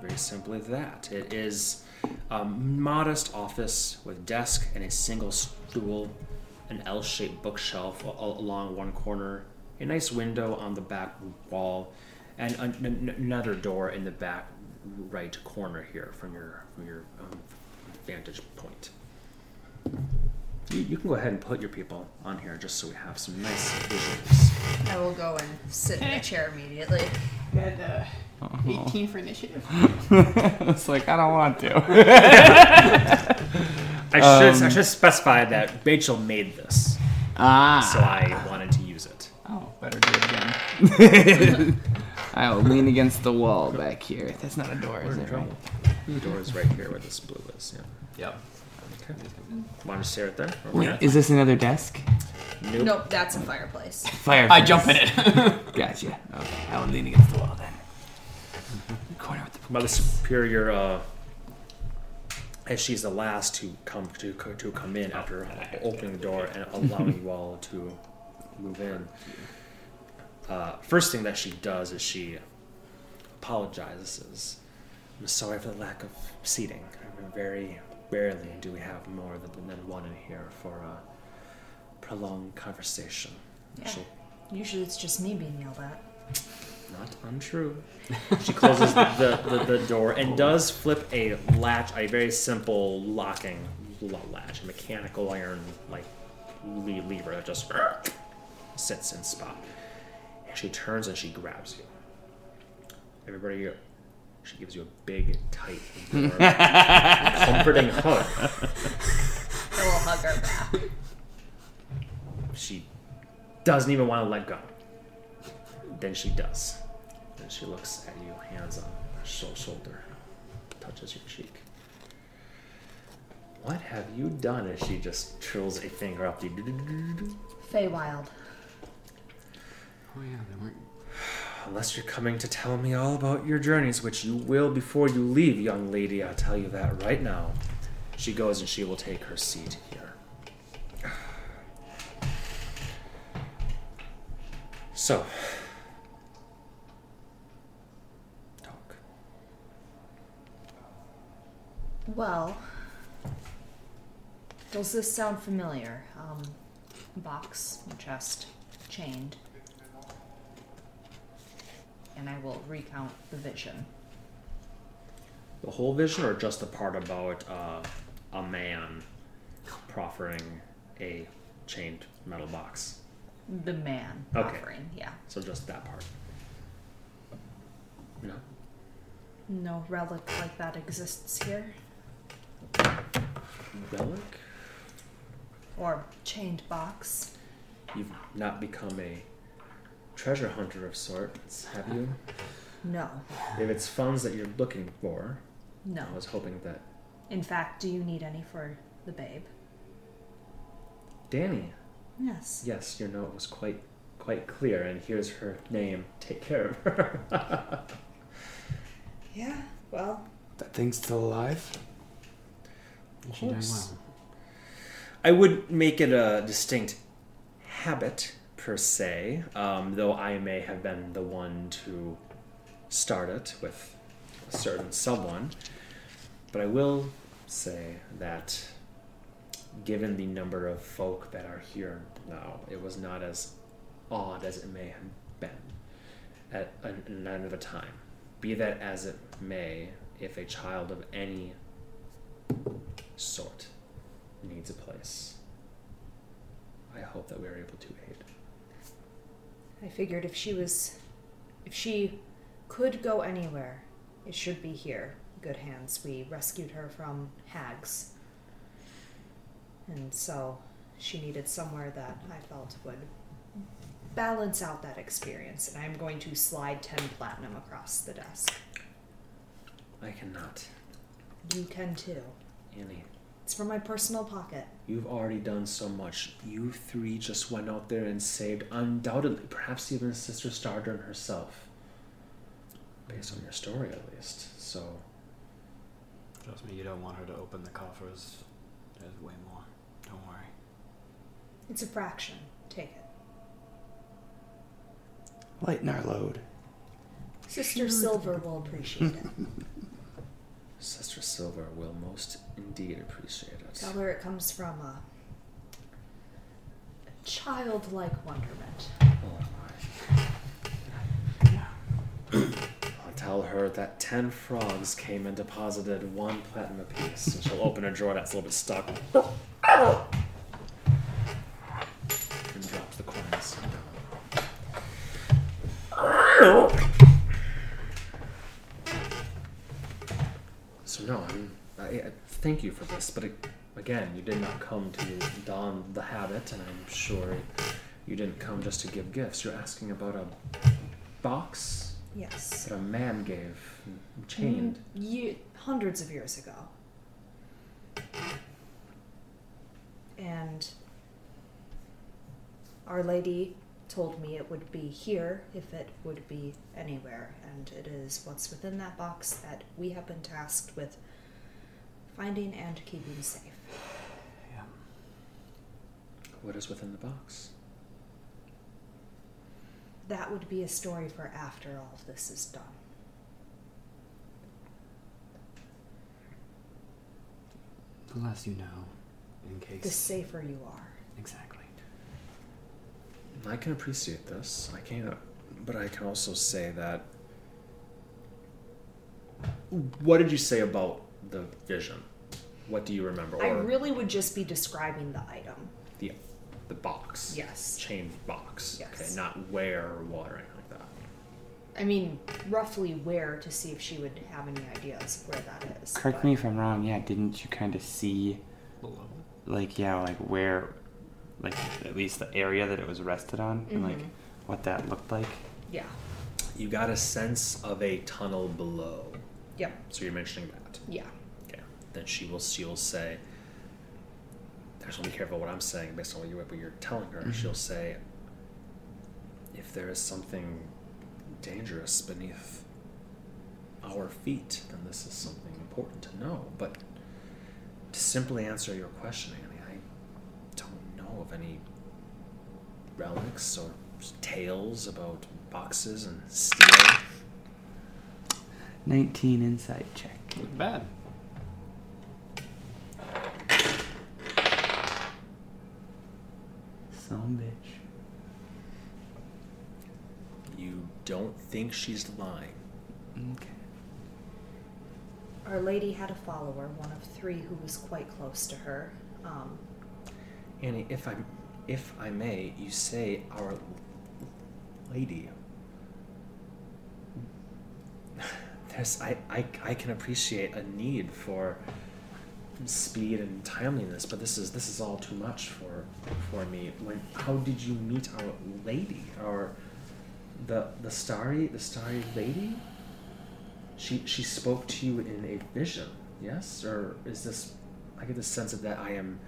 S5: very simply that. It is a modest office with desk and a single stool, an L-shaped bookshelf along one corner, a nice window on the back wall, and an- an- another door in the back right corner here from your from your um, vantage point. You, you can go ahead and put your people on here just so we have some nice visuals.
S3: I will go and sit in a chair immediately.
S4: Got uh, 18 for initiative.
S2: it's like I don't want to.
S5: I should I should specify that Rachel made this,
S2: ah.
S5: so I wanted to use it.
S4: Oh, better do it again.
S2: I'll lean against the wall back here. That's not a door, is it? Right?
S5: The door is right here where this blue is. Yeah.
S4: Yep.
S5: Okay. Want to stare at that?
S2: Wait, is this another desk?
S5: Nope.
S3: Nope, that's a fireplace.
S2: Fire.
S4: I jump in it.
S2: Gotcha. Okay, I will lean against the wall then. Corner with the
S5: Mother Superior, uh, as she's the last to come to to come in after opening the door and allowing you all to move in. Uh, first thing that she does is she apologizes. I'm sorry for the lack of seating. I'm very rarely do we have more than, than one in here for a prolonged conversation.
S3: Yeah.
S5: She'll
S3: Usually it's just me being yelled at.
S5: Not untrue. She closes the, the, the, the door and does flip a latch, a very simple locking lo- latch, a mechanical iron like le- lever that just sits in spot. And she turns and she grabs you. Everybody, she gives you a big, tight, warm, comforting hug.
S3: I will hug her back.
S5: She doesn't even want to let go. Then she does. Then she looks at you, hands on shou- shoulder, touches your cheek. What have you done? As she just trills a finger up the.
S3: Feywild.
S7: Oh yeah, they weren't.
S5: Unless you're coming to tell me all about your journeys, which you will before you leave, young lady. I'll tell you that right now. She goes and she will take her seat here. So, talk.
S3: Well, does this sound familiar? Um, box, chest, chained. And I will recount the vision.
S5: The whole vision, or just the part about uh, a man proffering a chained metal box?
S3: The man
S5: Okay.
S3: offering, yeah.
S5: So just that part. No.
S3: No relic like that exists here.
S5: Relic?
S3: Or chained box.
S5: You've not become a treasure hunter of sorts, have you?
S3: No.
S5: if it's funds that you're looking for,
S3: No.
S5: I was hoping that
S3: In fact, do you need any for the babe?
S5: Danny.
S3: Yes.
S5: Yes, your note was quite quite clear, and here's her name. Take care of her.
S3: Yeah, well.
S2: That thing's still alive?
S7: She's doing
S5: course.
S7: well.
S5: I would make it a distinct habit per se, um, though I may have been the one to start it with a certain someone. But I will say that, given the number of folk that are here now, it was not as odd as it may have been at an, end of a time. Be that as it may, if a child of any sort needs a place, I hope that we are able to aid.
S3: I figured if she was. If she could go anywhere, it should be here. Good hands. We rescued her from hags. And so she needed somewhere that I felt would balance out that experience. And I'm going to slide 10 platinum across the desk.
S5: I cannot.
S3: You can too.
S5: Annie,
S3: It's from my personal pocket.
S5: you've already done so much. You three just went out there and saved, undoubtedly, perhaps even Sister Stardern herself. Based on your story, at least. So,
S7: Trust me, you don't want her to open the coffers. There's way more. Don't worry.
S3: It's a fraction. Take it.
S2: Lighten our load.
S3: Sister Silver will appreciate it.
S5: Sister Silver will most indeed appreciate it.
S3: Tell her it comes from a, childlike wonderment.
S5: Oh, I'll tell her that ten frogs came and deposited one platinum apiece, and she'll open a drawer that's a little bit stuck. And drops the coins. No, I'm, I, I thank you for this, but it, again, you did not come to don the habit, and I'm sure you didn't come just to give gifts. You're asking about a box
S3: Yes.
S5: that a man gave, chained.
S3: Mm, ye- hundreds of years ago. And Our Lady told me it would be here if it would be anywhere, and it is what's within that box that we have been tasked with finding and keeping safe.
S7: Yeah.
S5: What is within the box?
S3: That would be a story for after all of this is done.
S7: The less you know, in case.
S3: The safer you are.
S7: Exactly.
S5: I can appreciate this. I can't, but I can also say that. What did you say about the vision? What do you remember?
S3: I
S5: Or
S3: really would just be describing the item.
S5: the the box.
S3: Yes.
S5: Chain box.
S3: Yes.
S5: Okay, not where or what or anything like that.
S3: I mean, roughly where to see if she would have any ideas where that is.
S2: Correct
S3: but-
S2: me if I'm wrong. Yeah, didn't you kind of see,
S7: Below.
S2: like, yeah, like where, like at least the area that it was rested on, and like
S3: Mhm.
S2: what that looked like?
S3: Yeah.
S5: You got a sense of a tunnel below.
S3: Yep.
S5: So you're mentioning that.
S3: Yeah.
S5: Okay. Then she will she will say there's be careful what I'm saying based on what, you, what you're telling her.
S2: Mhm.
S5: She'll say if there is something dangerous beneath our feet, then this is something important to know. But to simply answer your question, Annie, I don't know of any relics or tales about boxes and steel.
S2: 19 insight check.
S7: Look bad.
S2: Some bitch.
S5: You don't think she's lying.
S2: Okay.
S3: Our Lady had a follower, one of three who was quite close to her. Um,
S5: Annie, if I, if I may, you say our lady. There's, I, I, I can appreciate a need for speed and timeliness, but this is this is all too much for for me. When how did you meet our lady or the the starry the starry lady? She she spoke to you in a vision, yes, or is this? I get the sense of that I am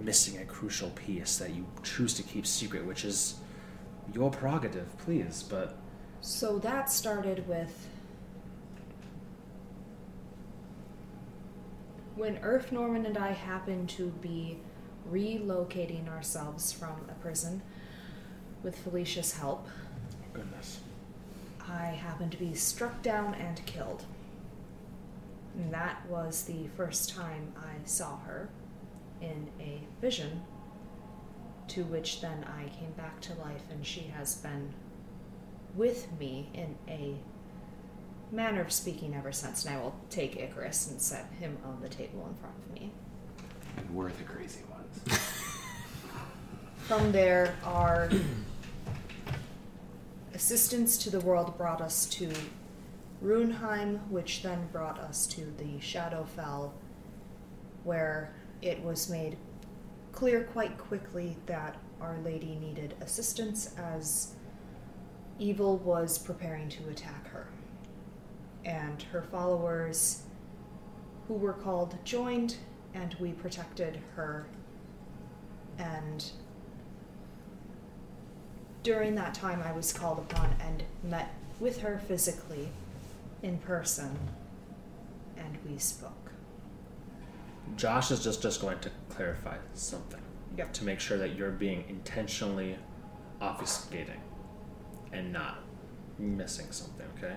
S5: missing a crucial piece that you choose to keep secret, which is your prerogative, please. But
S3: so that started with when Earth Norman and I happened to be relocating ourselves from a prison with Felicia's help.
S5: goodness,
S3: I happened to be struck down and killed. And that was the first time I saw her in a vision. to which then I came back to life, and she has been with me in a manner of speaking ever since. And I will take Icarus and set him on the table in front of me.
S2: And we're the crazy ones.
S3: From there, our assistance to the world brought us to Runeheim, which then brought us to the Shadowfell, where it was made clear quite quickly that Our Lady needed assistance as evil was preparing to attack her. And her followers, who were called, joined, and we protected her. And during that time, I was called upon and met with her physically in person, and we spoke.
S5: Josh is just just going to clarify something
S3: Yep.
S5: to make sure that you're being intentionally obfuscating and not missing something. Okay.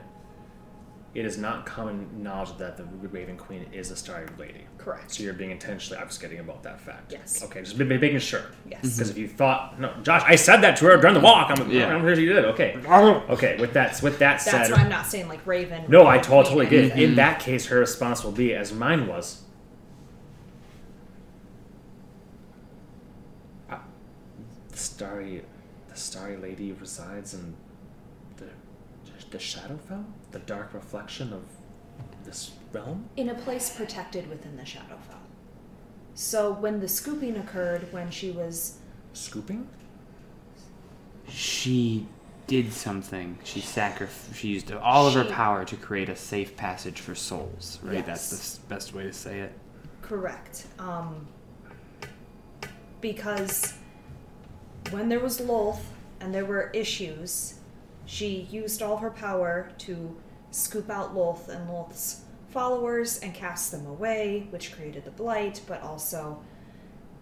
S5: It is not common knowledge that the Raven Queen is a Starry Lady.
S3: Correct.
S5: So you're being intentionally obfuscating about that fact.
S3: Yes.
S5: Okay, just ma- ma- making sure.
S3: Yes.
S5: Because if you thought no, Josh, I said that to her during the walk. I'm,
S2: Yeah.
S5: I'm sure you did. Okay. Okay. With that, with that
S3: That's
S5: said,
S3: why I'm not saying like Raven.
S5: no, I totally
S3: Queen,
S5: did. In mm-hmm. that case, her response will be as mine was. Uh, the starry, the starry lady resides in the the Shadowfell, the dark reflection of this realm.
S3: in a place protected within the Shadowfell. So when the scooping occurred, when she was
S5: Scooping.
S2: She did something. She sacrificed. She used all of her power to create a safe passage for souls. Right.
S3: Yes.
S2: That's the best way to say it.
S3: correct, um, because when there was Lolth and there were issues, she used all her power to scoop out Lolth and Lolth's followers and cast them away, which created the blight, but also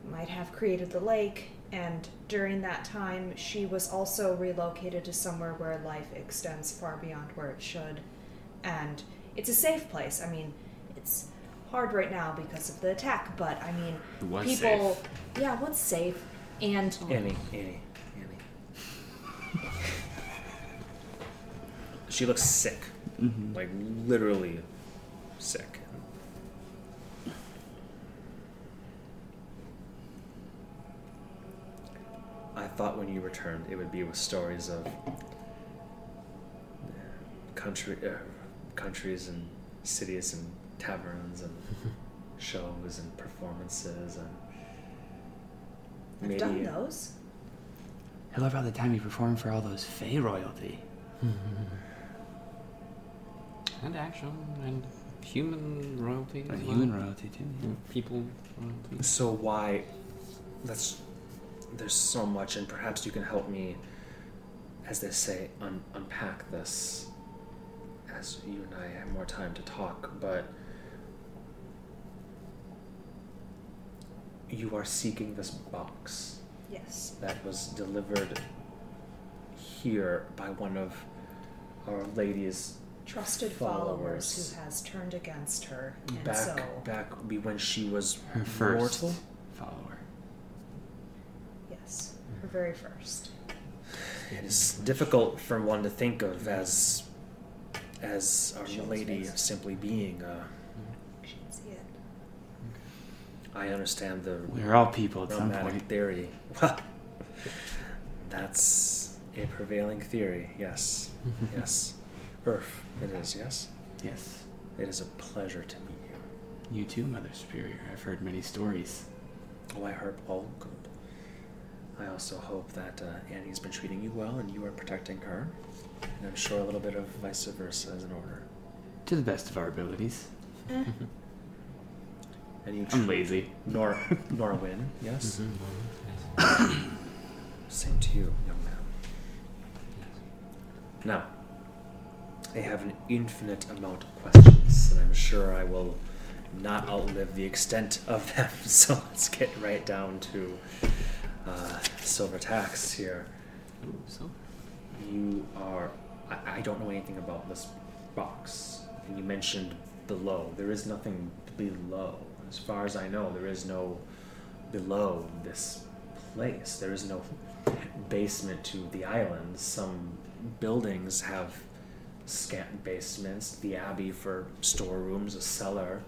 S3: might have created the lake. And during that time, she was also relocated to somewhere where life extends far beyond where it should. And it's a safe place. I mean, it's hard right now because of the attack, but I mean,
S2: was
S3: people.
S2: safe.
S3: Yeah, what's safe? And
S5: Annie, Annie, Annie. she looks sick,
S2: Mm-hmm.
S5: like literally sick. I thought when you returned, it would be with stories of country, uh, countries and cities and taverns and shows and performances and
S3: I've done uh, those.
S2: I love how the time you performed for all those Fey royalty.
S4: And action and human royalty. as
S2: And
S4: well.
S2: human royalty too. yeah.
S4: And people royalty.
S5: So why? That's there's so much, and perhaps you can help me, as they say, un- unpack this. As you and I have more time to talk, but you are seeking this box
S3: Yes.
S5: that was delivered here by one of our Lady's
S3: Trusted
S5: Followers.
S3: followers who has turned against her, and
S5: back
S3: so
S5: back be when she was
S2: Her first
S5: mortal.
S2: follower.
S3: yes, her very first.
S5: It is difficult for one to think of as as Our Lady simply being. Uh,
S3: She can see it.
S5: I understand the
S2: We're all people at some
S5: romantic
S2: point.
S5: theory. Well, that's a prevailing theory. Yes, yes. Earth, it is. Yes,
S2: Yes.
S5: it is a pleasure to meet you.
S2: You too, Mother Superior. I've heard many stories.
S5: Oh, I hope all good. I also hope that uh, Annie's been treating you well and you are protecting her. And I'm sure a little bit of vice versa is in order.
S2: To the best of our abilities.
S5: And you,
S2: I'm lazy.
S5: Nor Norwin, yes.
S4: Mhm.
S5: Same to you, young man. Now, I have an infinite amount of questions, and I'm sure I will not outlive the extent of them. So let's get right down to uh, silver tax here.
S4: So
S5: You are. I, I don't know anything about this box. And you mentioned below. There is nothing below. As far as I know, there is no below this place. There is no basement to the island. Some buildings have scant basements, the abbey for storerooms, a cellar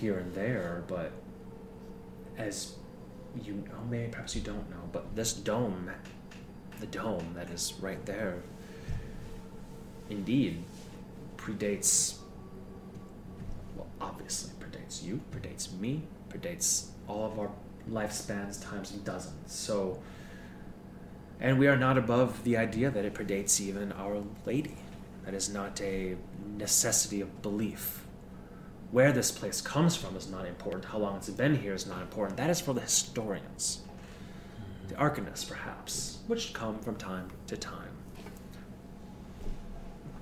S5: here and there, but as you know, maybe perhaps you don't know, but this dome, the dome that is right there, indeed predates, well, obviously predates you, predates me, predates all of our lifespans times and dozens. So, and we are not above the idea that it predates even Our Lady. That is not a necessity of belief. Where this place comes from is not important. How long it's been here is not important. That is for the historians, hmm. the arcanists, perhaps, which come from time to time.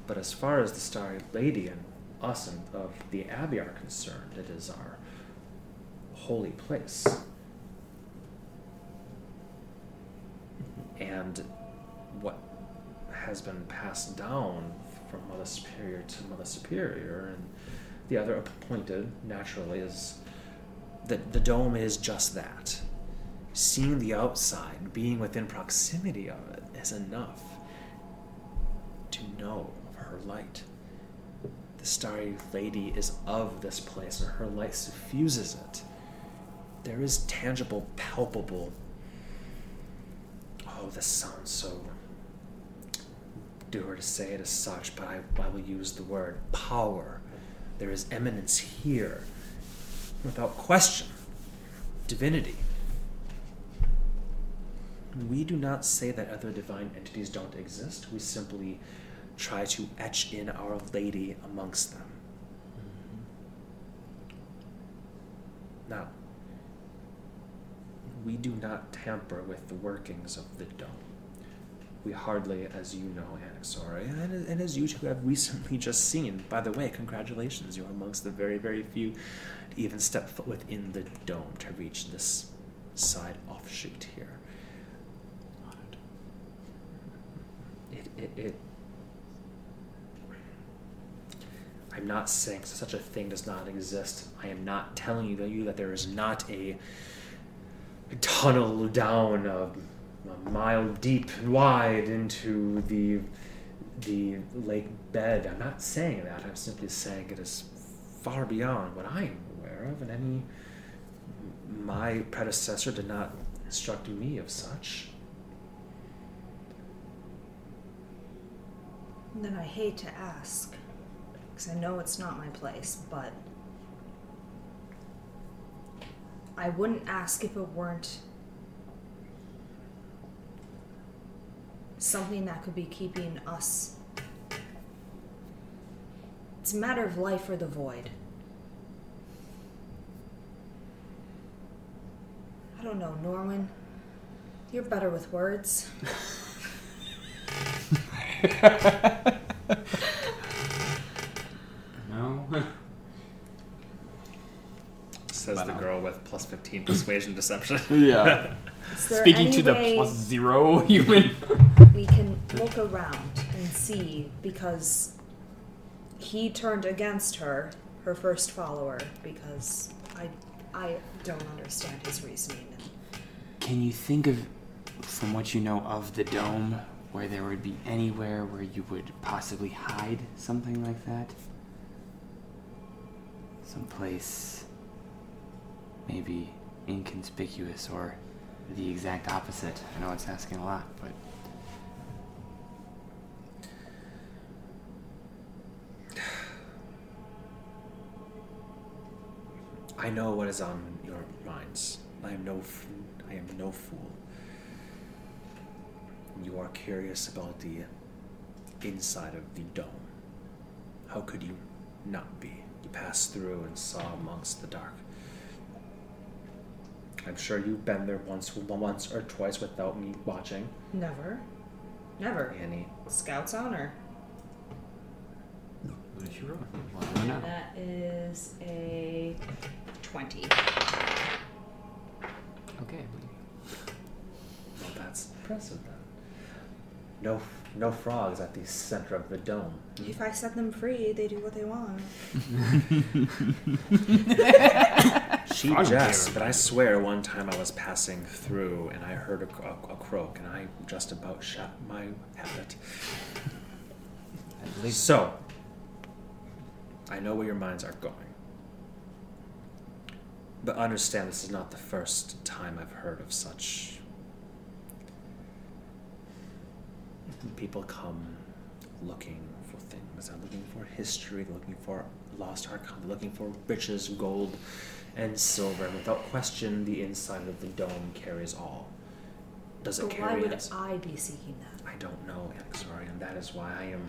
S5: But as far as the Starry Lady and us and of the Abbey are concerned, it is our holy place. And what has been passed down from Mother Superior to Mother Superior, and the other appointed, naturally, is that the dome is just that. Seeing the outside, being within proximity of it, is enough to know of her light. The Starry Lady is of this place, or her light suffuses it. There is tangible, palpable. Oh, this sounds so doer to say it as such, but I, I will use the word power. There is eminence here, without question, divinity. We do not say that other divine entities don't exist. We simply try to etch in Our Lady amongst them. Now, we do not tamper with the workings of the dome. We hardly, as you know, Anaxori, and, and as you two have recently just seen, by the way, congratulations, you're amongst the very, very few to even step foot within the dome to reach this side offshoot here. It, it, it I'm not saying such a thing does not exist. I am not telling you that you that there is not a tunnel down a, a mile deep and wide into the the lake bed. I'm not saying that. I'm simply saying it is far beyond what I am aware of, and any my predecessor did not instruct me of such.
S3: Then I hate to ask, because I know it's not my place, but I wouldn't ask if it weren't something that could be keeping us. It's a matter of life or the void. I don't know, Norwin. You're better with words.
S4: No.
S5: Says
S4: But
S5: the
S4: no.
S5: girl with plus 15 persuasion deception.
S2: Yeah.
S4: Speaking to the plus zero human.
S3: we can look around and see because he turned against her, her first follower, because I I don't understand his reasoning.
S2: Can you think of, from what you know of the dome, where there would be anywhere where you would possibly hide something like that? Someplace maybe inconspicuous or the exact opposite. I know it's asking a lot, but
S5: I know what is on your minds. I am no, f- I am no fool. You are curious about the inside of the dome. How could you not be? You passed through and saw amongst the dark. I'm sure you've been there once, once or twice without me watching.
S3: Never. Never.
S5: Annie,
S3: Scout's honor.
S4: What did you roll? Well, don't.
S3: That is a 20.
S4: Okay.
S5: well, that's impressive then. No, No frogs at the center of the dome.
S3: If I set them free, they do what they want.
S5: She
S4: Frog
S5: jests, but I swear one time I was passing through and I heard a, a, a croak and I just about shot my habit.
S4: At least
S5: So, I know where your minds are going. But understand this is not the first time I've heard of such. People come looking for things. They're looking for history, they're looking for lost they're looking for riches, gold, and silver. And without question, the inside of the dome carries all. Does it
S3: But Why would
S5: us?
S3: I be seeking that?
S5: I don't know, Exorian. That is why I am.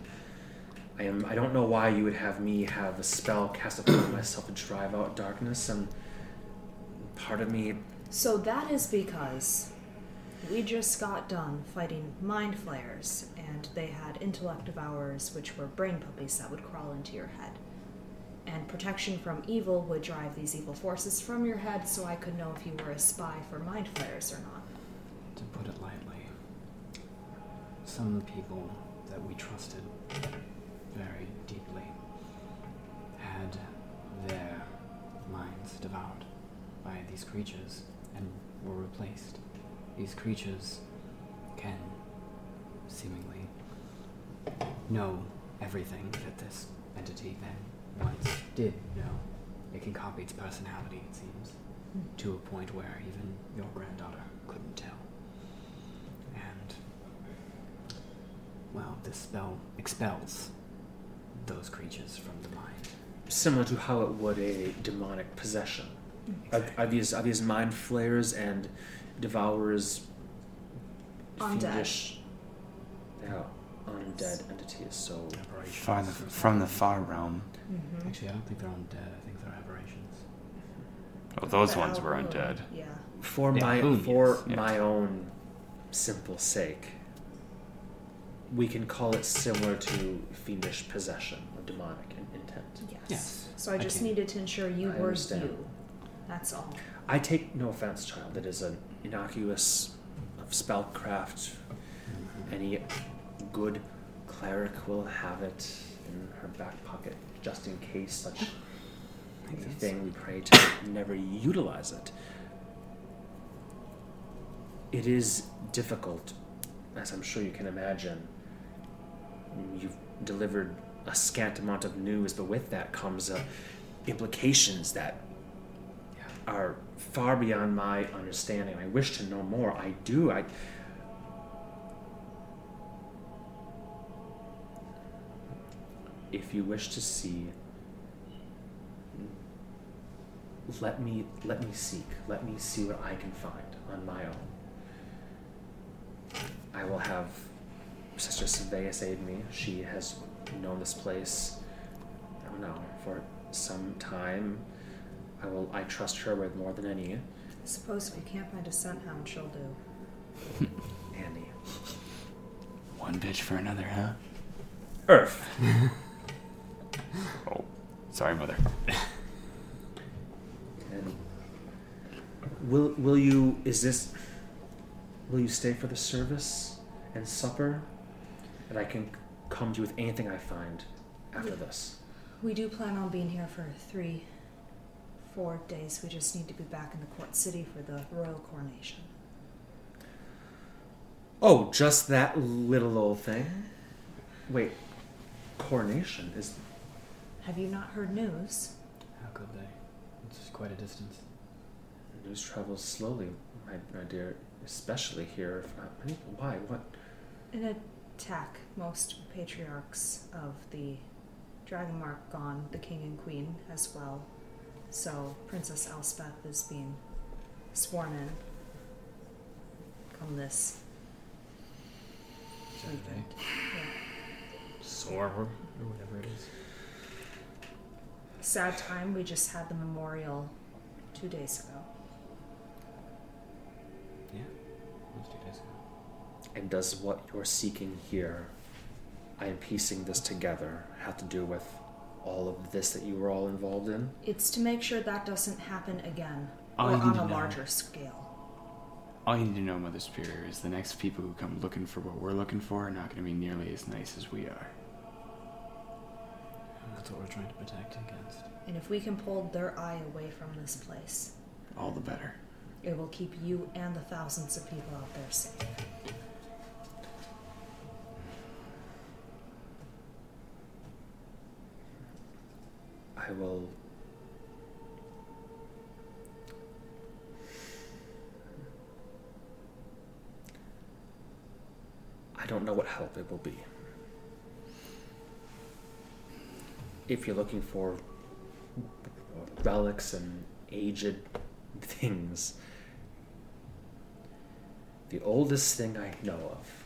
S5: I am. I don't know why you would have me have a spell cast upon myself to drive out darkness, and part of me.
S3: So that is because we just got done fighting mind flayers, and they had intellect devourers, which were brain puppies that would crawl into your head. And protection from evil would drive these evil forces from your head, so I could know if you were a spy for mind flayers or not.
S4: To put it lightly, some of the people that we trusted very deeply had their minds devoured by these creatures and were replaced. These creatures can seemingly know everything that this entity then once did know. It can copy its personality, it seems, hmm. to a point where even your granddaughter couldn't tell. And, well, this spell expels those creatures from the mind.
S5: Similar to how it would a demonic possession. Are, are these are these mind flayers and devourers
S3: Undead.
S5: fiendish? Yeah, undead entities. So
S4: Aberrations.
S2: Far the, from the far realm.
S3: Mm-hmm.
S4: Actually, I don't think they're undead. I think they're aberrations.
S2: Oh, those ones were undead.
S3: Yeah.
S5: for
S4: Yeah,
S5: my
S4: whom,
S5: for
S2: yes, yeah.
S5: my own simple sake, we can call it similar to fiendish possession or demonic in- intent.
S3: Yes.
S4: Yes,
S3: So I
S4: I
S3: just
S4: can-
S3: needed to ensure you
S5: I
S3: were
S5: understand.
S3: you. That's all.
S5: I take no offense, child. It is an innocuous of spellcraft. Any good cleric will have it in her back pocket just in case such a thing. We pray to never utilize it. It is difficult, as I'm sure you can imagine. You've delivered a scant amount of news, but with that comes uh, implications that are far beyond my understanding. I wish to know more. I do. I. If you wish to see, let me let me seek. Let me see what I can find on my own. I will have Sister Saveus aid me. She has known this place. I don't know for some time. I will. I trust her with more than any.
S3: I suppose if you can't find a scent hound, she'll do.
S5: Andy.
S2: One bitch for another, huh?
S5: Earth.
S2: Oh, sorry, mother.
S5: And will will you? Is this? Will you stay for the service and supper? And I can come to you with anything I find after this.
S3: We do plan on being here for three, four days. We just need to be back in the court city for the royal coronation.
S5: Oh, just that little old thing. Wait, coronation is.
S3: Have you not heard news?
S4: How could they? It's quite a distance.
S5: News travels slowly, my, my dear, especially here. If, why? What?
S3: An attack. Most patriarchs of the Dragon Mark gone, the king and queen as well. So Princess Elspeth is being sworn in. Come this weekend. Yeah.
S4: Sore, or whatever it is.
S3: Sad time. We just had the memorial two days ago.
S4: Yeah, it was two days ago.
S5: And does what you're seeking here, I am piecing this together, have to do with all of this that you were all involved in?
S3: It's to make sure that doesn't happen again,
S2: All
S3: or
S2: you
S3: on a
S2: know-
S3: larger scale.
S2: All you need to know, Mother Superior, is the next people who come looking for what we're looking for are not going to be nearly as nice as we are.
S7: And that's what we're trying to protect against.
S3: And if we can pull their eye away from this place,
S2: All the better.
S3: it will keep you and the thousands of people out there safe.
S5: I will. I don't know what help it will be. If you're looking for relics and aged things, the oldest thing I know of,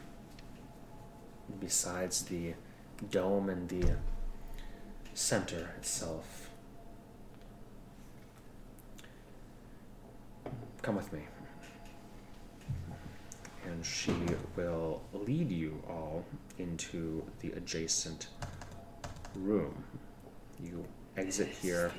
S5: besides the dome and the center itself. Come with me. And she will lead you all into the adjacent room. You exit here.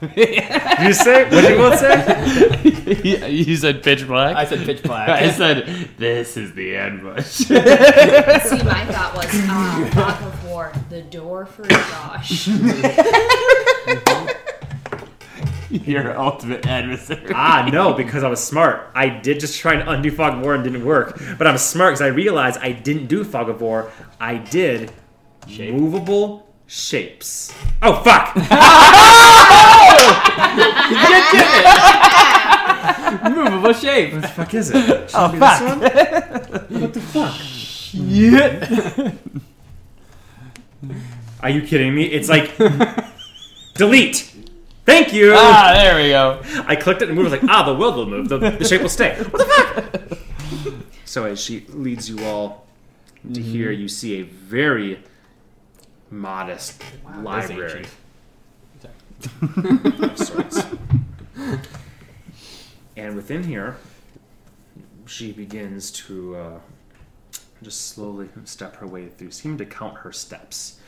S5: you say? What did you want to say?
S2: you said pitch black?
S4: I said pitch black.
S2: I said, this is the ambush.
S6: See, my thought was, ah, fog of war, the door for Josh.
S2: Your ultimate adversary.
S5: ah, no, because I was smart. I did just try and undo Fog of War and didn't work. But I'm smart because I realized I didn't do Fog of War. I did
S4: Shape.
S5: movable shapes. Oh, fuck!
S4: Movable shape.
S5: What the fuck is it? Should
S2: Oh, fuck.
S5: this one? What the fuck?
S2: Yeah.
S5: Are you kidding me? It's like delete. Thank you.
S2: ah, there we go.
S5: I clicked it and moved. I was like, ah, the world will move. The, the shape will stay. What the fuck? so as she leads you all to here, you see a very modest library of sorts. and within here, she begins to uh, just slowly step her way through. Seem to count her steps.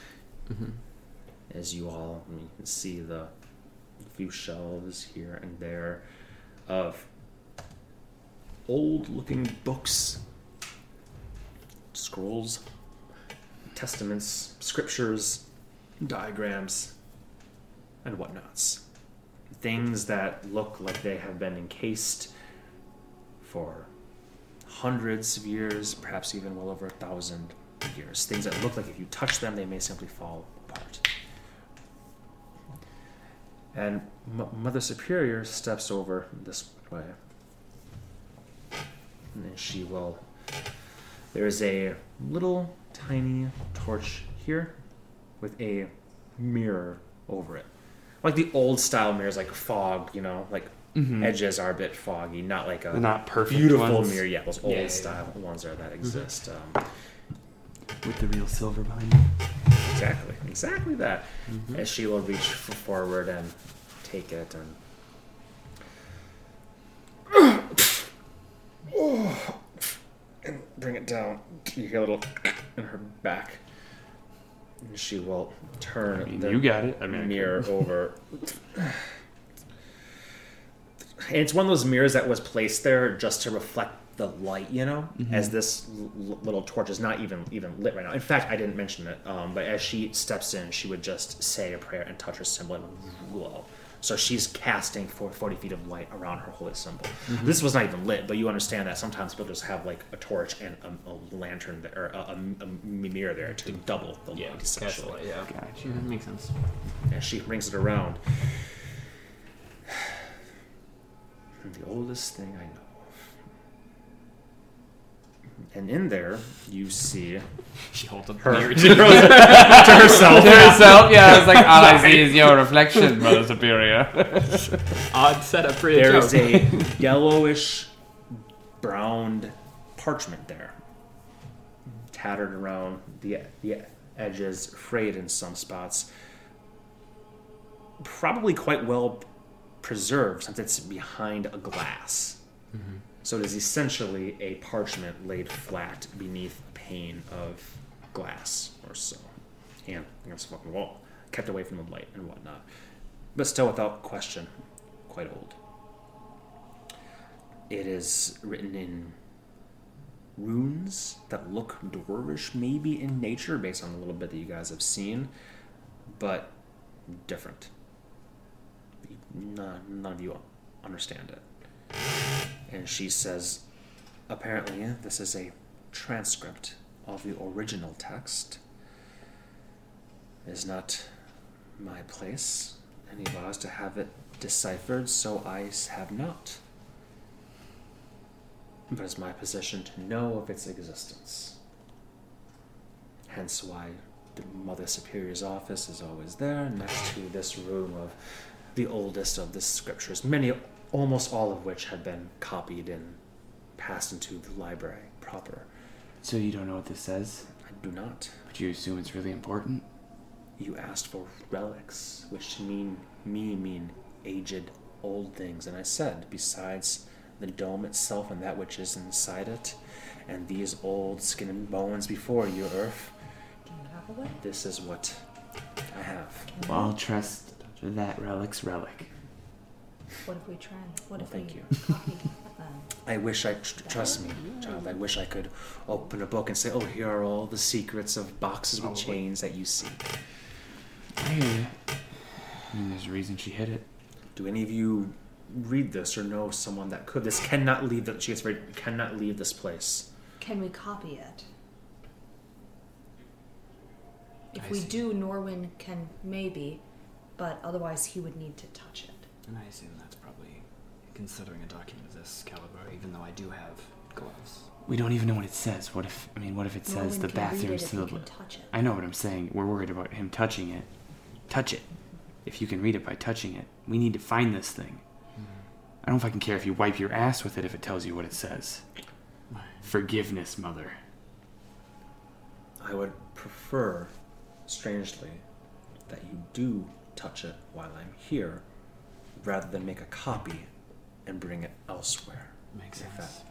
S5: Mm-hmm. As you all I mean, you can see the few shelves here and there of old looking books, scrolls, testaments, scriptures, diagrams, and whatnots. Things that look like they have been encased for hundreds of years, perhaps even well over a thousand years. Things that look like if you touch them, they may simply fall apart. And M- Mother Superior steps over this way. And then she will. There's a little tiny torch here with a mirror over it. Like the old style mirrors, like fog, you know, like edges are a bit foggy, not like a
S2: Mm-hmm. Not perfect
S5: beautiful
S2: ones.
S5: mirror. Yeah, those old
S4: Yeah, yeah, yeah.
S5: style ones are that exist. Um,
S2: With the real silver behind it.
S5: Exactly, exactly that. As she will reach forward and take it and. and bring it down. You hear a little in her back. And she will turn
S2: I mean,
S5: the
S2: you got it. I mean,
S5: mirror over. And it's one of those mirrors that was placed there just to reflect the light, you know, as this l- little torch is not even even lit right now. In fact, I didn't mention it, um, but as she steps in, she would just say a prayer and touch her symbol and glow. So she's casting for 40 feet of light around her holy symbol. This was not even lit, but you understand that sometimes people just have like a torch and a, a lantern there, or a, a, a mirror there to double the
S4: Yeah,
S5: light,
S4: that's the
S5: essentially
S4: light, yeah.
S2: Gotcha.
S4: Yeah, makes sense.
S5: as she brings it around. The oldest thing I know of. And in there, you see
S4: She holds up
S5: her
S4: the mirror
S5: to herself.
S2: To herself, yeah, It's like, all I see is your reflection, Mother Superior.
S4: Odd setup for a
S5: There is
S4: joke.
S5: a yellowish, browned parchment there, tattered around the the edges, frayed in some spots. Probably quite well preserved since it's behind a glass. Mm-hmm. So it is essentially a parchment laid flat beneath a pane of glass or so, and against the fucking wall, kept away from the light and whatnot, but still without question, quite old It is written in runes that look dwarvish, maybe in nature, based on a little bit that you guys have seen, but different. None, none of you understand it. And she says, apparently, this is a transcript of the original text. It is not my place, any vows to have it deciphered, so I have not. But it's my position to know of its existence. Hence why the Mother Superior's office is always there, next to this room of the oldest of the scriptures, many, almost all of which had been copied and passed into the library proper.
S2: So you don't know what this says,
S5: I do not.
S2: but you assume it's really important?
S5: You asked for relics, which to mean me mean aged old things, and I said, besides the dome itself and that which is inside it, and these old skin and bones before you, Earth,
S3: Do you have a way?
S5: this is what I have.
S2: Well, I'll trust that relic's relic.
S3: What if we try? What
S5: Well,
S3: if
S5: thank
S3: we
S5: you.
S3: copy that then?
S5: Um, I wish I tr- trust me, child. I wish I could open a book and say, "Oh, here are all the secrets of boxes with
S4: Probably.
S5: chains that you see."
S2: I hear you. I mean, there's a reason she hid it.
S5: Do any of you read this or know someone that could? This cannot leave. The, she gets very cannot leave this place.
S3: Can we copy it? If
S4: I
S3: we
S4: see.
S3: do, Norwin can maybe, but otherwise he would need to touch it.
S4: And I assume that's probably considering a document of this caliber, even though I do have gloves.
S2: We don't even know what it says. What if, I mean, what if it says
S3: Norwin
S2: the
S3: can
S2: bathroom's to the
S3: can
S2: left?
S3: touch.
S2: I know what I'm saying. We're worried about him touching it. Touch it. If you can read it by touching it, we need to find this thing. Mm-hmm. I don't fucking care if you wipe your ass with it if it tells you what it says. Forgiveness, mother.
S5: I would prefer, strangely, that you do touch it while I'm here, rather than make a copy and bring it elsewhere.
S4: Makes
S5: If
S4: sense.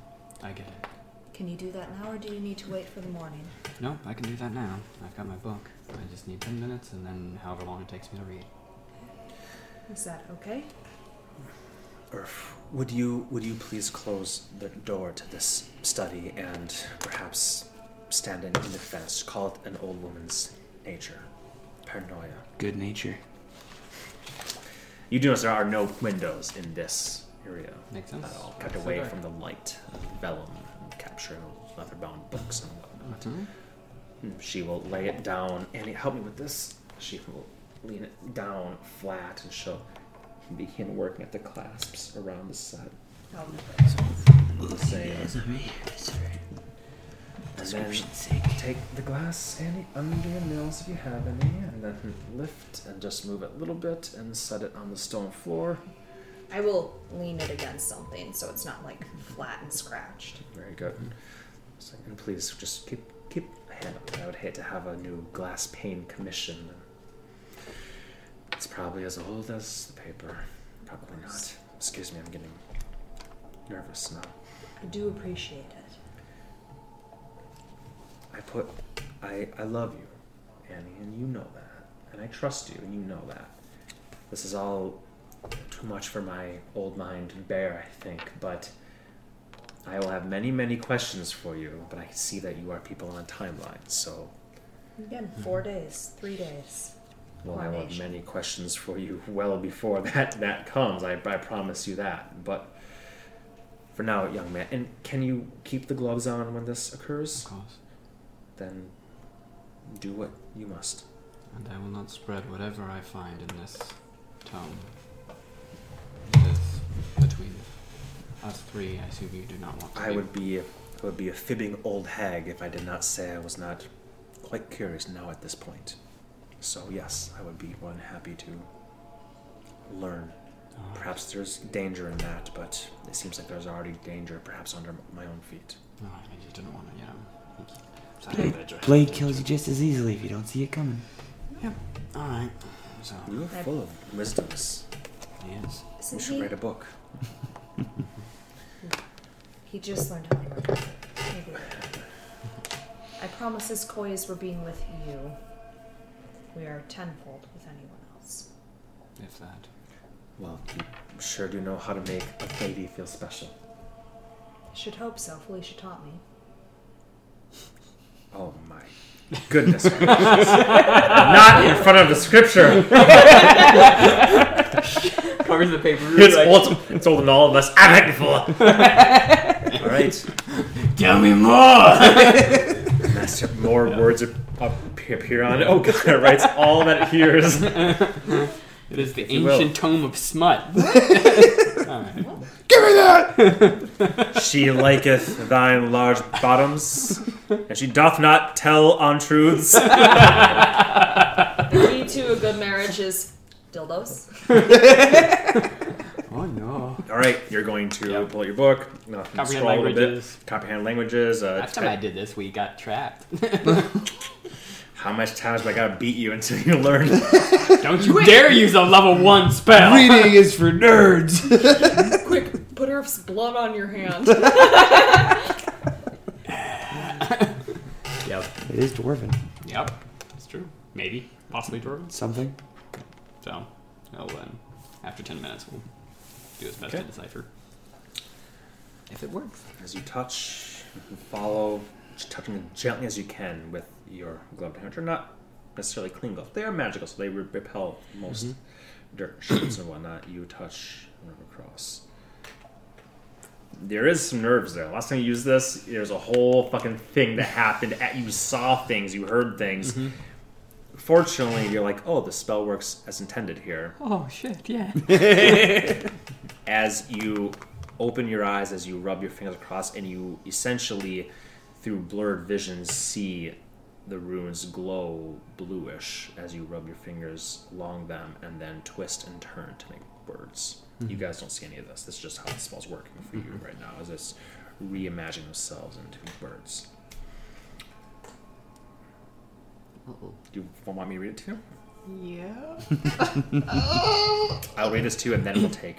S4: I get it.
S3: Can you do that now, or do you need to wait for the morning?
S4: No, I can do that now. I've got my book. I just need 10 minutes and then however long it takes me to read.
S3: Is that okay?
S5: Urf, would you would you please close the door to this study and perhaps stand in, in defense? Call it an old woman's nature, paranoia.
S2: Good nature.
S5: You do notice there are no windows in this area
S4: Makes sense.
S5: at all, kept away from the light of vellum and capturing leather-bound books and whatnot.
S4: Mhm.
S5: Hmm, She will lay it down. Annie, help me with this. She will lean it down flat and she'll begin working at the clasps around the set.
S3: I'll
S5: The same. And then take the glass, Annie, under your nails if you have any, and then lift and just move it a little bit and set it on the stone floor.
S3: I will lean it against something so it's not like flat and scratched.
S5: Very good. So- And please just keep keep a hand on it. I would hate to have a new glass pane commission. It's probably as old as the paper. Probably not. Excuse me, I'm getting nervous now.
S3: I do appreciate it.
S5: I put I I love you, Annie, and you know that. And I trust you and you know that. This is all too much for my old mind to bear, I think, but I will have many, many questions for you, but I see that you are people on a timeline, so
S3: Again, four days, three days.
S5: well, I will have many questions for you well before that that comes. I, I promise you that. But for now, young man, and can you keep the gloves on when this occurs?
S4: Of course.
S5: Then do what you must.
S4: And I will not spread whatever I find in this tome. It is between us three. I assume you do not want to.
S5: I
S4: be-
S5: would be I would be a fibbing old hag if I did not say I was not quite curious now at this point. So yes, I would be one happy to learn.
S4: Right.
S5: Perhaps there's danger in that, but it seems like there's already danger, perhaps under my own feet.
S4: No, I just didn't want to, you know.
S2: Blade, blade kills you just as easily if you don't see it coming. Yep.
S4: All right. So
S5: You are full of wisdoms.
S4: he is.
S5: You
S3: Isn't
S5: should
S3: he?
S5: write a book.
S3: He just learned how to work. Maybe later. I promise his kois were being with you. We are tenfold with anyone else.
S4: If that.
S5: Well, you sure do know how to make a lady feel special.
S3: I should hope so. Felicia taught me.
S5: Oh my goodness. Not in front of the scripture.
S4: Covers the paper.
S5: It's,
S4: like,
S5: old, it's older than all of us. I'm acting before. all right.
S4: Tell me more.
S5: Master, more words appear, appear on it. Oh god, it writes all that it hears.
S4: it is the
S5: you
S4: ancient tome of smut. Alright.
S5: She liketh thine large bottoms, and she doth not tell untruths.
S6: The key to a good marriage is dildos.
S7: Oh no.
S5: All right, you're going to
S4: Yep.
S5: pull out your book, uh,
S4: Comprehend
S5: scroll a little bit.
S4: languages.
S5: Comprehend languages. Uh,
S4: Last time I did this, we got trapped.
S5: how much times do I gotta beat you until you learn?
S4: Don't you dare use a level one spell.
S7: Reading is for nerds.
S6: Quick, put Earth's blood on your hand.
S4: Yep.
S7: it is dwarven.
S4: Yep. It's true. Maybe. Possibly dwarven.
S7: Something.
S4: So, oh, then after ten minutes, we'll do his best
S5: Okay.
S4: to decipher. If it works.
S5: As you touch, you follow, just touching as gently as you can with your gloved hand, which are not necessarily clean gloves. They are magical, so they repel most mm-hmm. dirt, shits, and whatnot. You touch and rub across. There is some nerves there. Last time you used this, there's a whole fucking thing that happened. At you saw things, you heard things. Mm-hmm. Fortunately, you're like, oh, the spell works as intended here.
S4: Oh shit! Yeah.
S5: as you open your eyes, as you rub your fingers across, and you essentially, through blurred vision, see the runes glow bluish as you rub your fingers along them and then twist and turn to make words. You guys don't see any of this. This is just how the spell's working for you mm-hmm. right now, as it's reimagining themselves into words. Do you want me to read it to you?
S7: Yeah.
S5: I'll read this to you, and then we'll take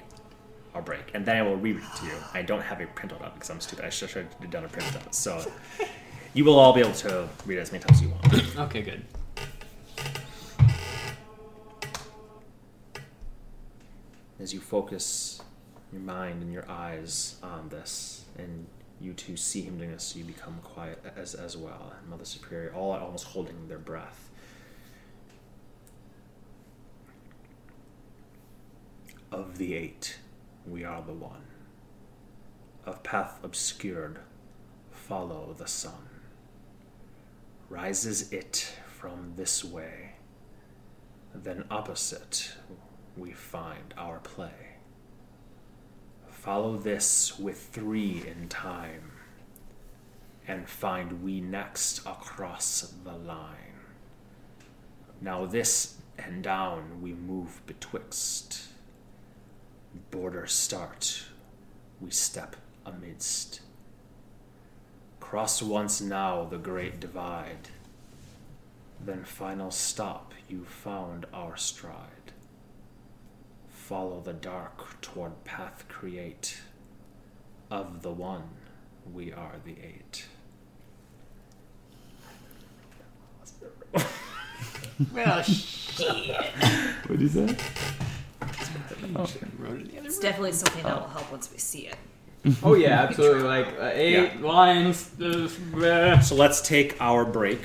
S5: our break, and then I will read it to you. I don't have a printout up because I'm stupid. I should should have done a printout. So you will all be able to read it as many times as you want.
S4: Okay, good.
S5: As you focus your mind and your eyes on this, and you two see him doing this, you become quiet as as well. And Mother Superior, all almost holding their breath. Of the eight, we are the one. Of path obscured, follow the sun. Rises it from this way, then opposite we find our play. Follow this with three in time, and find we next across the line. Now this and down we move betwixt. Border start, we step amidst. Cross once now the great divide, then final stop you found our stride follow the dark toward path create of the one we are the eight
S4: Well, shit.
S2: What is that?
S4: Wrote it
S3: It's definitely something that will help once we see it.
S4: Oh yeah, absolutely. Like uh, eight lines. Uh,
S5: so let's take our break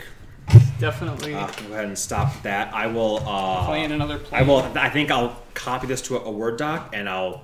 S4: definitely.
S5: uh, go ahead and stop that i will uh,
S4: Playing another play.
S5: i will i think i'll copy this to a, a word doc and i'll